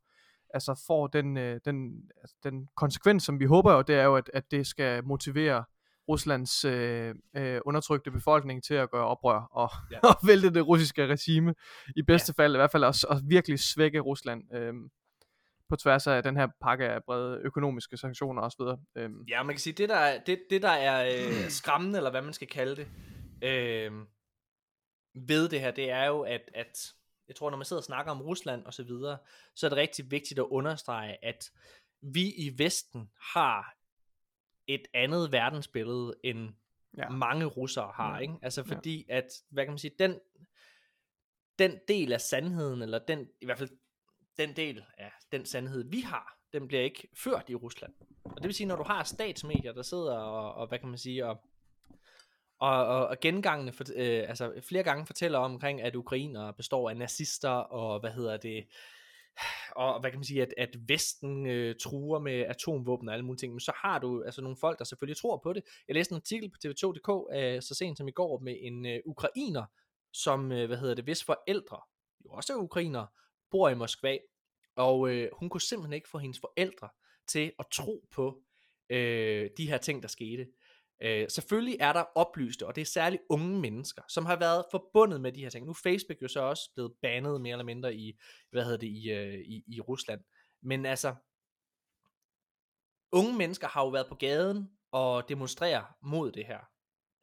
altså får den, øh, den, altså, den konsekvens, som vi håber jo, det er jo, at, at det skal motivere Ruslands øh, øh, undertrykte befolkning til at gøre oprør og, Ja. og vælte det russiske regime. I bedste ja. fald i hvert fald også, og virkelig svække Rusland øh, på tværs af den her pakke af brede økonomiske sanktioner osv. Øh, Ja, man kan sige, det der er, det, det, der er øh, skræmmende, eller hvad man skal kalde det, øh, ved det her, det er jo, at, at jeg tror, når man sidder og snakker om Rusland og så videre, så er det rigtig vigtigt at understrege, at vi i Vesten har et andet verdensbillede, end Ja. ja. mange russere har, Ja. ikke? Altså Ja. fordi, at, hvad kan man sige, den, den del af sandheden, eller den, i hvert fald den del af den sandhed, vi har, den bliver ikke ført i Rusland. Og det vil sige, når du har statsmedier, der sidder og, og hvad kan man sige, og, og, og, og gengangene, for, øh, altså flere gange fortæller omkring, at ukrainer består af nazister, og hvad hedder det, og hvad kan man sige, at, at Vesten øh, truer med atomvåben og alle mulige ting, men så har du altså nogle folk, der selvfølgelig tror på det. Jeg læste en artikel på tv2.dk øh, så sent som i går med en øh, ukrainer, som, øh, hvad hedder det, hvis forældre, jo også er ukrainer, bor i Moskva, og øh, hun kunne simpelthen ikke få hendes forældre til at tro på øh, de her ting, der skete. Øh, selvfølgelig er der oplyste, og det er særligt unge mennesker, som har været forbundet med de her ting. Nu er Facebook jo så også blevet bandet mere eller mindre i, hvad hedder det, i, øh, i, i Rusland. Men altså, unge mennesker har jo været på gaden og demonstrerer mod det her.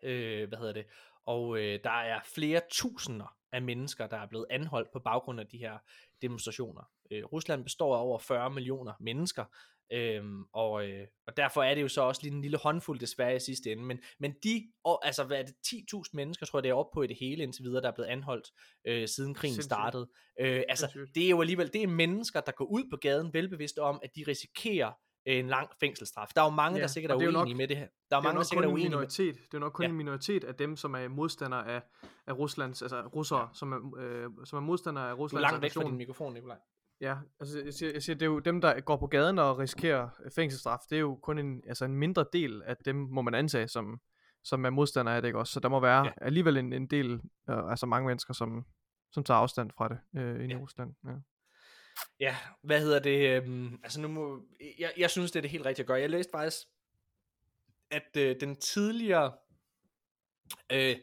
Øh, hvad hedder det? Og øh, der er flere tusinder af mennesker, der er blevet anholdt på baggrund af de her demonstrationer. Øh, Rusland består af over 40 millioner mennesker, øhm, og, øh, og derfor er det jo så også lige en lille håndfuld desværre i sidste ende. Men, men de, og, altså hvad er det, 10.000 mennesker, tror jeg det er oppe på i det hele indtil videre, der er blevet anholdt, øh, siden krigen Sindssygt. startede. Øh, altså, Sindssygt. det er jo alligevel, det er mennesker, der går ud på gaden velbevidste om, at de risikerer øh, en lang fængselsstraf. Der er jo mange, Ja, der sikkert er uenige nok- med det her. Der er det er mange, der nok sikkert er kun en uenige med minoritet. Det er nok kun Ja. en minoritet af dem, som er modstandere af, af Ruslands, altså russere, som er, øh, som er modstandere af Du er Ruslands langt væk fra din mikrofon, Nikolaj. Ja, altså jeg siger, jeg siger, det er jo dem, der går på gaden og risikerer øh, fængselsstraf, det er jo kun en, altså en mindre del af dem, må man antage, som, som er modstandere af det, ikke også? Så der må være Ja. alligevel en, en del, øh, altså mange mennesker, som, som tager afstand fra det øh, inde Ja. i Rusland. Ja. Ja, hvad hedder det? øhm, altså nu må, jeg, jeg synes, det er det helt rigtige at gøre. Jeg læste faktisk, at øh, den tidligere, øh,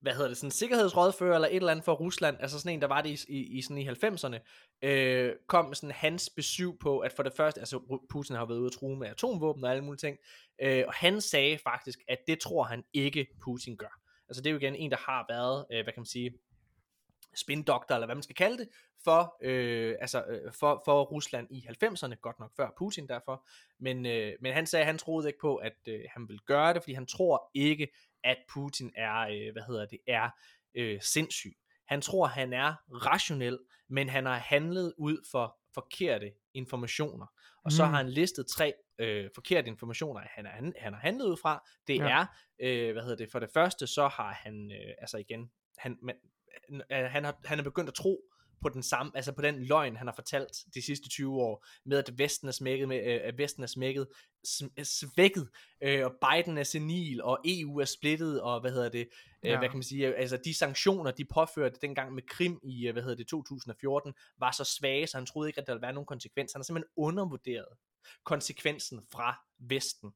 hvad hedder det, sådan sikkerhedsrådfører eller et eller andet for Rusland, altså sådan en, der var det i, i, i sådan i 90'erne, øh, kom sådan hans besøg på, at for det første, altså Putin har været ude at true med atomvåben og alle mulige ting, øh, og han sagde faktisk, at det tror han ikke, Putin gør. Altså det er jo igen en, der har været, øh, hvad kan man sige, spindoktor, eller hvad man skal kalde det, for, øh, altså, øh, for, for Rusland i 90'erne, godt nok før Putin derfor, men, øh, men han sagde, at han troede ikke på, at øh, han ville gøre det, fordi han tror ikke, at Putin er, øh, hvad hedder det, er øh, sindssyg. Han tror, han er rationel, men han har handlet ud for forkerte informationer. Og så Mm. har han listet tre øh, forkerte informationer, han, er, han, han har handlet ud fra. Det Ja. er, øh, hvad hedder det, for det første, så har han, øh, altså igen, han, man, øh, han, har, han er begyndt at tro på den samme, altså på den løgn, han har fortalt de sidste 20 år, med at Vesten er smækket, med, øh, at Vesten er smækket, sm- svækket, øh, og Biden er senil, og EU er splittet, og hvad hedder det, øh, Ja. hvad kan man sige, altså de sanktioner, de påførte dengang med Krim i, øh, hvad hedder det, 2014, var så svage, så han troede ikke, at der ville være nogen konsekvens. Han har simpelthen undervurderet konsekvensen fra Vesten.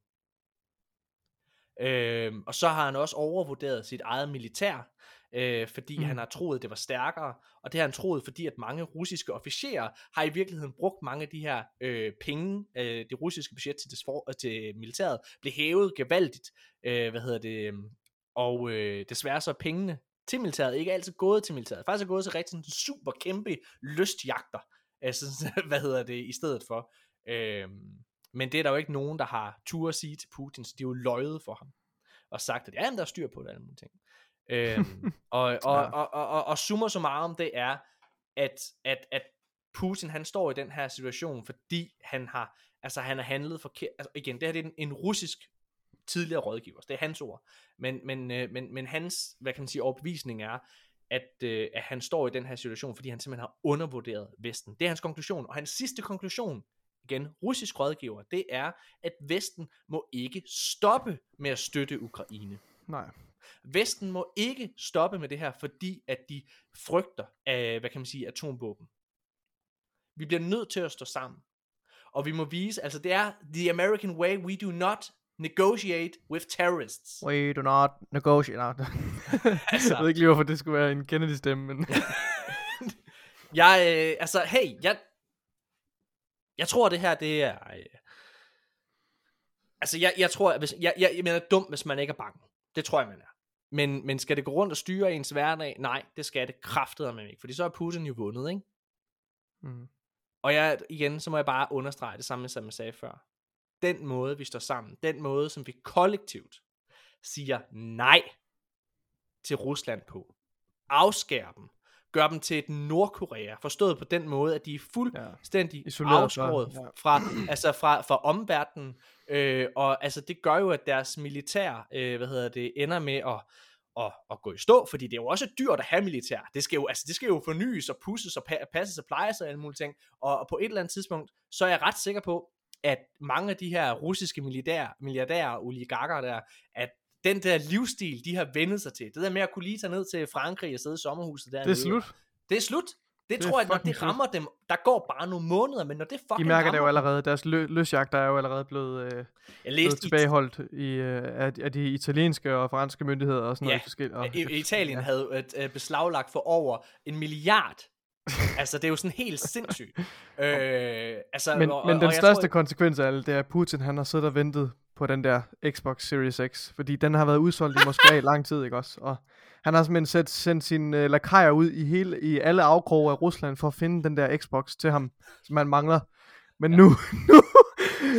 Øhm, og så har han også overvurderet sit eget militær, øh, fordi Mm. han har troet, det var stærkere, og det har han troet, fordi at mange russiske officerer har i virkeligheden brugt mange af de her øh, penge, øh, det russiske budget til, det for, til militæret, blev hævet gevaldigt, øh, hvad hedder det, øhm, og øh, desværre så er pengene til militæret ikke altid gået til militæret, faktisk er gået til rigtig sådan super kæmpe lystjagter, altså, hvad hedder det, i stedet for. Øhm, men det er der jo ikke nogen, der har tur at sige til Putin, så de er jo løjet for ham, og sagt, at ja, men der er styr på det, alle mulige ting. Øhm, og, og, Ja. og, og, og, og summa summarum, det er, at, at, at Putin, han står i den her situation, fordi han har, altså han har handlet forkert, altså igen, det her det er en, en russisk tidligere rådgiver, det er hans ord, men, men, øh, men, men hans, hvad kan man sige, overbevisning er, at, øh, at han står i den her situation, fordi han simpelthen har undervurderet Vesten. Det er hans konklusion, og hans sidste konklusion, igen, russisk rådgiver, det er, at Vesten må ikke stoppe med at støtte Ukraine. Nej. Vesten må ikke stoppe med det her, fordi at de frygter af, hvad kan man sige, atomvåben. Vi bliver nødt til at stå sammen. Og vi må vise, altså det er the American way, we do not negotiate with terrorists. We do not negotiate. No. Altså. jeg ved ikke lige, hvorfor det skulle være en Kennedy-stemme, men... Jeg, øh, altså, hey, jeg, jeg tror, det her, det er, øh, altså, jeg, jeg tror, at hvis, jeg, jeg, man er dum, hvis man ikke er bange. Det tror jeg, man er. Men, men skal det gå rundt og styre ens hverdag? Nej, det skal det kraftedeme ikke, fordi så er Putin jo vundet, ikke? mm. Og jeg, igen, så må jeg bare understrege det samme, som jeg sagde før. Den måde, vi står sammen, den måde, som vi kollektivt siger nej til Rusland på, afskærer dem, gør dem til et Nordkorea, forstået på den måde, at de er fuldstændig fra- afskåret ja. fra, altså fra, fra omverdenen, øh, og altså det gør jo, at deres militær, øh, hvad hedder det, ender med at, at, at gå i stå, fordi det er jo også dyrt at have militær. Det skal jo, altså, det skal jo fornyes og pusses og pa- passes og plejes og alle mulige ting. Og, og på et eller andet tidspunkt, så er jeg ret sikker på, at mange af de her russiske milliardærer, milliardærer og oligarker der, at den der livsstil, de har vendet sig til, det der med at kunne lige tage ned til Frankrig og sidde i sommerhuset der. Det er slut. Det er slut. Det, Det tror jeg, når det slut. rammer dem, der går bare nogle måneder, men når det fucking De mærker det jo rammer allerede. Deres lø- løsjagter er jo allerede blevet, øh, Jeg blevet læste tilbageholdt i, øh, af, af de italienske og franske myndigheder og sådan Ja, noget forskelligt. Og, i, Italien ja. havde øh, beslaglagt for over en milliard. altså, det er jo sådan helt sindssygt. Øh, altså, Men, og, men den og største tror, konsekvens af alt, det er, at Putin han har siddet og ventet på den der Xbox Series X, fordi den har været udsolgt i Moskva i lang tid, ikke også? Og han har simpelthen sendt, sendt sine øh, lakajer ud i, hele, i alle afkroge af Rusland for at finde den der Xbox til ham, som han mangler. Men nu, nu,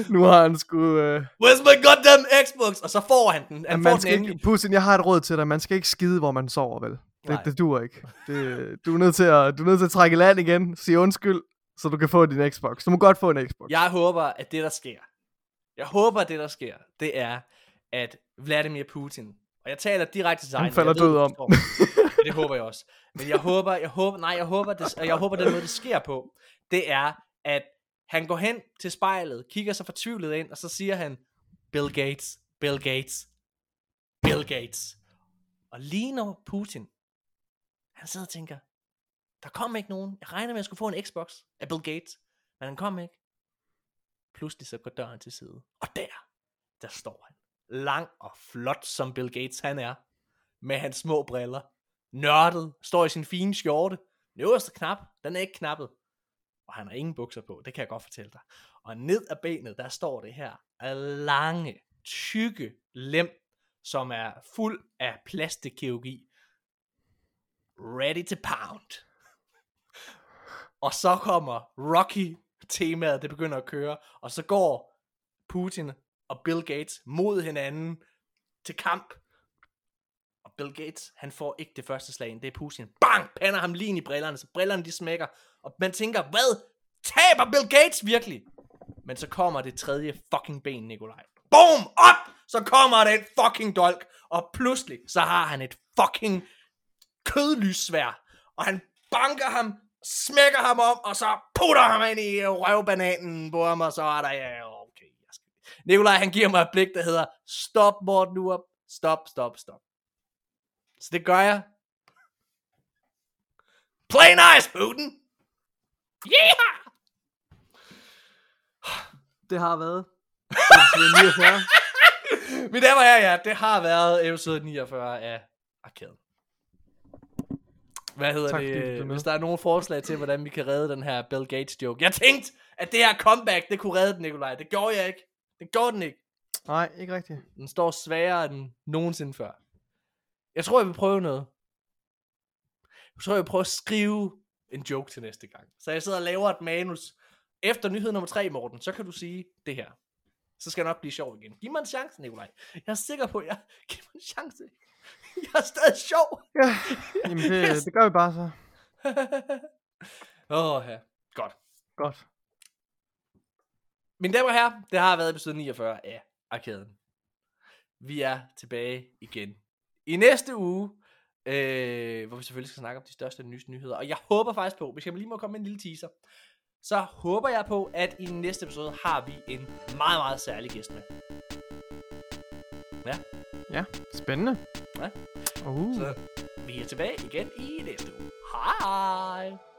nu har han sgu... Øh, Where's my goddamn Xbox? Og så får han den. Han får man den skal endelig. ikke, Putin, jeg har et råd til dig. Man skal ikke skide, hvor man sover, vel? Det, Nej. det duer ikke. Det, du, er nødt til at, du er nødt til at trække land igen, sige undskyld, så du kan få din Xbox. Du må godt få en Xbox. Jeg håber, at det, der sker, jeg håber, det, der sker, det er, at Vladimir Putin, og jeg taler direkte til Han dig, falder jeg ved, død om. det håber jeg også. Men jeg håber, jeg håber, nej, jeg håber, det, jeg håber, den måde, det sker på, det er, at han går hen til spejlet, kigger sig fortvivlet ind, og så siger han, Bill Gates, Bill Gates, Bill Gates. Og lige når Putin, han sidder og tænker, der kom ikke nogen. Jeg regner med, at jeg skulle få en Xbox af Bill Gates, men han kom ikke. Pludselig så går døren til side. Og der, der står han. Lang og flot, som Bill Gates han er. Med hans små briller. Nørdet. Står i sin fine skjorte. Den øverste knap, den er ikke knappet. Og han har ingen bukser på, det kan jeg godt fortælle dig. Og ned af benet, der står det her lange, tykke lem, som er fuld af plastikkirurgi. Ready to pound. Og så kommer Rocky temaet, det begynder at køre, og så går Putin og Bill Gates mod hinanden til kamp. Og Bill Gates, han får ikke det første slag det er Putin. Bang! Pander ham lige ind i brillerne, så brillerne de smækker. Og man tænker, hvad? Taber Bill Gates virkelig? Men så kommer det tredje fucking ben, Nikolaj. Boom! Op! Så kommer den fucking dolk. Og pludselig, så har han et fucking kødlyssvær. Og han banker ham smækker ham om, og så putter ham ind i røvbananen på ham, og så er der, ja, okay. Jeg skal... Nikolaj, han giver mig et blik, der hedder, stop, Morten Urup, stop, stop, stop. Så det gør jeg. Play nice, Putin! Yeah! Det har været. episode 49. Mine damer og herrer, ja, det har været episode 49 af Arkaden. Hvad hedder Tak, det? med. Hvis der er nogle forslag til, hvordan vi kan redde den her Bill Gates joke. Jeg tænkte, at det her comeback, det kunne redde den, Nikolaj. Det gjorde jeg ikke. Det gjorde den ikke. Nej, ikke rigtigt. Den står sværere end nogensinde før. Jeg tror, jeg vil prøve noget. Jeg tror, jeg vil prøve at skrive en joke til næste gang. Så jeg sidder og laver et manus. Efter nyhed nummer 3, Morten, så kan du sige det her. Så skal jeg nok blive sjov igen. Giv mig en chance, Nikolaj. Jeg er sikker på, at jeg... Giv mig en chance. Jeg er stadig sjov. Ja, jamen det, det gør vi bare så. Åh, oh, ja. Godt. Godt. Mine damer og herrer, det har været episode 49 af Arkaden. Vi er tilbage igen i næste uge, øh, hvor vi selvfølgelig skal snakke om de største nyeste nyheder. Og jeg håber faktisk på, hvis jeg lige må komme med en lille teaser, så håber jeg på, at i næste episode har vi en meget, meget særlig gæst med. Ja, spændende. Ja. Uh. Så vi er tilbage igen i næste uge. Hej!